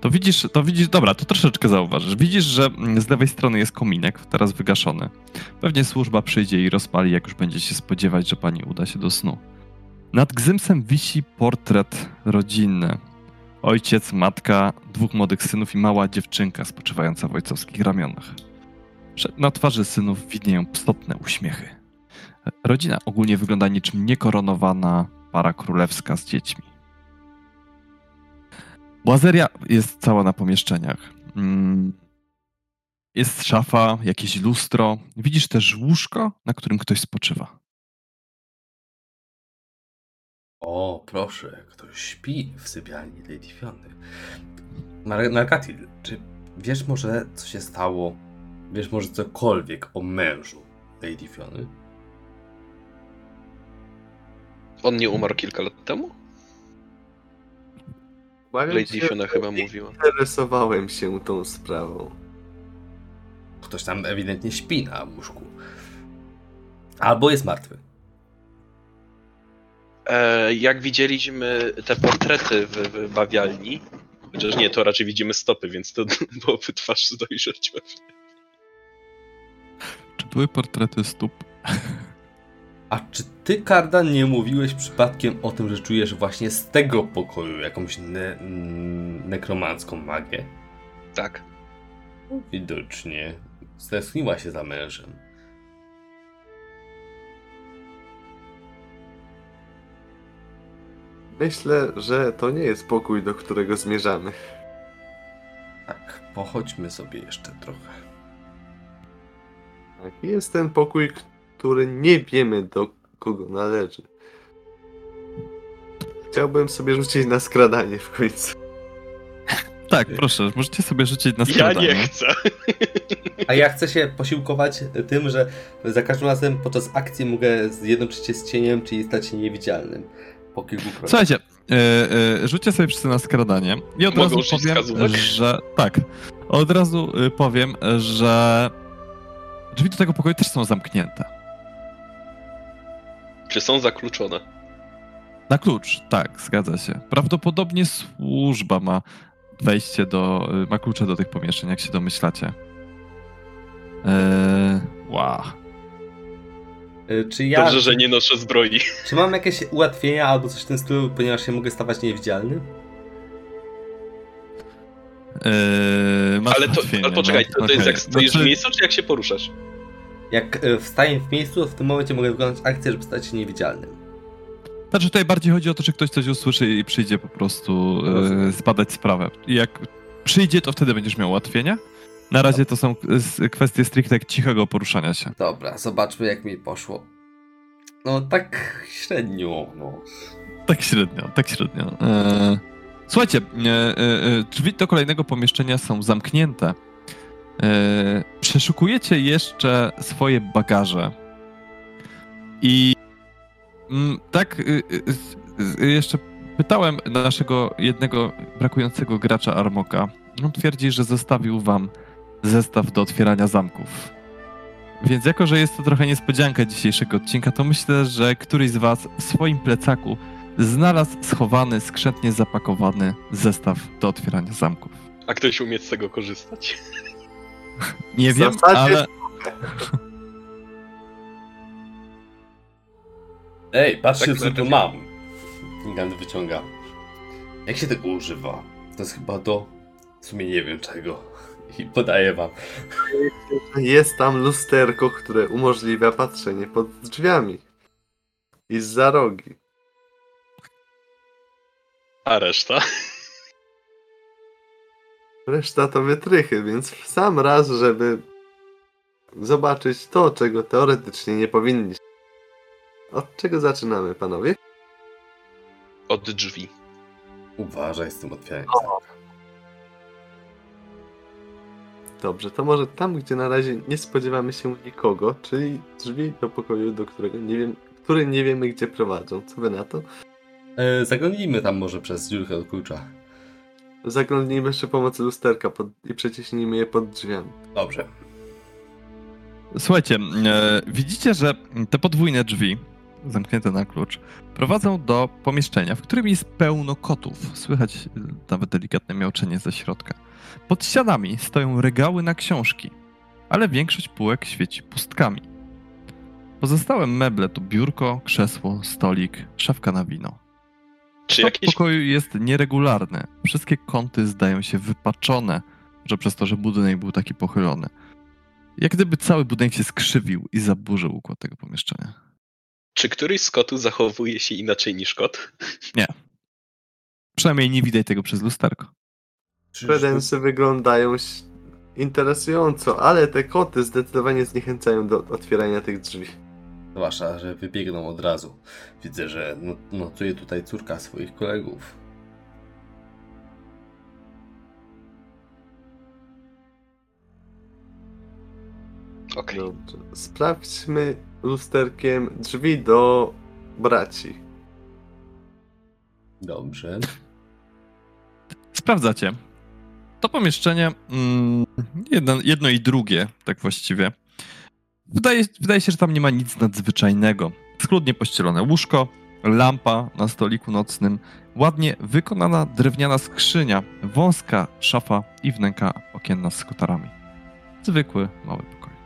To widzisz, to widzisz, dobra, to troszeczkę zauważysz. Widzisz, że z lewej strony jest kominek, teraz wygaszony. Pewnie służba przyjdzie i rozpali, jak już będzie się spodziewać, że pani uda się do snu. Nad gzymsem wisi portret rodzinny. Ojciec, matka, dwóch młodych synów i mała dziewczynka spoczywająca w ojcowskich ramionach. Na twarzy synów widnieją pstotne uśmiechy. Rodzina ogólnie wygląda niczym niekoronowana para królewska z dziećmi. Błazeria jest cała na pomieszczeniach. Mm. Jest szafa, jakieś lustro. Widzisz też łóżko, na którym ktoś spoczywa. O, proszę, ktoś śpi w sypialni Lady Fiony. Mar- Narkatil, czy wiesz może, co się stało? Wiesz może cokolwiek o mężu Lady Fiony? On nie umarł kilka lat temu? Lady Fiona chyba mówiła. Interesowałem się tą sprawą. Ktoś tam ewidentnie śpi na łóżku. Albo jest martwy. E, jak widzieliśmy te portrety w, w bawialni, chociaż nie, to raczej widzimy stopy, więc to *laughs* byłoby twarz dojrzeć pewnie. Czy były portrety stóp? A czy ty, Kardan, nie mówiłeś przypadkiem o tym, że czujesz właśnie z tego pokoju jakąś ne mm, nekromancką magię? Tak. Widocznie stęskniła się za mężem. Myślę, że to nie jest pokój, do którego zmierzamy. Tak, pochodźmy sobie jeszcze trochę. Tak, jest ten pokój, który nie wiemy do kogo należy. Chciałbym sobie rzucić na skradanie w końcu. Tak, proszę, możecie sobie rzucić na Ja skradanie. nie chcę. A ja chcę się posiłkować tym, że za każdym razem podczas akcji mogę zjednoczyć się z cieniem, czyli stać się niewidzialnym. Po kilku krokach. Słuchajcie, e, rzućcie sobie wszyscy na skradanie i od Mogę razu powiem, wskazówek? że tak, od razu y, powiem, że drzwi do tego pokoju też są zamknięte. Czy są zakluczone? Na klucz, tak, zgadza się. Prawdopodobnie służba ma wejście do, y, ma klucze do tych pomieszczeń, jak się domyślacie. Eee, wow. Y, Czy ja. Dobrze, że nie noszę zbroi. *laughs* Czy mam jakieś ułatwienia albo coś w tym stylu, ponieważ się mogę stawać niewidzialny? Eee, Ale to, ale poczekaj, no, to, to jest jak stoisz Znaczy, w miejscu, czy jak się poruszasz? Jak y, wstaję w miejscu, w tym momencie mogę wykonać akcję, żeby stać się niewidzialnym. Znaczy tutaj bardziej chodzi o to, że ktoś coś usłyszy i przyjdzie po prostu e, zbadać sprawę. I jak przyjdzie, to wtedy będziesz miał ułatwienia. Na razie to są s- kwestie stricte cichego poruszania się. Dobra, zobaczmy jak mi poszło. No tak średnio, no. Tak średnio, tak średnio. E, słuchajcie, e, e, e, drzwi do kolejnego pomieszczenia są zamknięte. E, przeszukujecie jeszcze swoje bagaże. I mm, tak, y, y, jeszcze pytałem naszego jednego brakującego gracza Armoka. On twierdzi, że zostawił wam zestaw do otwierania zamków. Więc jako, że jest to trochę niespodzianka dzisiejszego odcinka, to myślę, że któryś z was w swoim plecaku znalazł schowany, skrzętnie zapakowany zestaw do otwierania zamków. A ktoś umie z tego korzystać? *laughs* Nie wiem, zasadzie- ale Ej, patrzcie Tak co tu mam. Gigant wyciąga. Jak się tego używa? To jest chyba do... W sumie nie wiem czego. I podaję wam. Jest tam lusterko, które umożliwia patrzenie pod drzwiami. I za rogi. A reszta? Reszta to wytrychy, więc w sam raz, żeby zobaczyć to, czego teoretycznie nie powinniśmy. Od czego zaczynamy, panowie? Od drzwi. Uważaj z tym otwieraniem. Dobrze, to może tam, gdzie na razie nie spodziewamy się nikogo, czyli drzwi do pokoju, do którego nie wiem, który nie wiemy, gdzie prowadzą. Co wy na to? E, zaglądnijmy tam może przez dziurkę od klucza. Zaglądnijmy przy pomocy lusterka pod, i przeciśnijmy je pod drzwiami. Dobrze. słuchajcie, e, widzicie, że te podwójne drzwi, zamknięte na klucz, prowadzą do pomieszczenia, w którym jest pełno kotów. Słychać e, nawet delikatne miauczenie ze środka. Pod ścianami stoją regały na książki, ale większość półek świeci pustkami. Pozostałe meble to biurko, krzesło, stolik, szafka na wino. Czy jakieś pokoju jest nieregularny. Wszystkie kąty zdają się wypaczone, że przez to, że budynek był taki pochylony. Jak gdyby cały budynek się skrzywił i zaburzył układ tego pomieszczenia. Czy któryś z kotów zachowuje się inaczej niż kot? Przynajmniej nie widać tego przez lusterko. Kredensy wyglądają interesująco, ale te koty zdecydowanie zniechęcają do otwierania tych drzwi. Zwłaszcza, że wybiegną od razu. Widzę, że no- notuje tutaj córka swoich kolegów. Okej. Dobrze. Sprawdźmy lusterkiem drzwi do braci. Dobrze. Sprawdzacie. To pomieszczenie, mm, jedno, jedno i drugie, tak właściwie. Wydaje, wydaje się, że tam nie ma nic nadzwyczajnego. Schludnie pościelone łóżko, lampa na stoliku nocnym, ładnie wykonana drewniana skrzynia, wąska szafa i wnęka okienna z kotarami. Zwykły, mały pokoik.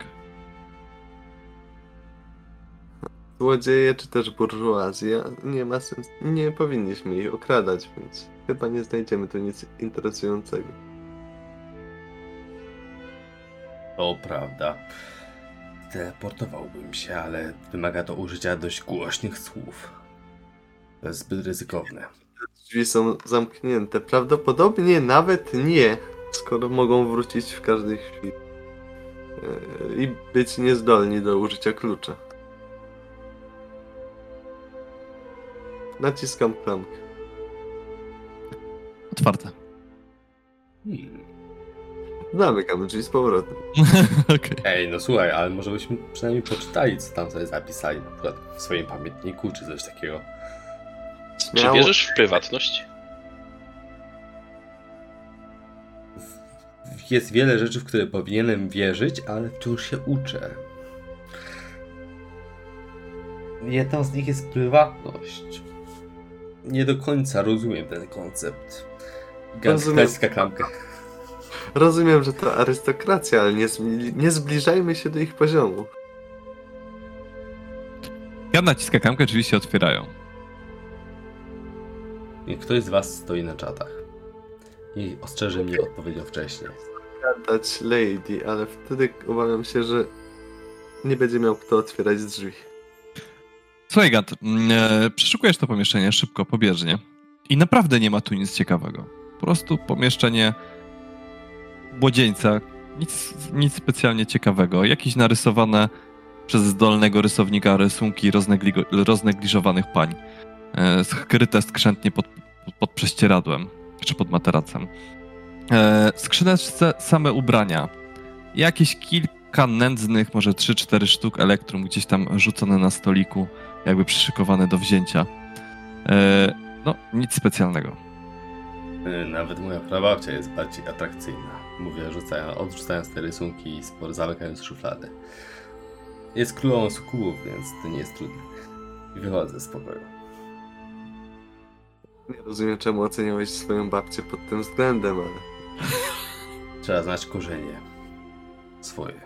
złodzieje czy też burżuazja, nie ma sensu, nie powinniśmy ich okradać, więc chyba nie znajdziemy tu nic interesującego. To prawda. Teleportowałbym się, ale wymaga to użycia dość głośnych słów. To jest zbyt ryzykowne. Drzwi są zamknięte, prawdopodobnie nawet nie, skoro mogą wrócić w każdej chwili. Eee, I być niezdolni do użycia klucza. Naciskam klamkę. Otwarte. Hmm. Zamykam drzwi z powrotem. *laughs* Okej. Ej, no słuchaj, ale może byśmy przynajmniej poczytali, co tam sobie zapisali, na przykład w swoim pamiętniku, czy coś takiego. Czy Śmiało. wierzysz w prywatność? Jest wiele rzeczy, w które powinienem wierzyć, ale wciąż się uczę. Jedną z nich jest prywatność. Nie do końca rozumiem ten koncept. Gangsterska klamka. Rozumiem, że to arystokracja, ale nie, nie zbliżajmy się do ich poziomu. Ja naciskam klamkę, drzwi się otwierają. Niech ktoś z was stoi na czatach. I ostrzeże mnie odpowiedzią wcześniej. Dać Lady, ale wtedy obawiam się, że nie będzie miał kto otwierać drzwi. Słuchaj, Gant, mm, e, przeszukujesz to pomieszczenie szybko, pobieżnie i naprawdę nie ma tu nic ciekawego. Po prostu pomieszczenie młodzieńca, nic, nic specjalnie ciekawego. Jakieś narysowane przez zdolnego rysownika rysunki roznegli- roznegliżowanych pań, e, skryte skrzętnie pod, pod prześcieradłem czy pod materacem. E, skrzyneczce same ubrania, jakieś kilka nędznych, może 3-4 sztuk elektrum gdzieś tam rzucone na stoliku jakby przyszykowane do wzięcia. E, no, nic specjalnego. Y, Nawet moja prababcia jest bardziej atrakcyjna. Mówię, rzucają, odrzucając te rysunki i spor- zamykając szuflady. Jest królową sukubów, więc to nie jest trudne. I wychodzę z pokoju. Nie rozumiem, czemu oceniałeś swoją babcię pod tym względem, ale *laughs* Trzeba znać korzenie. Swoje.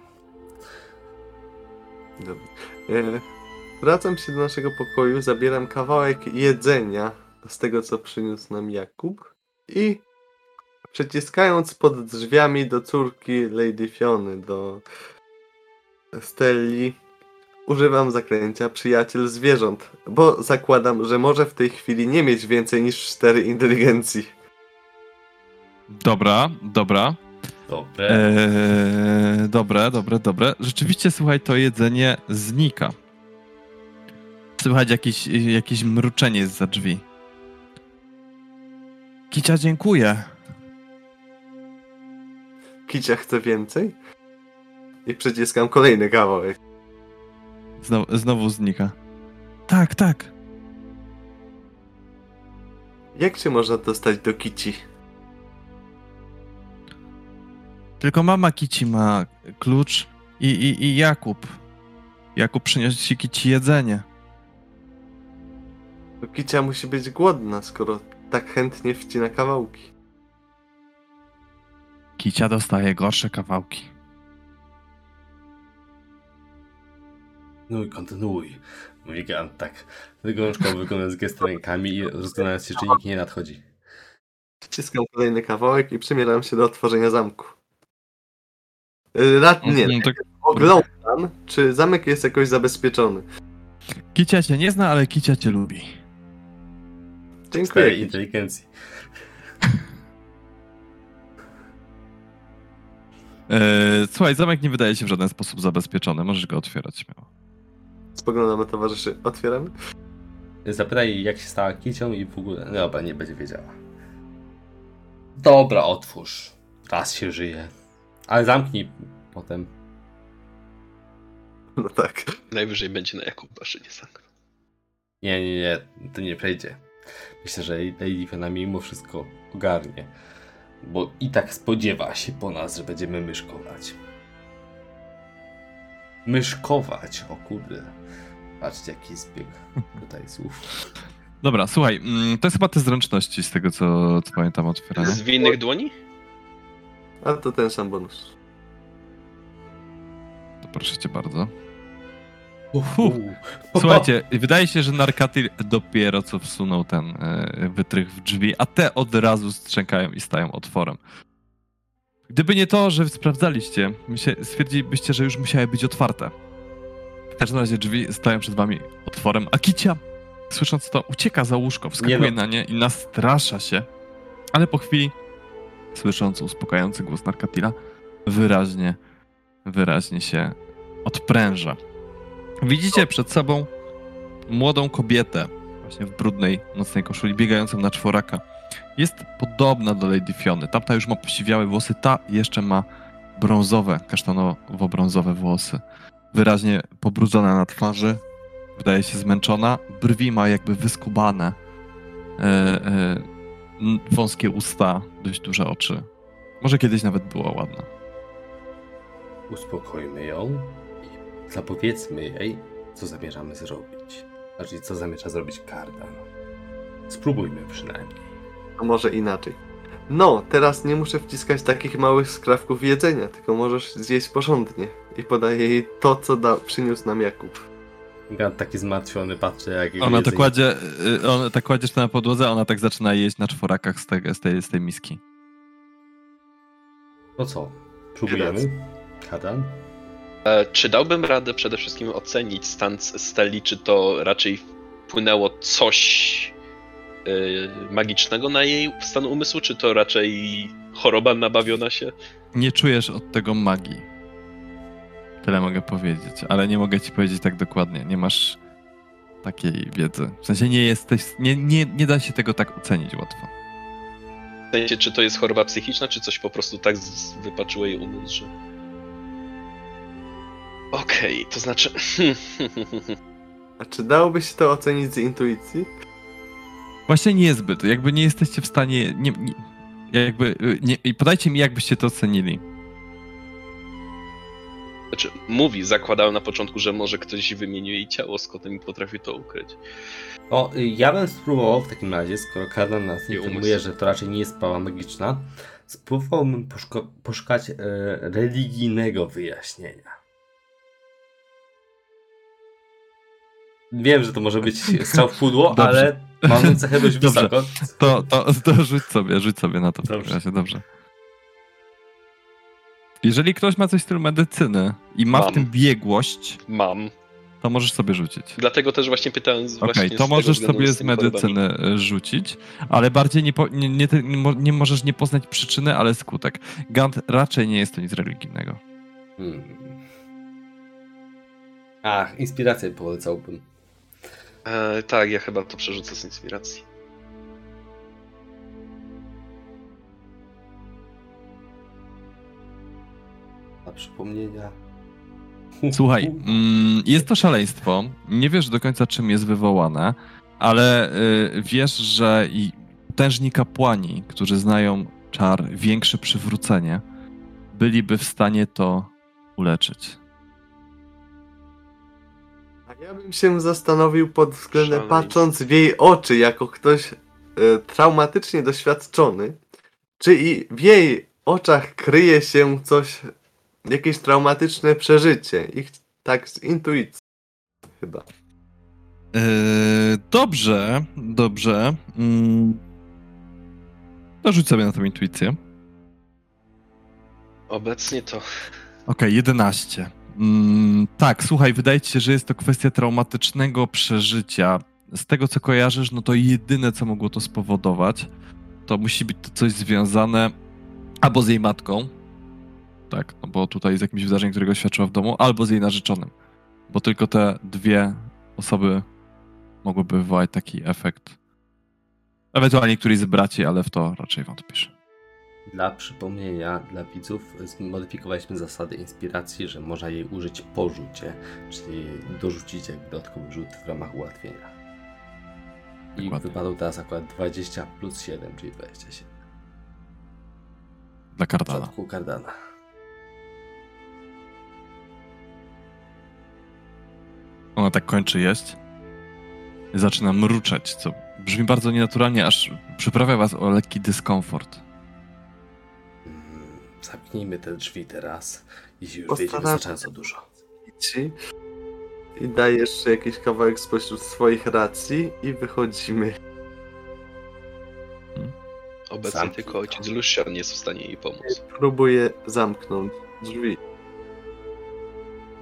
dobra. E, wracam się do naszego pokoju, zabieram kawałek jedzenia z tego, co przyniósł nam Jakub i przeciskając pod drzwiami do córki Lady Fiony, do Stelli, używam zaklęcia przyjaciel zwierząt, bo zakładam, że może w tej chwili nie mieć więcej niż 4 inteligencji. Dobra, dobra. Dobre. Eee, dobre, dobre, dobre. Rzeczywiście, słuchaj, to jedzenie znika. Słychać jakieś, jakieś mruczenie za drzwi. Kicia, dziękuję. Kicia chce więcej? I przyciskam kolejny kawałek. Znowu, znowu znika. Tak, tak. Jak się można dostać do Kici? Tylko mama Kici ma klucz i, i, i Jakub. Jakub przyniósł ci Kici jedzenie. Kicia musi być głodna, skoro tak chętnie wcina kawałki. Kicia dostaje gorsze kawałki. No i kontynuuj. Mówi Gant tak gorączką wykonując gest rękami i rozglądając się, czy nikt nie nadchodzi. Wciskam kolejny kawałek i przymierzam się do otworzenia zamku. Yy, Rad, nie, Mm, tak, oglądam, czy zamek jest jakoś zabezpieczony. Kicia cię nie zna, ale Kicia cię lubi. Dziękuję. Inteligencji. Eee, słuchaj, zamek nie wydaje się w żaden sposób zabezpieczony. Możesz go otwierać śmiało. Spoglądam na towarzyszy. Otwieram. Zapytaj, jak się stała kicią i w ogóle. No Dobra, nie będzie wiedziała. Dobra, otwórz. Raz się żyje. Ale zamknij potem. *laughs* No tak. Najwyżej będzie na Jakuba, że nie sank. Nie, nie, nie, to nie przejdzie. Myślę, że Lady Fiona mimo wszystko ogarnie. Bo i tak spodziewa się po nas, że będziemy myszkować. Myszkować, o kurde. Patrzcie, jaki zbieg tutaj słów. Dobra, słuchaj, mm, to jest chyba te zręczności z tego, co, co pamiętam otwierania. Z winnych dłoni? Ale to ten sam bonus. To proszę cię bardzo. Fu. Słuchajcie, wydaje się, że Narkatil dopiero co wsunął ten e, wytrych w drzwi, a te od razu strzękają i stają otworem. Gdyby nie to, że sprawdzaliście, stwierdzilibyście, że już musiały być otwarte. W każdym razie drzwi stają przed wami otworem, a Kicia, słysząc to, ucieka za łóżko, wskakuje Nie no. na nie i nastrasza się. Ale po chwili, słysząc uspokajający głos Narkatila, wyraźnie, wyraźnie się odpręża. Widzicie przed sobą młodą kobietę, właśnie w brudnej, nocnej koszuli, biegającą na czworaka. Jest podobna do Lady Fiony. Tamta już ma posiwiałe włosy, ta jeszcze ma brązowe, kasztanowo-brązowe włosy. Wyraźnie pobrudzona na twarzy, wydaje się zmęczona. Brwi ma jakby wyskubane, e, e, wąskie usta, dość duże oczy. Może kiedyś nawet była ładna. Uspokojmy ją zapowiedzmy jej, co zamierzamy zrobić. Znaczy, co zamierza zrobić Kardan. Spróbujmy przynajmniej. A może inaczej. No, teraz nie muszę wciskać takich małych skrawków jedzenia, tylko możesz zjeść porządnie. I podaję jej to, co da, przyniósł nam Jakub. Gant taki zmartwiony patrzy, jak jego Ona to kładzie, y, ona tak kładziesz to na podłodze, a ona tak zaczyna jeść na czworakach z, tego, z, tej, z tej miski. To co? Próbujemy? Kardan? E, czy dałbym radę przede wszystkim ocenić stan Steli, czy to raczej wpłynęło coś e, magicznego na jej stan umysłu, czy to raczej choroba nabawiona się? Nie czujesz od tego magii. Tyle mogę powiedzieć, ale nie mogę ci powiedzieć tak dokładnie. Nie masz takiej wiedzy. W sensie nie jesteś, nie, nie, nie da się tego tak ocenić łatwo. W sensie, czy to jest choroba psychiczna, czy coś po prostu tak wypaczyło jej umysł, że... Okej, to znaczy... *laughs* A czy dałoby się to ocenić z intuicji? Właśnie niezbyt. Jakby nie jesteście w stanie. Nie, nie, jakby. y, Nie, i podajcie mi, jakbyście to ocenili. Znaczy, mówi, zakładałem na początku, że może ktoś wymienił jej ciało z kotem i potrafi to ukryć. O, y, ja bym spróbował w takim razie, skoro Kardan nas informuje, że to raczej nie jest sprawa magiczna, spróbowałbym poszko- poszukać e, religijnego wyjaśnienia. Wiem, że to może być strzał w pudło, ale mam *laughs* cechę dość Dobrze. wysoko. To, to, to rzuć sobie, rzuć sobie na to w takim Dobrze. razie, dobrze. Jeżeli ktoś ma coś w stylu medycyny i ma Mam. w tym biegłość, Mam. to możesz sobie rzucić. Dlatego też właśnie pytałem z Okej, właśnie to możesz sobie z z tymi chorobami. medycyny y, rzucić, ale bardziej nie, po, nie, nie, nie, mo- nie możesz nie poznać przyczyny, ale skutek. Gant raczej nie jest to nic religijnego. Hmm. Ach, inspirację polecałbym. E, tak, ja chyba to przerzucę z inspiracji. Dla przypomnienia. Słuchaj, mm, jest to szaleństwo. Nie wiesz do końca, czym jest wywołane, ale y, wiesz, że i potężni kapłani, którzy znają czar większe przywrócenie, byliby w stanie to uleczyć. Ja bym się zastanowił pod względem, Szaleństwo. patrząc w jej oczy, jako ktoś e, traumatycznie doświadczony, czy i w jej oczach kryje się coś, jakieś traumatyczne przeżycie. Ich tak z intuicji. Chyba. Yy, dobrze, dobrze. Mm. To rzuć sobie na tą intuicję. Obecnie to Okej, 11. Mm, tak, słuchaj, wydaje ci się, że jest to kwestia traumatycznego przeżycia. Z tego, co kojarzysz, no to jedyne, co mogło to spowodować, to musi być to coś związane albo z jej matką, tak, no bo tutaj z jakimś wydarzeniem, którego świadczyła w domu, albo z jej narzeczonym. Bo tylko te dwie osoby mogłyby wywołać taki efekt. Ewentualnie któryś z braci, ale w to raczej wątpisz. Dla przypomnienia, dla widzów, zmodyfikowaliśmy zasady inspiracji, że można jej użyć po rzucie, czyli dorzucić jak dodatkowy rzut w ramach ułatwienia. I Dokładnie. wypadł teraz akurat 20 plus 7, czyli 27. Dla W Kardana. przypadku Kardana. Ona tak kończy i Zaczyna mruczeć, co brzmi bardzo nienaturalnie, aż przyprawia was o lekki dyskomfort. Zamknijmy te drzwi teraz, jeśli już Postaram- wiedziemy wystarczająco dużo. I daję jeszcze jakiś kawałek spośród swoich racji i wychodzimy. Obecnie Zamknij tylko ojciec Lucian jest w stanie jej pomóc. Próbuję zamknąć drzwi.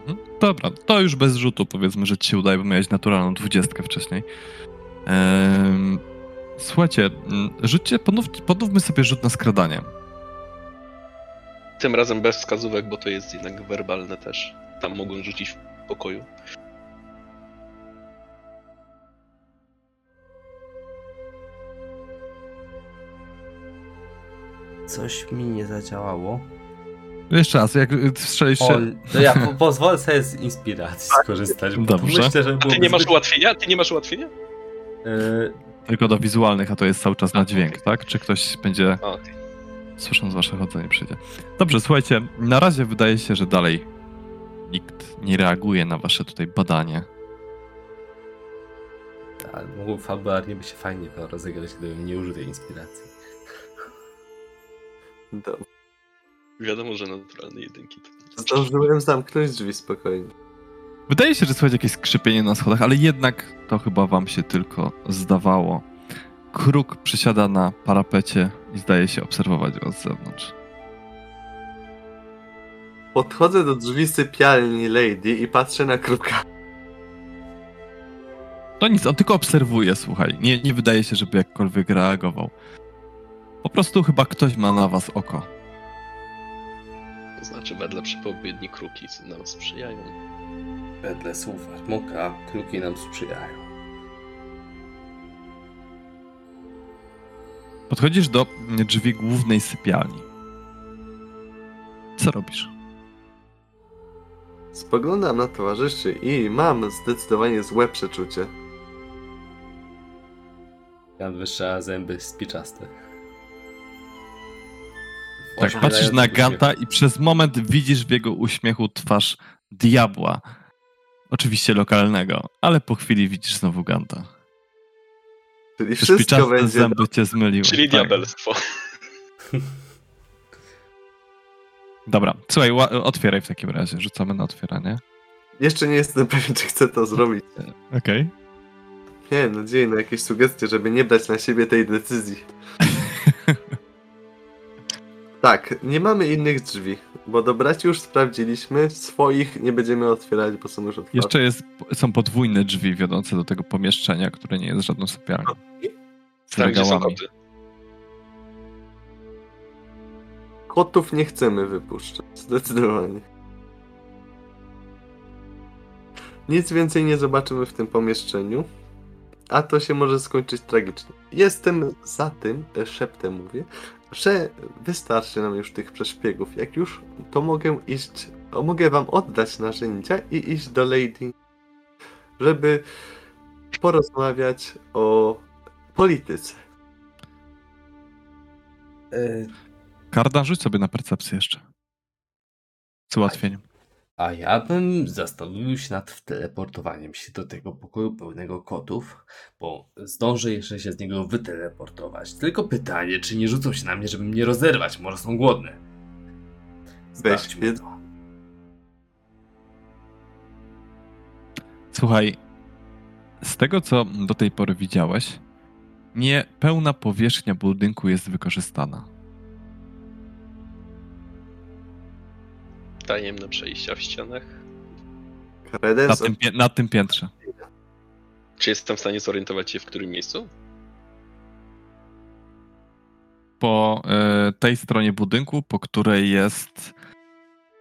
Mhm. Dobra, to już bez rzutu powiedzmy, że ci się udaje, bo miałeś naturalną dwudziestkę wcześniej. Ehm, słuchajcie, mm, rzućcie, ponów, ponówmy sobie rzut na skradanie. Tym razem bez wskazówek, bo to jest jednak werbalne też. Tam mogą rzucić w pokoju. Coś mi nie zadziałało. Jeszcze raz, jak strzeliście... O, to ja po, pozwolę sobie z inspiracji skorzystać. Bo Dobrze. Myślę, że A ty nie masz ułatwienia? Ty nie masz ułatwienia? Yy, Tylko do wizualnych, a to jest cały czas na dźwięk, tak? Czy ktoś będzie, A, ty. Słysząc wasze chodzenie, przyjdzie. Dobrze, słuchajcie, na razie wydaje się, że dalej nikt nie reaguje na wasze tutaj badanie. tak, mogło fabularnie by się fajnie to rozegrać, gdybym nie użył tej inspiracji. Dobra. Wiadomo, że naturalne jedynki to Zdążyłem zamknąć drzwi spokojnie. Wydaje się, że słychać jakieś skrzypienie na schodach, ale jednak to chyba wam się tylko zdawało. Kruk przysiada na parapecie i zdaje się obserwować was z zewnątrz. Podchodzę do drzwi sypialni Lady i patrzę na kruka. To nic, on tylko obserwuje, słuchaj. Nie, nie wydaje się, żeby jakkolwiek reagował. Po prostu chyba ktoś ma na was oko. To znaczy, wedle przepowiedni kruki nam sprzyjają. Wedle słów Armoka, kruki nam sprzyjają. Podchodzisz do drzwi głównej sypialni. Co robisz? Spoglądam na towarzyszy i mam zdecydowanie złe przeczucie. Jan wyższa zęby spiczaste. Tak, patrzysz na. Ganta i przez moment widzisz w jego uśmiechu twarz diabła. Oczywiście lokalnego, ale po chwili widzisz znowu Ganta. Czyli wszystko będzie zęby cię zmyliły. Czyli Tak. diabelstwo. Dobra, słuchaj, otwieraj w takim razie. Rzucamy na otwieranie. Jeszcze nie jestem pewien, czy chcę to zrobić. Okej. Miałem nadzieję na jakieś sugestie, żeby nie brać na siebie tej decyzji. *laughs* Tak, nie mamy innych drzwi, bo do braci już sprawdziliśmy, swoich nie będziemy otwierać, bo są już otwarte. Jeszcze jest, są podwójne drzwi wiodące do tego pomieszczenia, które nie jest żadną sypialnią. Z Tam, gdzie są regałami. koty. Kotów nie chcemy wypuszczać, zdecydowanie. Nic więcej nie zobaczymy w tym pomieszczeniu, a to się może skończyć tragicznie. Jestem za tym, e, szeptem mówię, że wystarczy nam już tych przeszpiegów. Jak już, to mogę iść, mogę wam oddać narzędzia i iść do Lady, żeby porozmawiać o polityce. E, Karda, rzuć sobie na percepcję jeszcze. Z ułatwieniem. A ja bym zastanowił się nad wteleportowaniem się do tego pokoju pełnego kotów, bo zdążę jeszcze się z niego wyteleportować. Tylko pytanie, czy nie rzucą się na mnie, żeby mnie rozerwać, może są głodne. Sprawdźmy to. Słuchaj, z tego co do tej pory widziałeś, nie pełna powierzchnia budynku jest wykorzystana. Tajemne przejścia w ścianach. Na tym, na tym piętrze. Czy jestem w stanie zorientować się w którym miejscu? Po e, tej stronie budynku, po której jest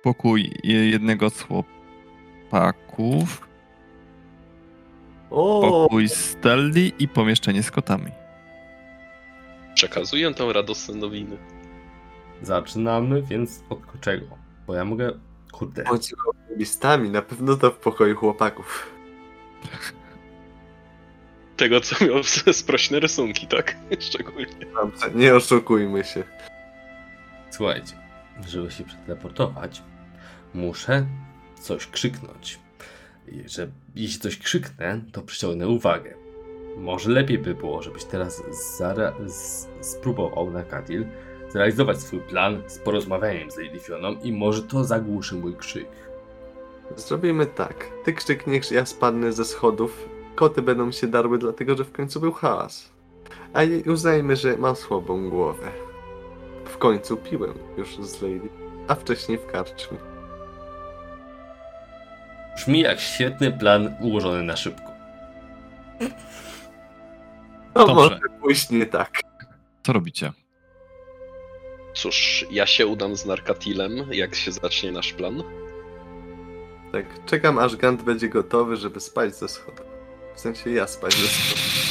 pokój je- jednego z chłopaków, O, pokój Stelli i pomieszczenie z kotami. Przekazuję tą radosne nowiny. Zaczynamy więc od czego? Bo ja mogę. Kurde. o listami, na pewno to w pokoju chłopaków. Tego, co miał *laughs* sprośne rysunki, tak? *laughs* Szczególnie. Dobrze, nie oszukujmy się. Słuchajcie, żeby się przeteleportować, muszę coś krzyknąć. Że jeśli coś krzyknę, to przyciągnę uwagę. Może lepiej by było, żebyś teraz zara- z- spróbował na Katil zrealizować swój plan z porozmawianiem z Lady Fioną i może to zagłuszy mój krzyk. Zrobimy tak. Ty krzykniesz, ja spadnę ze schodów. Koty będą się darły, dlatego że w końcu był hałas. A i uznajmy, że mam słabą głowę. W końcu piłem już z Lady, a wcześniej w karczmie. Brzmi jak świetny plan ułożony na szybko. No Dobrze. może pójść nie tak. Co robicie? Cóż, ja się udam z Narkatilem, jak się zacznie nasz plan. Tak, czekam aż Gant będzie gotowy, żeby spać ze schodów. W sensie ja spać ze schodów.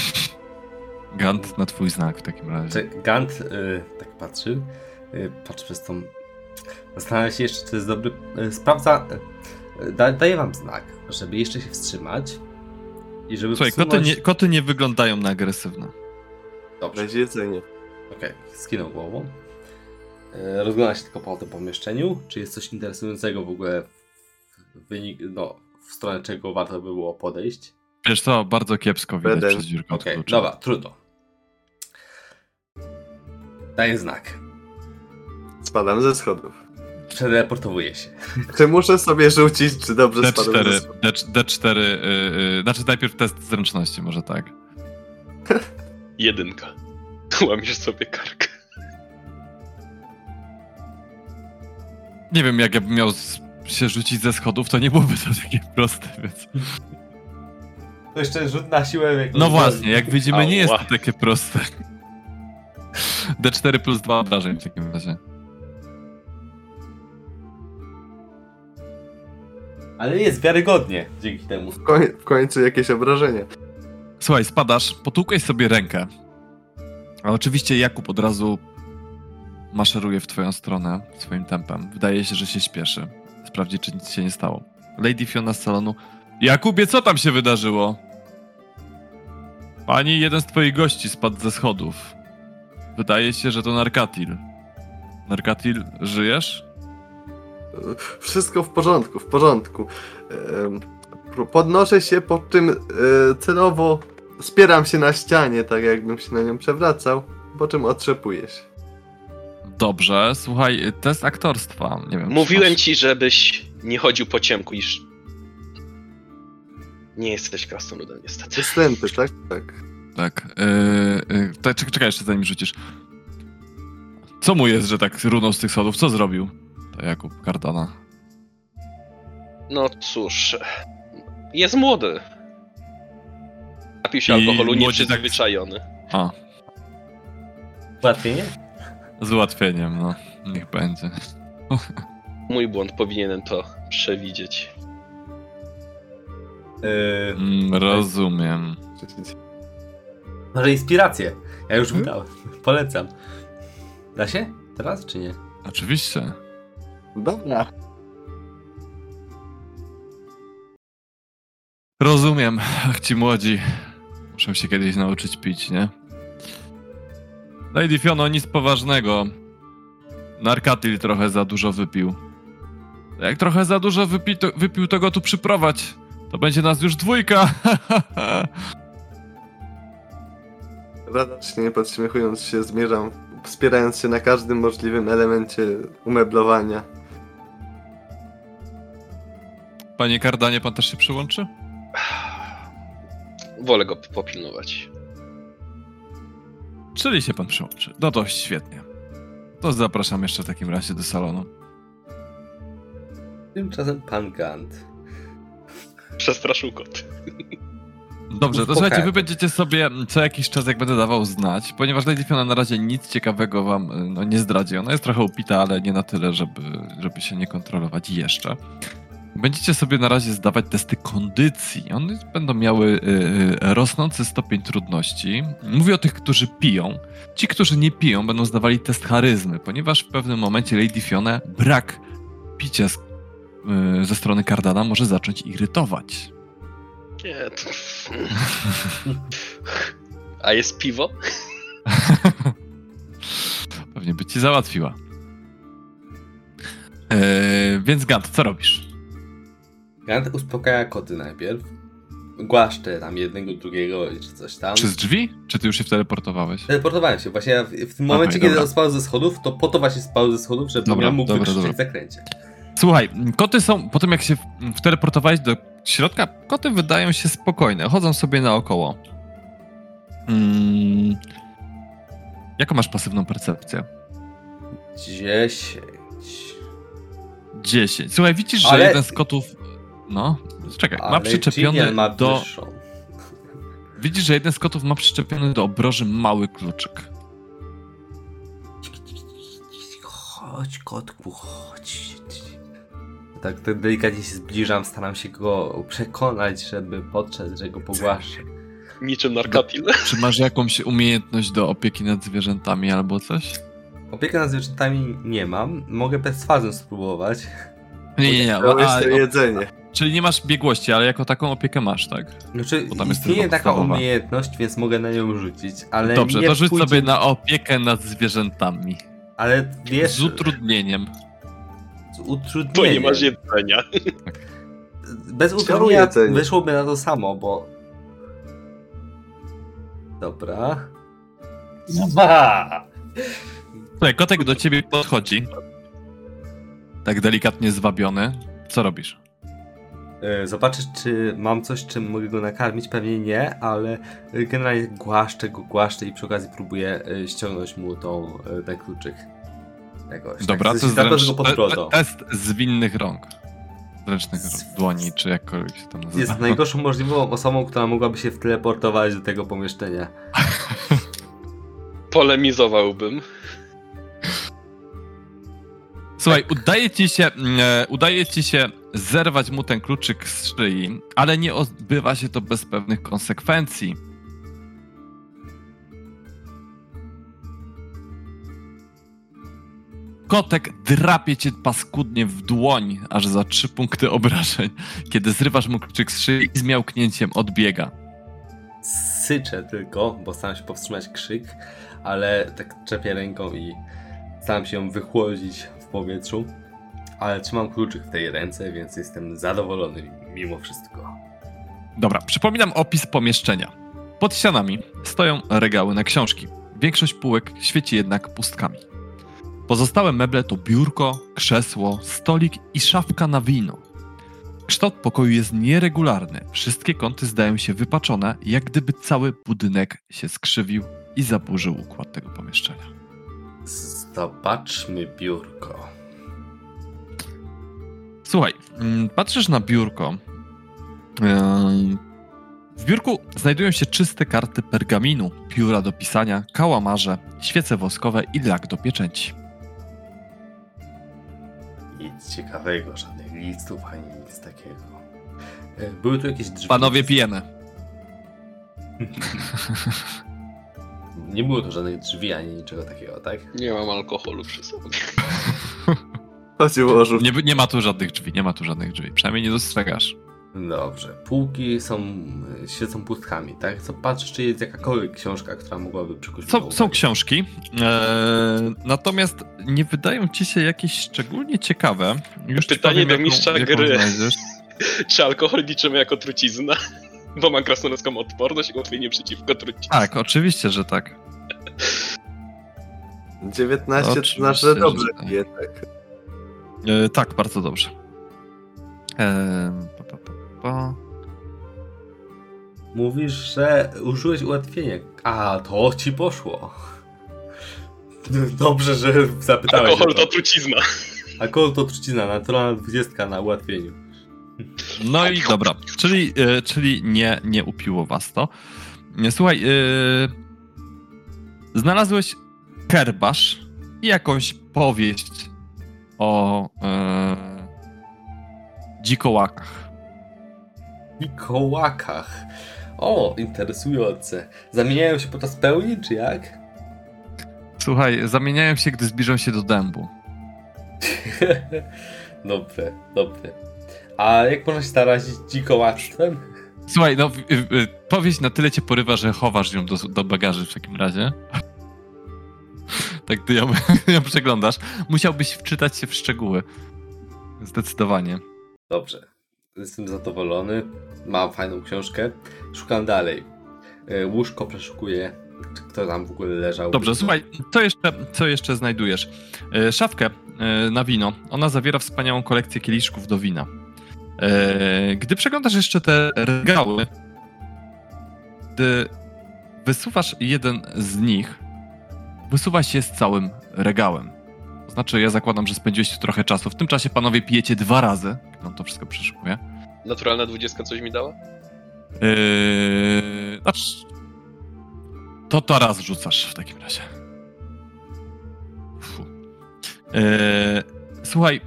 Gant na twój znak w takim razie. Gant y, tak patrzy, y, patrzy przez tą. Zastanawia się jeszcze, czy to jest dobry. Y, sprawdza. Y, da, daje wam znak, żeby jeszcze się wstrzymać. I żeby Słuchaj, wsunąć... koty nie, koty nie wyglądają na agresywne. Dobrze, Będzie jedzenie. okej, skinął głową. Y, rozgląda się tylko po tym pomieszczeniu. Czy jest coś interesującego w ogóle w, wynik, no, w stronę czego warto by było podejść? Wiesz co, bardzo kiepsko widać Będę- przez dziurkę od klucza. dobra, trudno. Daję znak. Spadam ze schodów. Przeteleportowuję się. *laughs* Czy muszę sobie rzucić, czy dobrze spadłem ze D4, schodów? D, D4, yy, yy, znaczy najpierw test zręczności, może tak. *laughs* Jedynka. Łamiesz sobie kark. Nie wiem, jak ja bym miał z, się rzucić ze schodów, to nie byłoby to takie proste, więc... To jeszcze rzut na siłę. Jak No właśnie, jak widzimy, nie jest to takie proste. D4 plus 2 obrażeń w takim razie. Ale jest wiarygodnie dzięki temu. W, koń, w końcu jakieś obrażenia. Słuchaj, spadasz, potłukłeś sobie rękę. A oczywiście Jakub od razu maszeruje w twoją stronę swoim tempem. Wydaje się, że się śpieszy. Sprawdzi, czy nic się nie stało. Lady Fiona z salonu. Jakubie, co tam się wydarzyło? Pani, jeden z twoich gości spadł ze schodów. Wydaje się, że to Narkatil. Narkatil, żyjesz? Wszystko w porządku, w porządku. Podnoszę się, po czym e, celowo spieram się na ścianie, tak jakbym się na nią przewracał, po czym otrzepuję się. Dobrze, słuchaj, test aktorstwa. Nie wiem. Mówiłem masz- ci, żebyś nie chodził po ciemku, iż... Nie jesteś krasnoludem, niestety. Występy, tak? Tak. Tak. Yy, yy, to, czek- czekaj jeszcze zanim rzucisz. Co mu jest, że tak runął z tych schodów? Co zrobił? To Jakub Cardana. No cóż... Jest młody. Napił się I alkoholu, młodzi tak- nieprzyzwyczajony. A, Ułatwienie? Z ułatwieniem, no. Niech będzie. *laughs* Mój błąd, powinienem to przewidzieć. Yy, Mm, rozumiem. może inspirację. Ja już wydałem. *laughs* Polecam. Da się? Teraz czy nie? Oczywiście. Dobra. Rozumiem. Ach, ci młodzi. Muszę się kiedyś nauczyć pić, nie? Lady Fiono, nic poważnego. Narkatil trochę za dużo wypił. Jak trochę za dużo wypi to, wypił, to go tu przyprowadź. To będzie nas już dwójka. *laughs* Radośnie podśmiechując się zmierzam, wspierając się na każdym możliwym elemencie umeblowania. Panie Kardanie, pan też się przyłączy? Wolę go popilnować. Czyli się pan przyłączy. No to świetnie. To zapraszam jeszcze w takim razie do salonu. Tymczasem pan Gant. Przestraszył kot. Dobrze, to słuchajcie, wy będziecie sobie co jakiś czas, jak będę dawał znać, ponieważ Lady Fiona na razie nic ciekawego wam no, nie zdradzi. Ona jest trochę upita, ale nie na tyle, żeby, żeby się nie kontrolować jeszcze. Będziecie sobie na razie zdawać testy kondycji. One będą miały y, y, rosnący stopień trudności. Mówię o tych, którzy piją. Ci, którzy nie piją, będą zdawali test charyzmy, ponieważ w pewnym momencie Lady Fiona brak picia z, y, ze strony Cardana może zacząć irytować. Nie, to... A jest piwo? *laughs* Pewnie by ci załatwiła. Eee, więc Gant, co robisz? Gant uspokaja koty najpierw. Głaszcze tam jednego, drugiego czy coś tam. Przez drzwi? Czy ty już się wteleportowałeś? Teleportowałem się. Właśnie ja w, w tym momencie, Okej, kiedy spadł ze schodów, to po to właśnie spadł ze schodów, żeby Dobra, ja mógł dobra, wykrzyczeć dobra. zakręcie. Słuchaj, koty są, po tym jak się wteleportowałeś do środka, koty wydają się spokojne, chodzą sobie naokoło. Mm. Jaką masz pasywną percepcję? 10. 10. Słuchaj, widzisz, że Ale- jeden z kotów. No, czekaj, ma przyczepiony ma do. wyższą. Widzisz, że jeden z kotów ma przyczepiony do obroży mały kluczyk. Chodź, kotku, chodź. Tak, tak delikatnie się zbliżam, staram się go przekonać, żeby podszedł, że go pogłaszczę. Niczym narkatil. *laughs* Czy masz jakąś umiejętność do opieki nad zwierzętami albo coś? Opiekę nad zwierzętami nie mam, mogę perswazją spróbować. Nie, nie, nie. To A, jest jedzenie. Czyli nie masz biegłości, ale jako taką opiekę masz, tak? Znaczy, Bo tam jest istnieje taka podstawowa. umiejętność, więc mogę na nią rzucić, ale Dobrze, nie to rzuć pójdzie... sobie na opiekę nad zwierzętami. Ale wiesz, Z utrudnieniem. z Bo utrudnieniem. nie masz jedzenia. Bez Chciał utrudnienia wyszłoby na to samo, bo... Dobra. Dwa! Słuchaj, kotek do ciebie podchodzi. Tak delikatnie zwabiony. Co robisz? E, Zobaczysz, czy mam coś, czym mogę go nakarmić? Pewnie nie, ale generalnie głaszczę go, głaszczę i przy okazji próbuję e, ściągnąć mu tą, e, ten kluczyk. Jakoś. Dobra, tak, to zręcz... go pod brodą. te- test zwinnych rąk. Zręcznych Z- dłoni, czy jakkolwiek się tam nazywa. Jest najgorszą możliwą osobą, która mogłaby się wteleportować do tego pomieszczenia. *laughs* Polemizowałbym. Słuchaj, udaje ci się, e, udaje ci się zerwać mu ten kluczyk z szyi, ale nie odbywa się to bez pewnych konsekwencji. Kotek drapie cię paskudnie w dłoń, aż za trzy punkty obrażeń, kiedy zrywasz mu kluczyk z szyi i z miałknięciem odbiega. Syczę tylko, bo staram się powstrzymać krzyk, ale tak czepię ręką i staram się ją wychłodzić powietrzu. Ale trzymam kluczyk w tej ręce, więc jestem zadowolony mimo wszystko. Dobra, przypominam opis pomieszczenia. Pod ścianami stoją regały na książki. Większość półek świeci jednak pustkami. Pozostałe meble to biurko, krzesło, stolik i szafka na wino. Kształt pokoju jest nieregularny. Wszystkie kąty zdają się wypaczone, jak gdyby cały budynek się skrzywił i zaburzył układ tego pomieszczenia. Zobaczmy biurko. Słuchaj, mm, patrzysz na biurko. Ym, W biurku znajdują się czyste karty pergaminu, pióra do pisania, kałamarze, świece woskowe i lak do pieczęci. Nic ciekawego, żadnych listów ani nic takiego. E, Były tu jakieś drzwi. Panowie pijemy. *laughs* Nie było tu żadnych drzwi ani niczego takiego, tak? Nie mam alkoholu przy sobie. *laughs* Nie, nie ma tu żadnych drzwi, nie ma tu żadnych drzwi. Przynajmniej nie dostrzegasz. Dobrze. Półki są, świecą pustkami, tak? Co patrzysz, czy jest jakakolwiek książka, która mogłaby przykuć Są, są książki, e, natomiast nie wydają ci się jakieś szczególnie ciekawe. Już ci Pytanie powiem, do jaką- mistrza jaką gry. znajdziesz. *laughs* Czy alkohol liczymy jako trucizna? Bo mam krasnoludzką odporność i ułatwienie przeciwko truciźnie. Tak, oczywiście, że tak. 19 to Oczywiście, znaczy, że że dobrze tak. pije, tak. E, tak, bardzo dobrze. E, pa, pa, pa, pa. Mówisz, że użyłeś ułatwienia. A, to ci poszło. Dobrze, że zapytałeś. Alkohol to trucizna. Alkohol to trucizna, naturalna 20 na ułatwieniu. No i dobra, czyli, e, czyli nie, nie upiło was to. Słuchaj, e, znalazłeś kerbasz i jakąś powieść o e, dzikołakach. I kołakach. O, interesujące. Zamieniają się podczas pełni, czy jak? Słuchaj, zamieniają się, gdy zbliżą się do dębu. *laughs* dobre, dobre. A jak można się zarazić dzikołactwem? Słuchaj, no powieść na tyle cię porywa, że chowasz ją do, do bagaży w takim razie. tak ty ją, *laughs* ją przeglądasz. Musiałbyś wczytać się w szczegóły. Zdecydowanie. Dobrze. Jestem zadowolony. Mam fajną książkę. Szukam dalej. E, Łóżko przeszukuję. Kto tam w ogóle leżał? Dobrze, słuchaj, co jeszcze, co jeszcze znajdujesz? E, Szafkę e, na wino. Ona zawiera wspaniałą kolekcję kieliszków do wina. E, Gdy przeglądasz jeszcze te regały, gdy wysuwasz jeden z nich, wysuwa się z całym regałem. To znaczy, ja zakładam, że spędziłeś tu trochę czasu. W tym czasie panowie pijecie dwa razy. On to wszystko przeszukuje. Naturalna dwudziestka coś mi dała? Yy, znaczy, to to raz rzucasz w takim razie. Yy, słuchaj,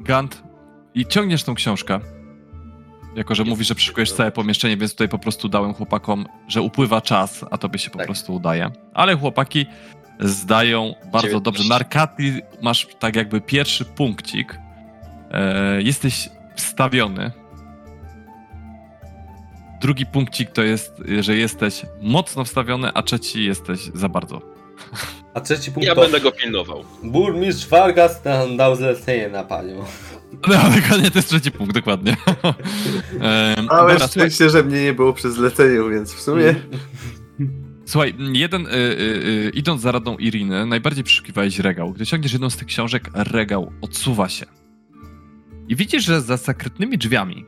Gant, i ciągniesz tą książkę. Jako, że Jest mówisz, że przeszukujesz całe pomieszczenie, więc tutaj po prostu dałem chłopakom, że upływa czas, a tobie się po Tak. prostu udaje. Ale chłopaki zdają bardzo 19. dobrze. Narkaty masz tak jakby pierwszy punkcik. E, jesteś wstawiony. Drugi punkcik to jest, że jesteś mocno wstawiony, a trzeci jesteś za bardzo. A trzeci punkt Ja to będę go pilnował. burmistrz Vargas nam dał zlecenie na panią. No, dokładnie, to jest trzeci punkt, dokładnie. *laughs* E, Małe dobra, słuchaj, szczęście, że mnie nie było przy zleceniu, więc w sumie... Słuchaj, jeden, y, y, y, idąc za radą Iriny, najbardziej przeszukiwałeś regał. Gdy ciągniesz jedną z tych książek, regał odsuwa się. I widzisz, że za sekretnymi drzwiami,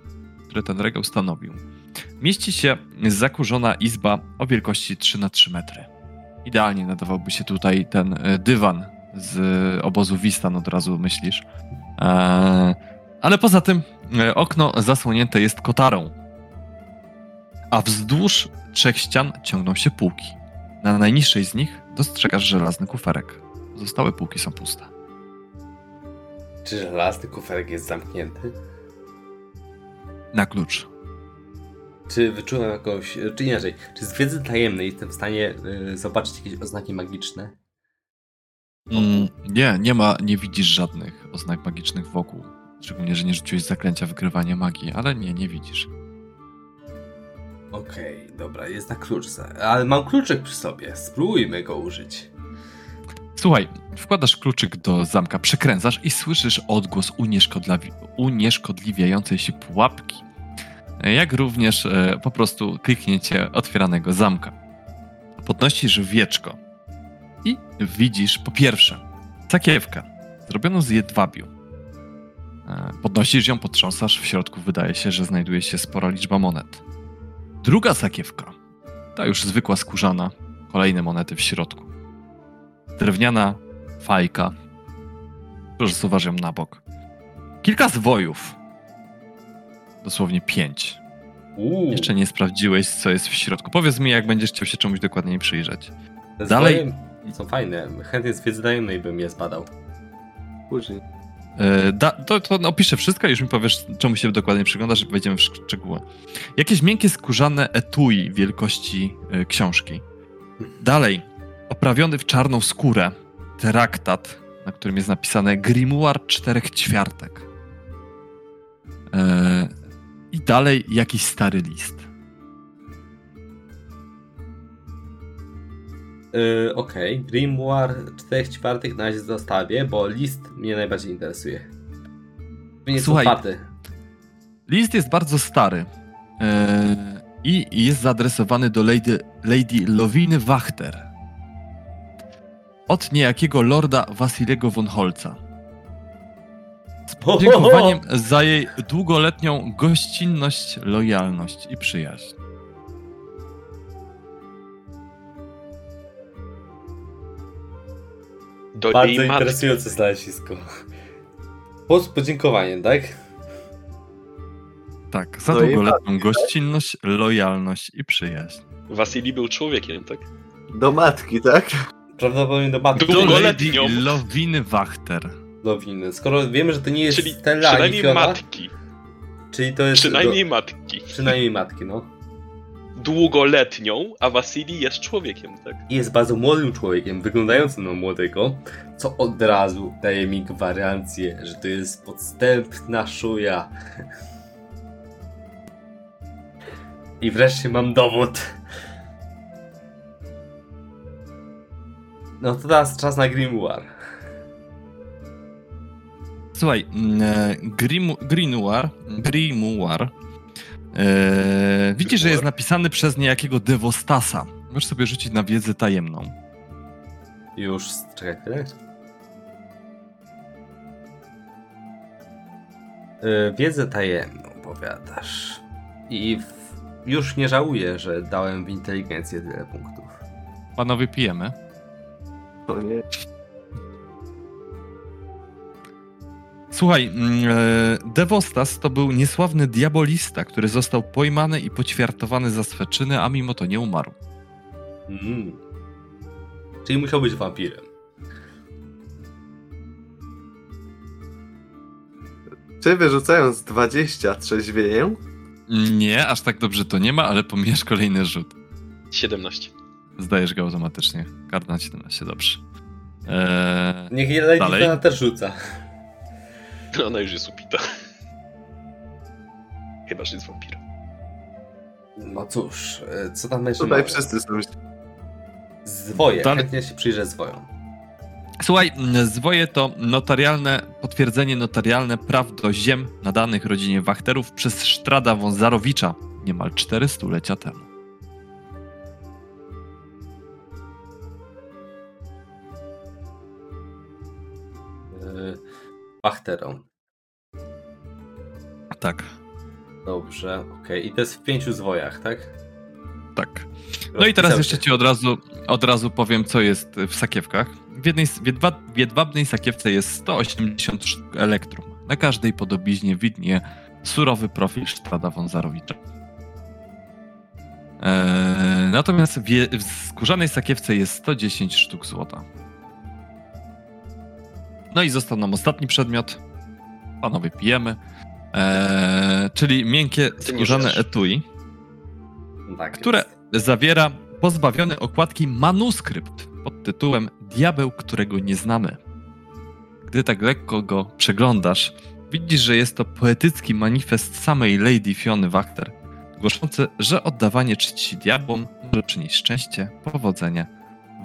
które ten regał stanowił, mieści się zakurzona izba o wielkości 3 na 3 metry. Idealnie nadawałby się tutaj ten y, dywan z y, obozu Wistan, od razu myślisz. Eee, ale poza tym y, okno zasłonięte jest kotarą, a wzdłuż trzech ścian ciągną się półki. Na najniższej z nich dostrzegasz żelazny kuferek. Pozostałe półki są puste. Czy żelazny kuferek jest zamknięty? Na klucz. Czy wyczułem jakąś, czy inaczej, czy z wiedzy tajemnej jestem w stanie y, zobaczyć jakieś oznaki magiczne? Mm, nie, nie ma, nie widzisz żadnych oznak magicznych wokół. Szczególnie, że nie rzuciłeś zaklęcia wygrywania magii, ale nie, nie widzisz. Okej, dobra, jest na klucz, ale mam kluczyk przy sobie, spróbujmy go użyć. Słuchaj, wkładasz kluczyk do zamka, przekręcasz i słyszysz odgłos unieszkodlawi- unieszkodliwiającej się pułapki. Jak również e, po prostu kliknięcie otwieranego zamka. Podnosisz wieczko i widzisz po pierwsze sakiewkę zrobioną z jedwabiu. E, Podnosisz ją, potrząsasz, w środku wydaje się, że znajduje się spora liczba monet. Druga sakiewka, ta już zwykła skórzana, kolejne monety w środku drewniana fajka. Przesuwasz ją na bok. Kilka zwojów. Dosłownie pięć. Uuu, Jeszcze nie sprawdziłeś, co jest w środku. Powiedz mi, jak będziesz chciał się czemuś dokładniej przyjrzeć. dalej- Są fajne, chętnie z wiedzy tajemnej bym je zbadał. Później. E, Da, to, to opiszę wszystko i już mi powiesz, czemu się dokładnie przyglądasz i wejdziemy w szczegóły. Jakieś miękkie, skórzane etui wielkości e, książki. Dalej, oprawiony w czarną skórę traktat, na którym jest napisane Grimoire czterech ćwiartek. E, I dalej jakiś stary list. Yy, Okej, Grimoire 4 czwartych na razie zostawię, bo list mnie najbardziej interesuje. Nie Słuchaj. List jest bardzo stary e, i jest zaadresowany do Lady, Lady Lowiny Wachter od niejakiego lorda Wasilego von Holca. Z podziękowaniem za jej długoletnią gościnność, lojalność i przyjaźń. Do Bardzo jej matki. interesujące znalezisko. Po z podziękowaniem, tak? Tak, za No i długoletnią gościnność, lojalność i przyjaźń. Wasili był człowiekiem, tak? Do matki, tak? Prawdopodobnie do matki Długoletnią. Lowiny Wachter. Lowiny. Skoro wiemy, że to nie jest Czyli Stella przynajmniej Fiona, matki. czyli to jest... Przynajmniej Do, matki. przynajmniej matki, no. Długoletnią, a Wasili jest człowiekiem, tak? I Jest bardzo młodym człowiekiem, wyglądającym na młodego, co od razu daje mi gwarancję, że to jest podstępna szuja. I wreszcie mam dowód. No to teraz czas na Grimoire. Słuchaj, mm, e, Grimoire, Grimoire e, widzisz, że jest napisany przez niejakiego Devostasa. Możesz sobie rzucić na wiedzę tajemną. Już, czekaj chwilę. Yy, wiedzę tajemną, powiadasz. I w... już nie żałuję, że dałem w inteligencję tyle punktów. Panowie, pijemy. O nie. Słuchaj, mm, e, Devostas to był niesławny diabolista, który został pojmany i poćwiartowany za swe czyny, a mimo to nie umarł. Mm. Czyli musiał być wampirem. Czy wyrzucając 20 trzeźwieję? Nie, aż tak dobrze to nie ma, ale pomijasz kolejny rzut. 17. Zdajesz go automatycznie. Karta na 17, dobrze. Eee, Niech. Diana też rzuca. Ona już jest upita. Chyba, że jest wampirem. No cóż, yy, co tam jeszcze Tutaj mamy? wszyscy są Zwoje, Dalej. chętnie się przyjrzę zwojom. Słuchaj, mm, zwoje to notarialne, potwierdzenie notarialne praw do ziem nadanych rodzinie Wachterów przez Sztrada Wązarowicza niemal 400-lecia temu. Wachterą. Tak, Dobrze, okej. I to jest w pięciu zwojach, tak? tak. No i teraz jeszcze ci od razu, od razu powiem, co jest w sakiewkach. W, jednej, w, jedwa, w jedwabnej sakiewce jest 180 sztuk elektrum. Na każdej podobiznie widnieje surowy profil Sztrada Wązarowicza. Eee, natomiast w, w skórzanej sakiewce jest 110 sztuk złota. No i został nam ostatni przedmiot. Panowie pijemy. Eee, czyli miękkie skórzane etui Tak które jest. zawiera pozbawiony okładki manuskrypt pod tytułem Diabeł, którego nie znamy. Gdy tak lekko go przeglądasz, widzisz, że jest to poetycki manifest samej Lady Fiony Wachter, głoszący, że oddawanie czci diabłom może przynieść szczęście, powodzenie,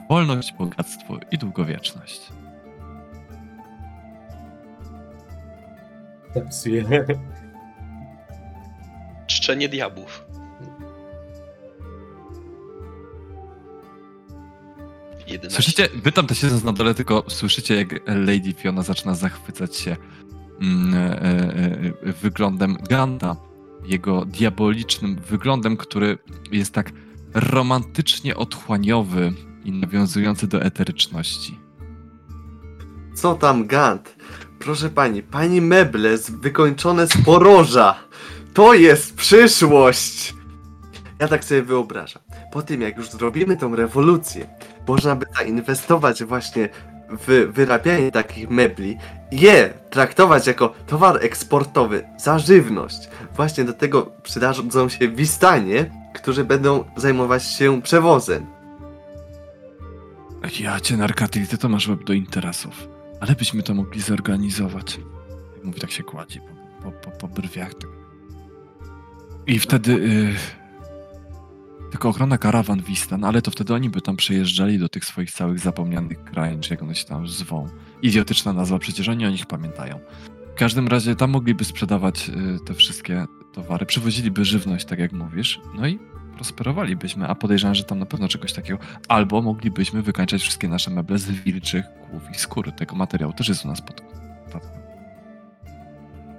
wolność, bogactwo i długowieczność. Zapsuję. Czczenie diabłów. Słyszycie, wy tam też siedząc na dole, tylko słyszycie, jak Lady Fiona zaczyna zachwycać się mm, e, e, wyglądem Ganta, jego diabolicznym wyglądem, który jest tak romantycznie otchłaniowy i nawiązujący do eteryczności. Co tam Gant? Proszę pani, pani meble z, wykończone z poroża. To jest przyszłość! Ja tak sobie wyobrażam. Po tym jak już zrobimy tą rewolucję, można by zainwestować właśnie w wyrabianie takich mebli, je traktować jako towar eksportowy za żywność. Właśnie do tego przydadzą się wistanie, którzy będą zajmować się przewozem. Ja cię, Narkatil, ty to masz łeb do interesów. Ale byśmy to mogli zorganizować. Mówi, tak się kładzi po, po, po, brwiach. I wtedy... Y... Tylko ochrona karawan Wistan, ale to wtedy oni by tam przyjeżdżali do tych swoich całych zapomnianych krain, czy jak one się tam zwą. Idiotyczna nazwa, przecież oni o nich pamiętają. W każdym razie tam mogliby sprzedawać y, te wszystkie towary, przywoziliby żywność, tak jak mówisz, no i prosperowalibyśmy, a podejrzewam, że tam na pewno czegoś takiego. Albo moglibyśmy wykańczać wszystkie nasze meble z wilczych głów i skóry. Tego materiału też jest u nas pod.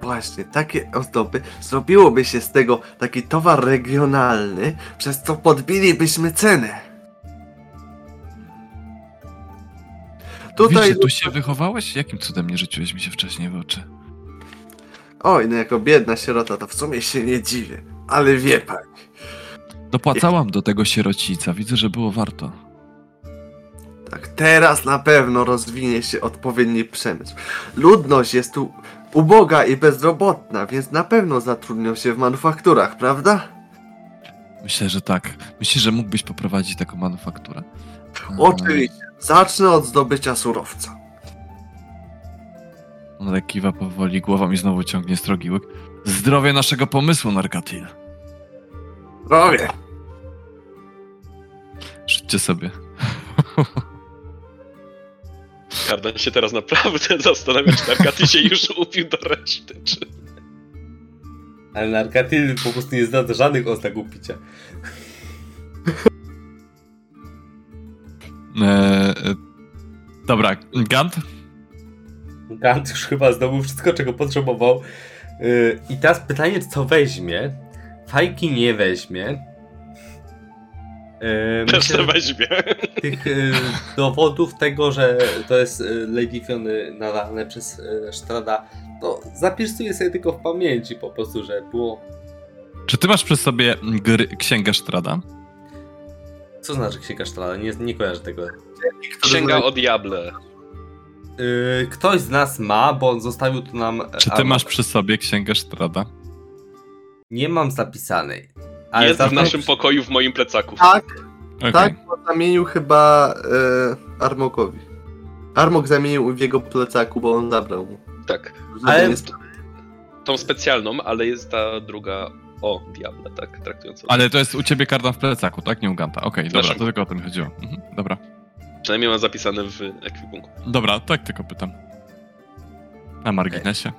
Właśnie, takie ozdoby zrobiłoby się z tego taki towar regionalny, przez co podbilibyśmy cenę. Tutaj, Wiecie, tu się wychowałeś? Jakim cudem nie rzuciłeś mi się wcześniej w oczy? oj, no jako biedna sierota, to w sumie się nie dziwię, ale wie pani. Dopłacałam do tego sierocica. Widzę, że było warto. Tak, teraz na pewno rozwinie się odpowiedni przemysł. Ludność jest tu uboga i bezrobotna, więc na pewno zatrudnią się w manufakturach, prawda? Myślę, że tak. Myślę, że mógłbyś poprowadzić taką manufakturę. Oczywiście. Zacznę od zdobycia surowca. On tak kiwa powoli głową i znowu ciągnie strogi łyk. Zdrowie naszego pomysłu, Narkatil. Robię. Rzućcie sobie. Kardan się teraz naprawdę *laughs* zastanawia, czy Narkaty się już upił do reszty, czy... Ale Narkatyl po prostu nie zna żadnych oznak upicia. E, e, dobra, Gant? Gant już chyba zdobył wszystko, czego potrzebował. Yy, I teraz pytanie, co weźmie? Fajki nie weźmie. Też myślę, to weźmie. tych yy, dowodów tego, że to jest yy, Lady Fiony nadane przez Strada, to zapisuję sobie tylko w pamięci po prostu, że było... Czy ty masz przy sobie gry, księgę Strada? Co znaczy Księga Strada? Nie, nie kojarzę tego. Księga o diable. Yy, ktoś z nas ma, bo on zostawił tu nam... Czy ty masz przy sobie księgę Strada? Nie mam zapisanej. Jest za w naszym pokoju w moim plecaku. Tak, Okej. tak, bo zamienił chyba e, Armokowi. Armok zamienił w jego plecaku, bo on zabrał mu. Tak. Ale- nie Tą specjalną, ale jest ta druga o diable, tak traktując. Ale to jest u ciebie kardan w plecaku, tak? Nie u Ganta. Okej, dobra, Naszym. to tylko o to mi chodziło. Mhm, dobra. Przynajmniej mam zapisane w ekwipunku. Dobra, tak tylko pytam. Na marginesie.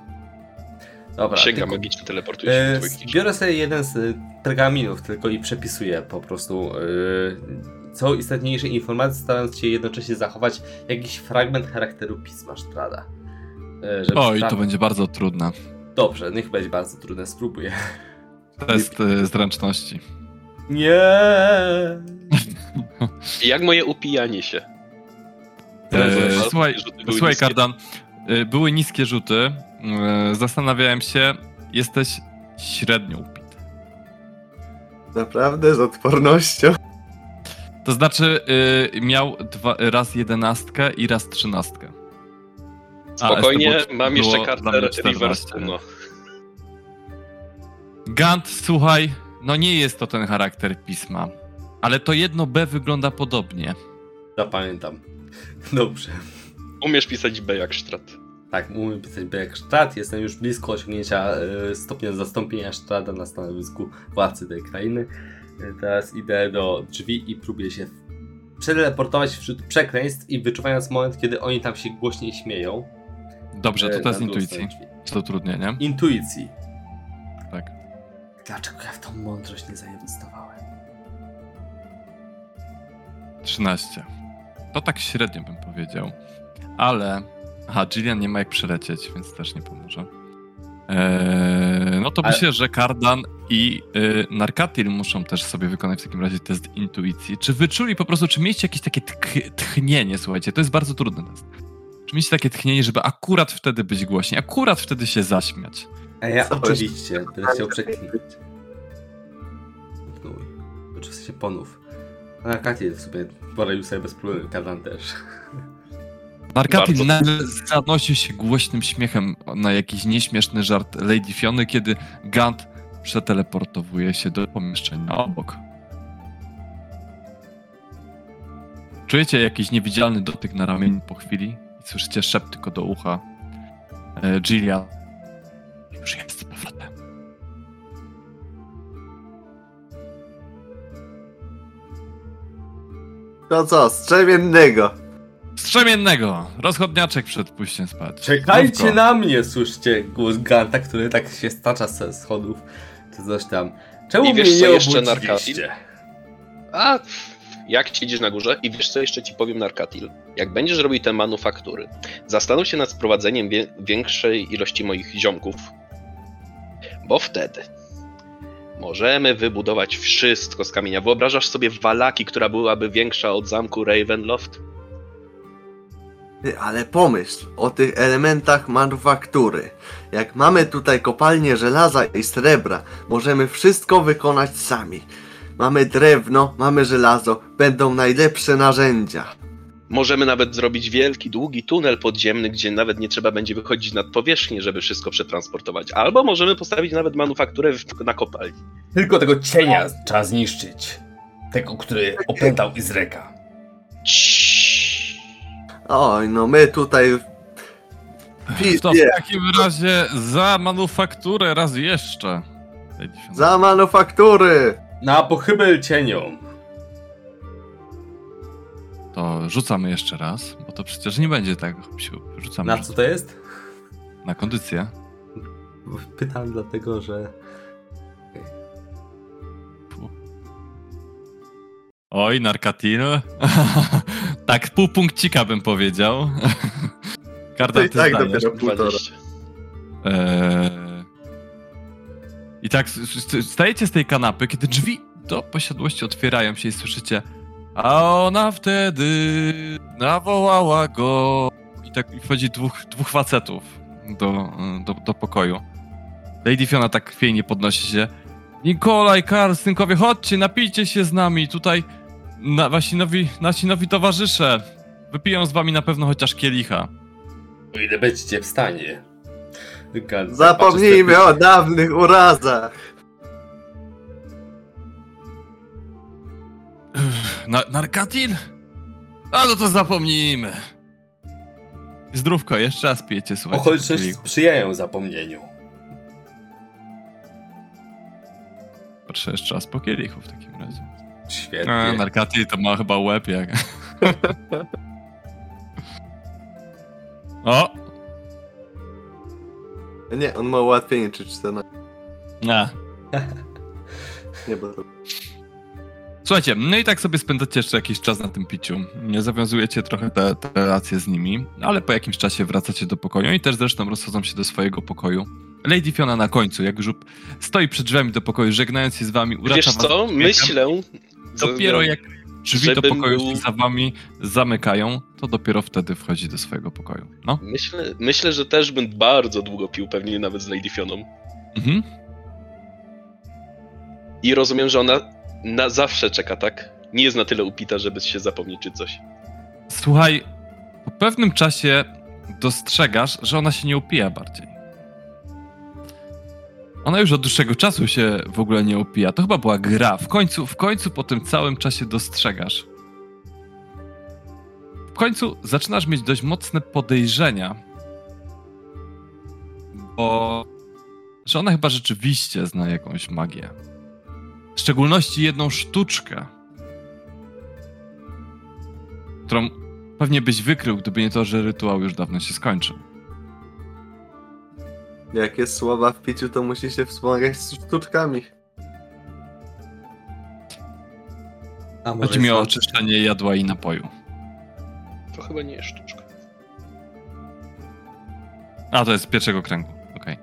Dobra, Księga tylko- magiczna teleportuje się ksiąg. biorę sobie jeden z e, pergaminów tylko i przepisuję po prostu e, co istotniejsze informacje, starając się jednocześnie zachować jakiś fragment charakteru pisma Strada. E, żeby Oj, to będzie bardzo trudne. Dobrze, niech będzie bardzo trudne, spróbuję. Test y, zręczności. Nie. I *laughs* Jak moje upijanie się. Eee, słuchaj, słuchaj. Kardan, były niskie rzuty. Y, Zastanawiałem się, jesteś średnio upity. Naprawdę z odpornością. To znaczy, y, miał dwa, raz jedenastkę i raz trzynastkę. A, Spokojnie, było- mam jeszcze kartę Reverse 14. Uno. Gant, słuchaj, no nie jest to ten charakter pisma, ale to jedno B wygląda podobnie. Zapamiętam. Dobrze. Umiesz pisać B jak Strat. Tak, umiem pisać B jak Strad. Jestem już blisko osiągnięcia e, stopnia zastąpienia Strada na stanowisku władcy tej krainy. E, teraz idę do drzwi i próbuję się przeteleportować wśród przekleństw i wyczuwając moment, kiedy oni tam się głośniej śmieją. Dobrze, to e, drugą intuicji. Jest to utrudnienie. Intuicji. Tak. Dlaczego ja w tą mądrość nie zainwestowałem? 13. To tak średnio bym powiedział. Ale. Aha, Jillian nie ma jak przylecieć, więc też nie pomoże. Eee, no to Ale- myślę, że Kardan i y, Narkatil muszą też sobie wykonać w takim razie test intuicji. Czy wyczuli po prostu, czy mieliście jakieś takie tch- tchnienie, słuchajcie, to jest bardzo trudny test. Czy mieliście takie tchnienie, żeby akurat wtedy być głośniej, akurat wtedy się zaśmiać? A ja Co oczywiście będę chciał przeklinać. Oczywiście się ponów. Na Katie w sumie poradził sobie bez problemu, Kadan też. Narkatil Bardzo. nagle zanosił się głośnym śmiechem na jakiś nieśmieszny żart Lady Fiony, kiedy Gant przeteleportowuje się do pomieszczenia obok. Czujecie jakiś niewidzialny dotyk na ramieniu po chwili i słyszycie szept tylko do ucha. E, Jillian już jest z powrotem. To co, strzemiennego. Strzemiennego! Rozchodniaczek przed pójściem spać. Czekajcie na mnie, słyszycie głos Ganta, który tak się stacza ze schodów, czy coś tam. Czemu I wiesz, mnie nie jeszcze, obudziliście? A jak siedzisz na górze i wiesz co jeszcze ci powiem Narkatil. Jak będziesz robił te manufaktury, zastanów się nad sprowadzeniem wie- większej ilości moich ziomków, bo wtedy możemy wybudować wszystko z kamienia. Wyobrażasz sobie Walaki, która byłaby większa od zamku Ravenloft? Ale pomyśl o tych elementach manufaktury. Jak mamy tutaj kopalnię żelaza i srebra, możemy wszystko wykonać sami. Mamy drewno, mamy żelazo, będą najlepsze narzędzia. Możemy nawet zrobić wielki, długi tunel podziemny, gdzie nawet nie trzeba będzie wychodzić nad powierzchnię, żeby wszystko przetransportować. Albo możemy postawić nawet manufakturę w, na kopalni. Tylko tego cienia trzeba zniszczyć. Tego, który opętał Izreka. Ciii. Oj, no my tutaj... To Wizję w takim razie za manufakturę raz jeszcze. Za manufaktury! Na pochybel cieniom. To rzucamy jeszcze raz, bo to przecież nie będzie tak. Psiu. Rzucamy Na co to jest? na kondycję. Pytam dlatego, że Oj, Narkatil. *laughs* tak, pół punkcika bym powiedział. *laughs* Karta i ty tak dopiero półtora. 20. Eee... I tak stajecie z tej kanapy, kiedy drzwi do posiadłości otwierają się i słyszycie a ona wtedy nawołała go i tak wchodzi dwóch, dwóch facetów do, do, do pokoju. Lady Fiona tak chwiejnie podnosi się Nikolaj, Karl, synkowie, chodźcie, napijcie się z nami, tutaj na, wasi, nowi, nasi nowi towarzysze wypiją z wami na pewno chociaż kielicha. O ile będziecie w stanie. Zapomnijmy patrzy o dawnych urazach. Na, narkatil? A no to zapomnijmy. Zdrówko, jeszcze raz pijecie, słuchajcie. Okoliczności sprzyjają zapomnieniu. Patrzę jeszcze raz po kielichu w takim razie. A, Świetnie. narkatil to ma chyba łeb jak... *laughs* o! Nie, on ma ułatwienie czy 14. A. *laughs* Nie, bo to... Słuchajcie, no i tak sobie spędzacie jeszcze jakiś czas na tym piciu. Nie zawiązujecie trochę te, te relacje z nimi, ale po jakimś czasie wracacie do pokoju i też zresztą rozchodzą się do swojego pokoju. Lady Fiona na końcu, jak już stoi przed drzwiami do pokoju, żegnając się z wami, uracza Wiesz co? Myślę... Dopiero jak drzwi do pokoju był- za wami zamykają, to dopiero wtedy wchodzi do swojego pokoju. No. Myślę, myślę, że też bym bardzo długo pił, pewnie nawet z Lady Fioną. Mhm. I rozumiem, że ona na zawsze czeka, tak? Nie jest na tyle upita, żeby się zapomnieć czy coś. Słuchaj, po pewnym czasie dostrzegasz, że ona się nie upija bardziej. Ona już od dłuższego czasu się w ogóle nie upija. To chyba była gra. W końcu, w końcu po tym całym czasie dostrzegasz. W końcu zaczynasz mieć dość mocne podejrzenia, bo że ona chyba rzeczywiście zna jakąś magię. W szczególności jedną sztuczkę, którą pewnie byś wykrył, gdyby nie to, że rytuał już dawno się skończył. Jak jest słowa w piciu, to musi się wspomagać z sztuczkami. A może Chodzi mi o są- oczyszczenie jadła i napoju. To chyba nie jest sztuczka. A, to jest z pierwszego kręgu, okej.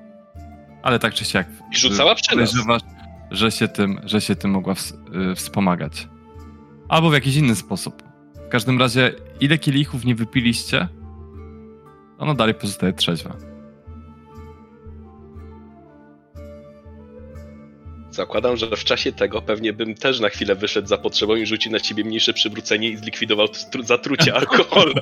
Ale tak czy siak. I rzucała przy nas. podejrzewasz, że się tym, że się tym mogła ws- y, wspomagać. Albo w jakiś inny sposób. W każdym razie, ile kielichów nie wypiliście, ona dalej pozostaje trzeźwa. Zakładam, że w czasie tego pewnie bym też na chwilę wyszedł za potrzebą i rzucił na ciebie mniejsze przywrócenie i zlikwidował zatrucie *laughs* alkoholem.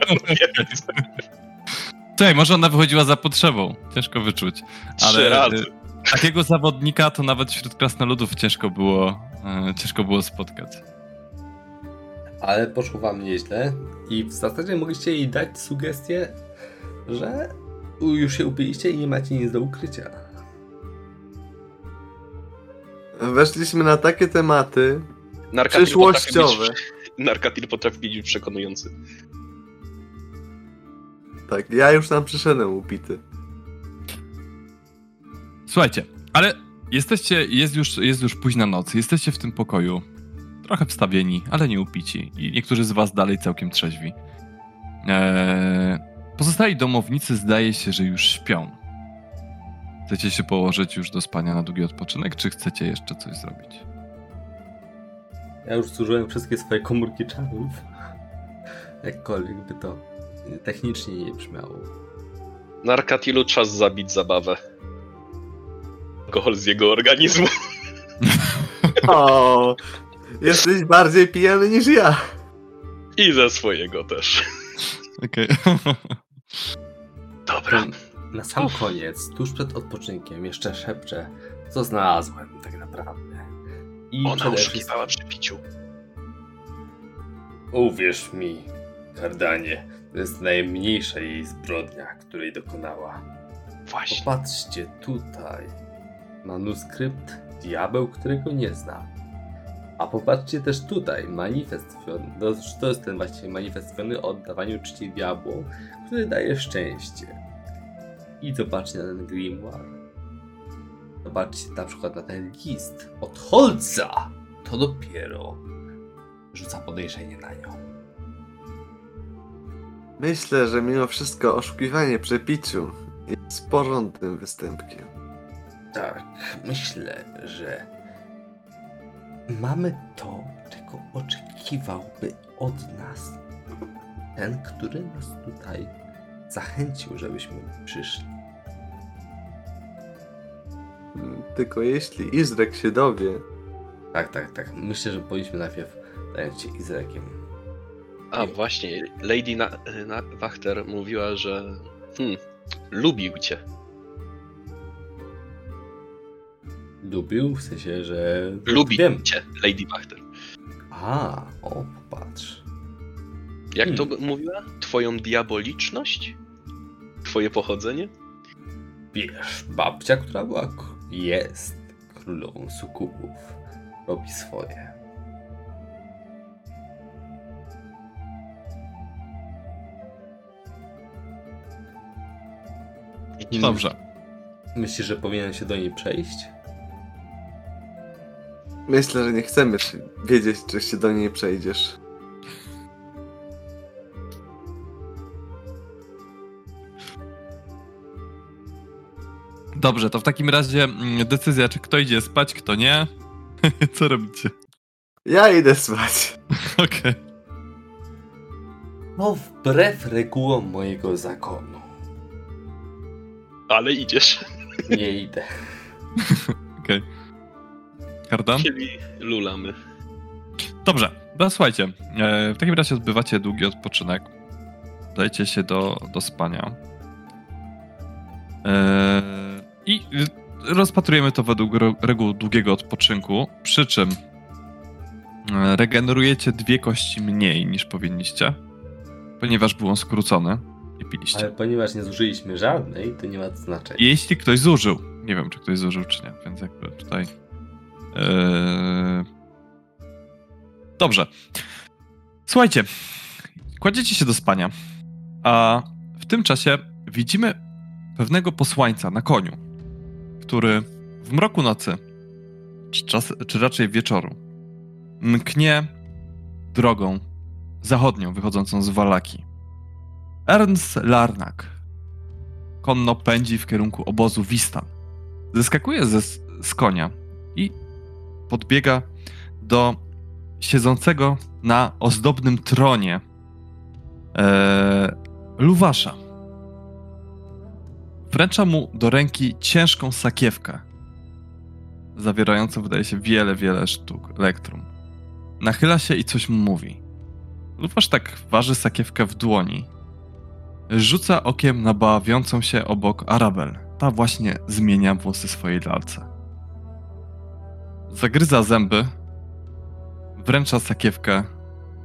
Słuchaj, może ona wychodziła za potrzebą. Ciężko wyczuć. Trzy Ale razy. y, takiego zawodnika to nawet wśród krasnoludów ciężko było, y, ciężko było spotkać. Ale poszło wam nieźle i w zasadzie mogliście jej dać sugestię, że już się upiliście i nie macie nic do ukrycia. Weszliśmy na takie tematy Narkatil przyszłościowe. potrafi być- *laughs* Narkatil potrafi być przekonujący. Tak, ja już tam przyszedłem upity. Słuchajcie, ale jesteście, jest już, jest już późna noc, jesteście w tym pokoju. Trochę wstawieni, ale nie upici. I niektórzy z was dalej całkiem trzeźwi. Eee, pozostali domownicy zdaje się, że już śpią. Chcecie się położyć już do spania na długi odpoczynek, czy chcecie jeszcze coś zrobić? Ja już zużyłem wszystkie swoje komórki czarów. Jakkolwiek by to technicznie nie brzmiało. Narkatilu czas zabić zabawę. Alkohol z jego organizmu. *laughs* O, jesteś bardziej pijany niż ja. I ze swojego też. Okej. *laughs* Dobra. Na sam koniec, tuż przed odpoczynkiem, jeszcze szepczę, co znalazłem tak naprawdę. I Ona przede wszystkim, oszukiwała przy piciu. uwierz mi, Kardanie, to jest najmniejsza jej zbrodnia, której dokonała. Właśnie. Popatrzcie tutaj. Manuskrypt Diabeł, którego nie znam. A popatrzcie też tutaj, manifest. To, to jest ten właśnie manifest o oddawaniu czci diabłu, który daje szczęście. I zobaczcie na ten grimoire. Zobaczcie na przykład na ten list od Holca. To dopiero rzuca podejrzenie na nią. Myślę, że mimo wszystko oszukiwanie przy piciu jest porządnym występkiem. Tak, myślę, że mamy to, czego oczekiwałby od nas ten, który nas tutaj zachęcił, żebyśmy przyszli. Mm, Tylko jeśli Izrek się dowie, Tak, tak, tak. Myślę, że powinniśmy najpierw zająć się Izrakiem. A właśnie, Lady na, na, Wachter mówiła, że hmm, lubił cię. Lubił, w sensie, że... Lubi Wiem. cię, Lady Wachter. A, o, popatrz. Jak to Hmm. mówiła? Twoją diaboliczność? Twoje pochodzenie? Wiesz, babcia, która była, jest królową sukubów, robi swoje. Dobrze. Myślisz, że powinien się do niej przejść? myślę, że nie chcemy wiedzieć, czy się do niej przejdziesz. Dobrze, to w takim razie mm, decyzja, czy kto idzie spać, kto nie. *laughs* Co robicie? Ja idę spać. *laughs* Okej. No, wbrew regułom mojego zakonu. Ale idziesz. Nie idę. *laughs* okej. Kardan? Czyli lulamy. Dobrze, no słuchajcie, e, w takim razie odbywacie długi odpoczynek. Dajcie się do, do spania. E, I rozpatrujemy to według reguł długiego odpoczynku, przy czym e, regenerujecie dwie kości mniej niż powinniście, ponieważ był on skrócony i piliście. Ale ponieważ nie zużyliśmy żadnej, to nie ma znaczenia. Jeśli ktoś zużył, nie wiem czy ktoś zużył czy nie, więc jakby tutaj. Eee... Dobrze. Słuchajcie, kładziecie się do spania, a w tym czasie widzimy pewnego posłańca na koniu, który w mroku nocy, czy, czas, czy raczej wieczoru, mknie drogą zachodnią wychodzącą z Walaki. Ernst Larnak konno pędzi w kierunku obozu Wistan. Zeskakuje ze, z konia i podbiega do siedzącego na ozdobnym tronie e, Luwasza. Wręcza mu do ręki ciężką sakiewkę, zawierającą, wydaje się, wiele, wiele sztuk elektrum. Nachyla się i coś mu mówi. Luwasz tak waży sakiewkę w dłoni, Rzuca okiem na bawiącą się obok Arabel. Ta właśnie zmienia włosy swojej lalce. Zagryza zęby, wręcza sakiewkę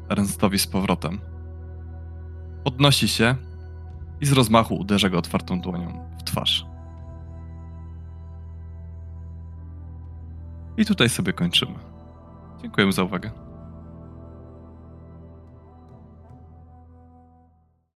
Ernstowi z powrotem. Podnosi się i z rozmachu uderza go otwartą dłonią w twarz. I tutaj sobie kończymy. Dziękuję za uwagę.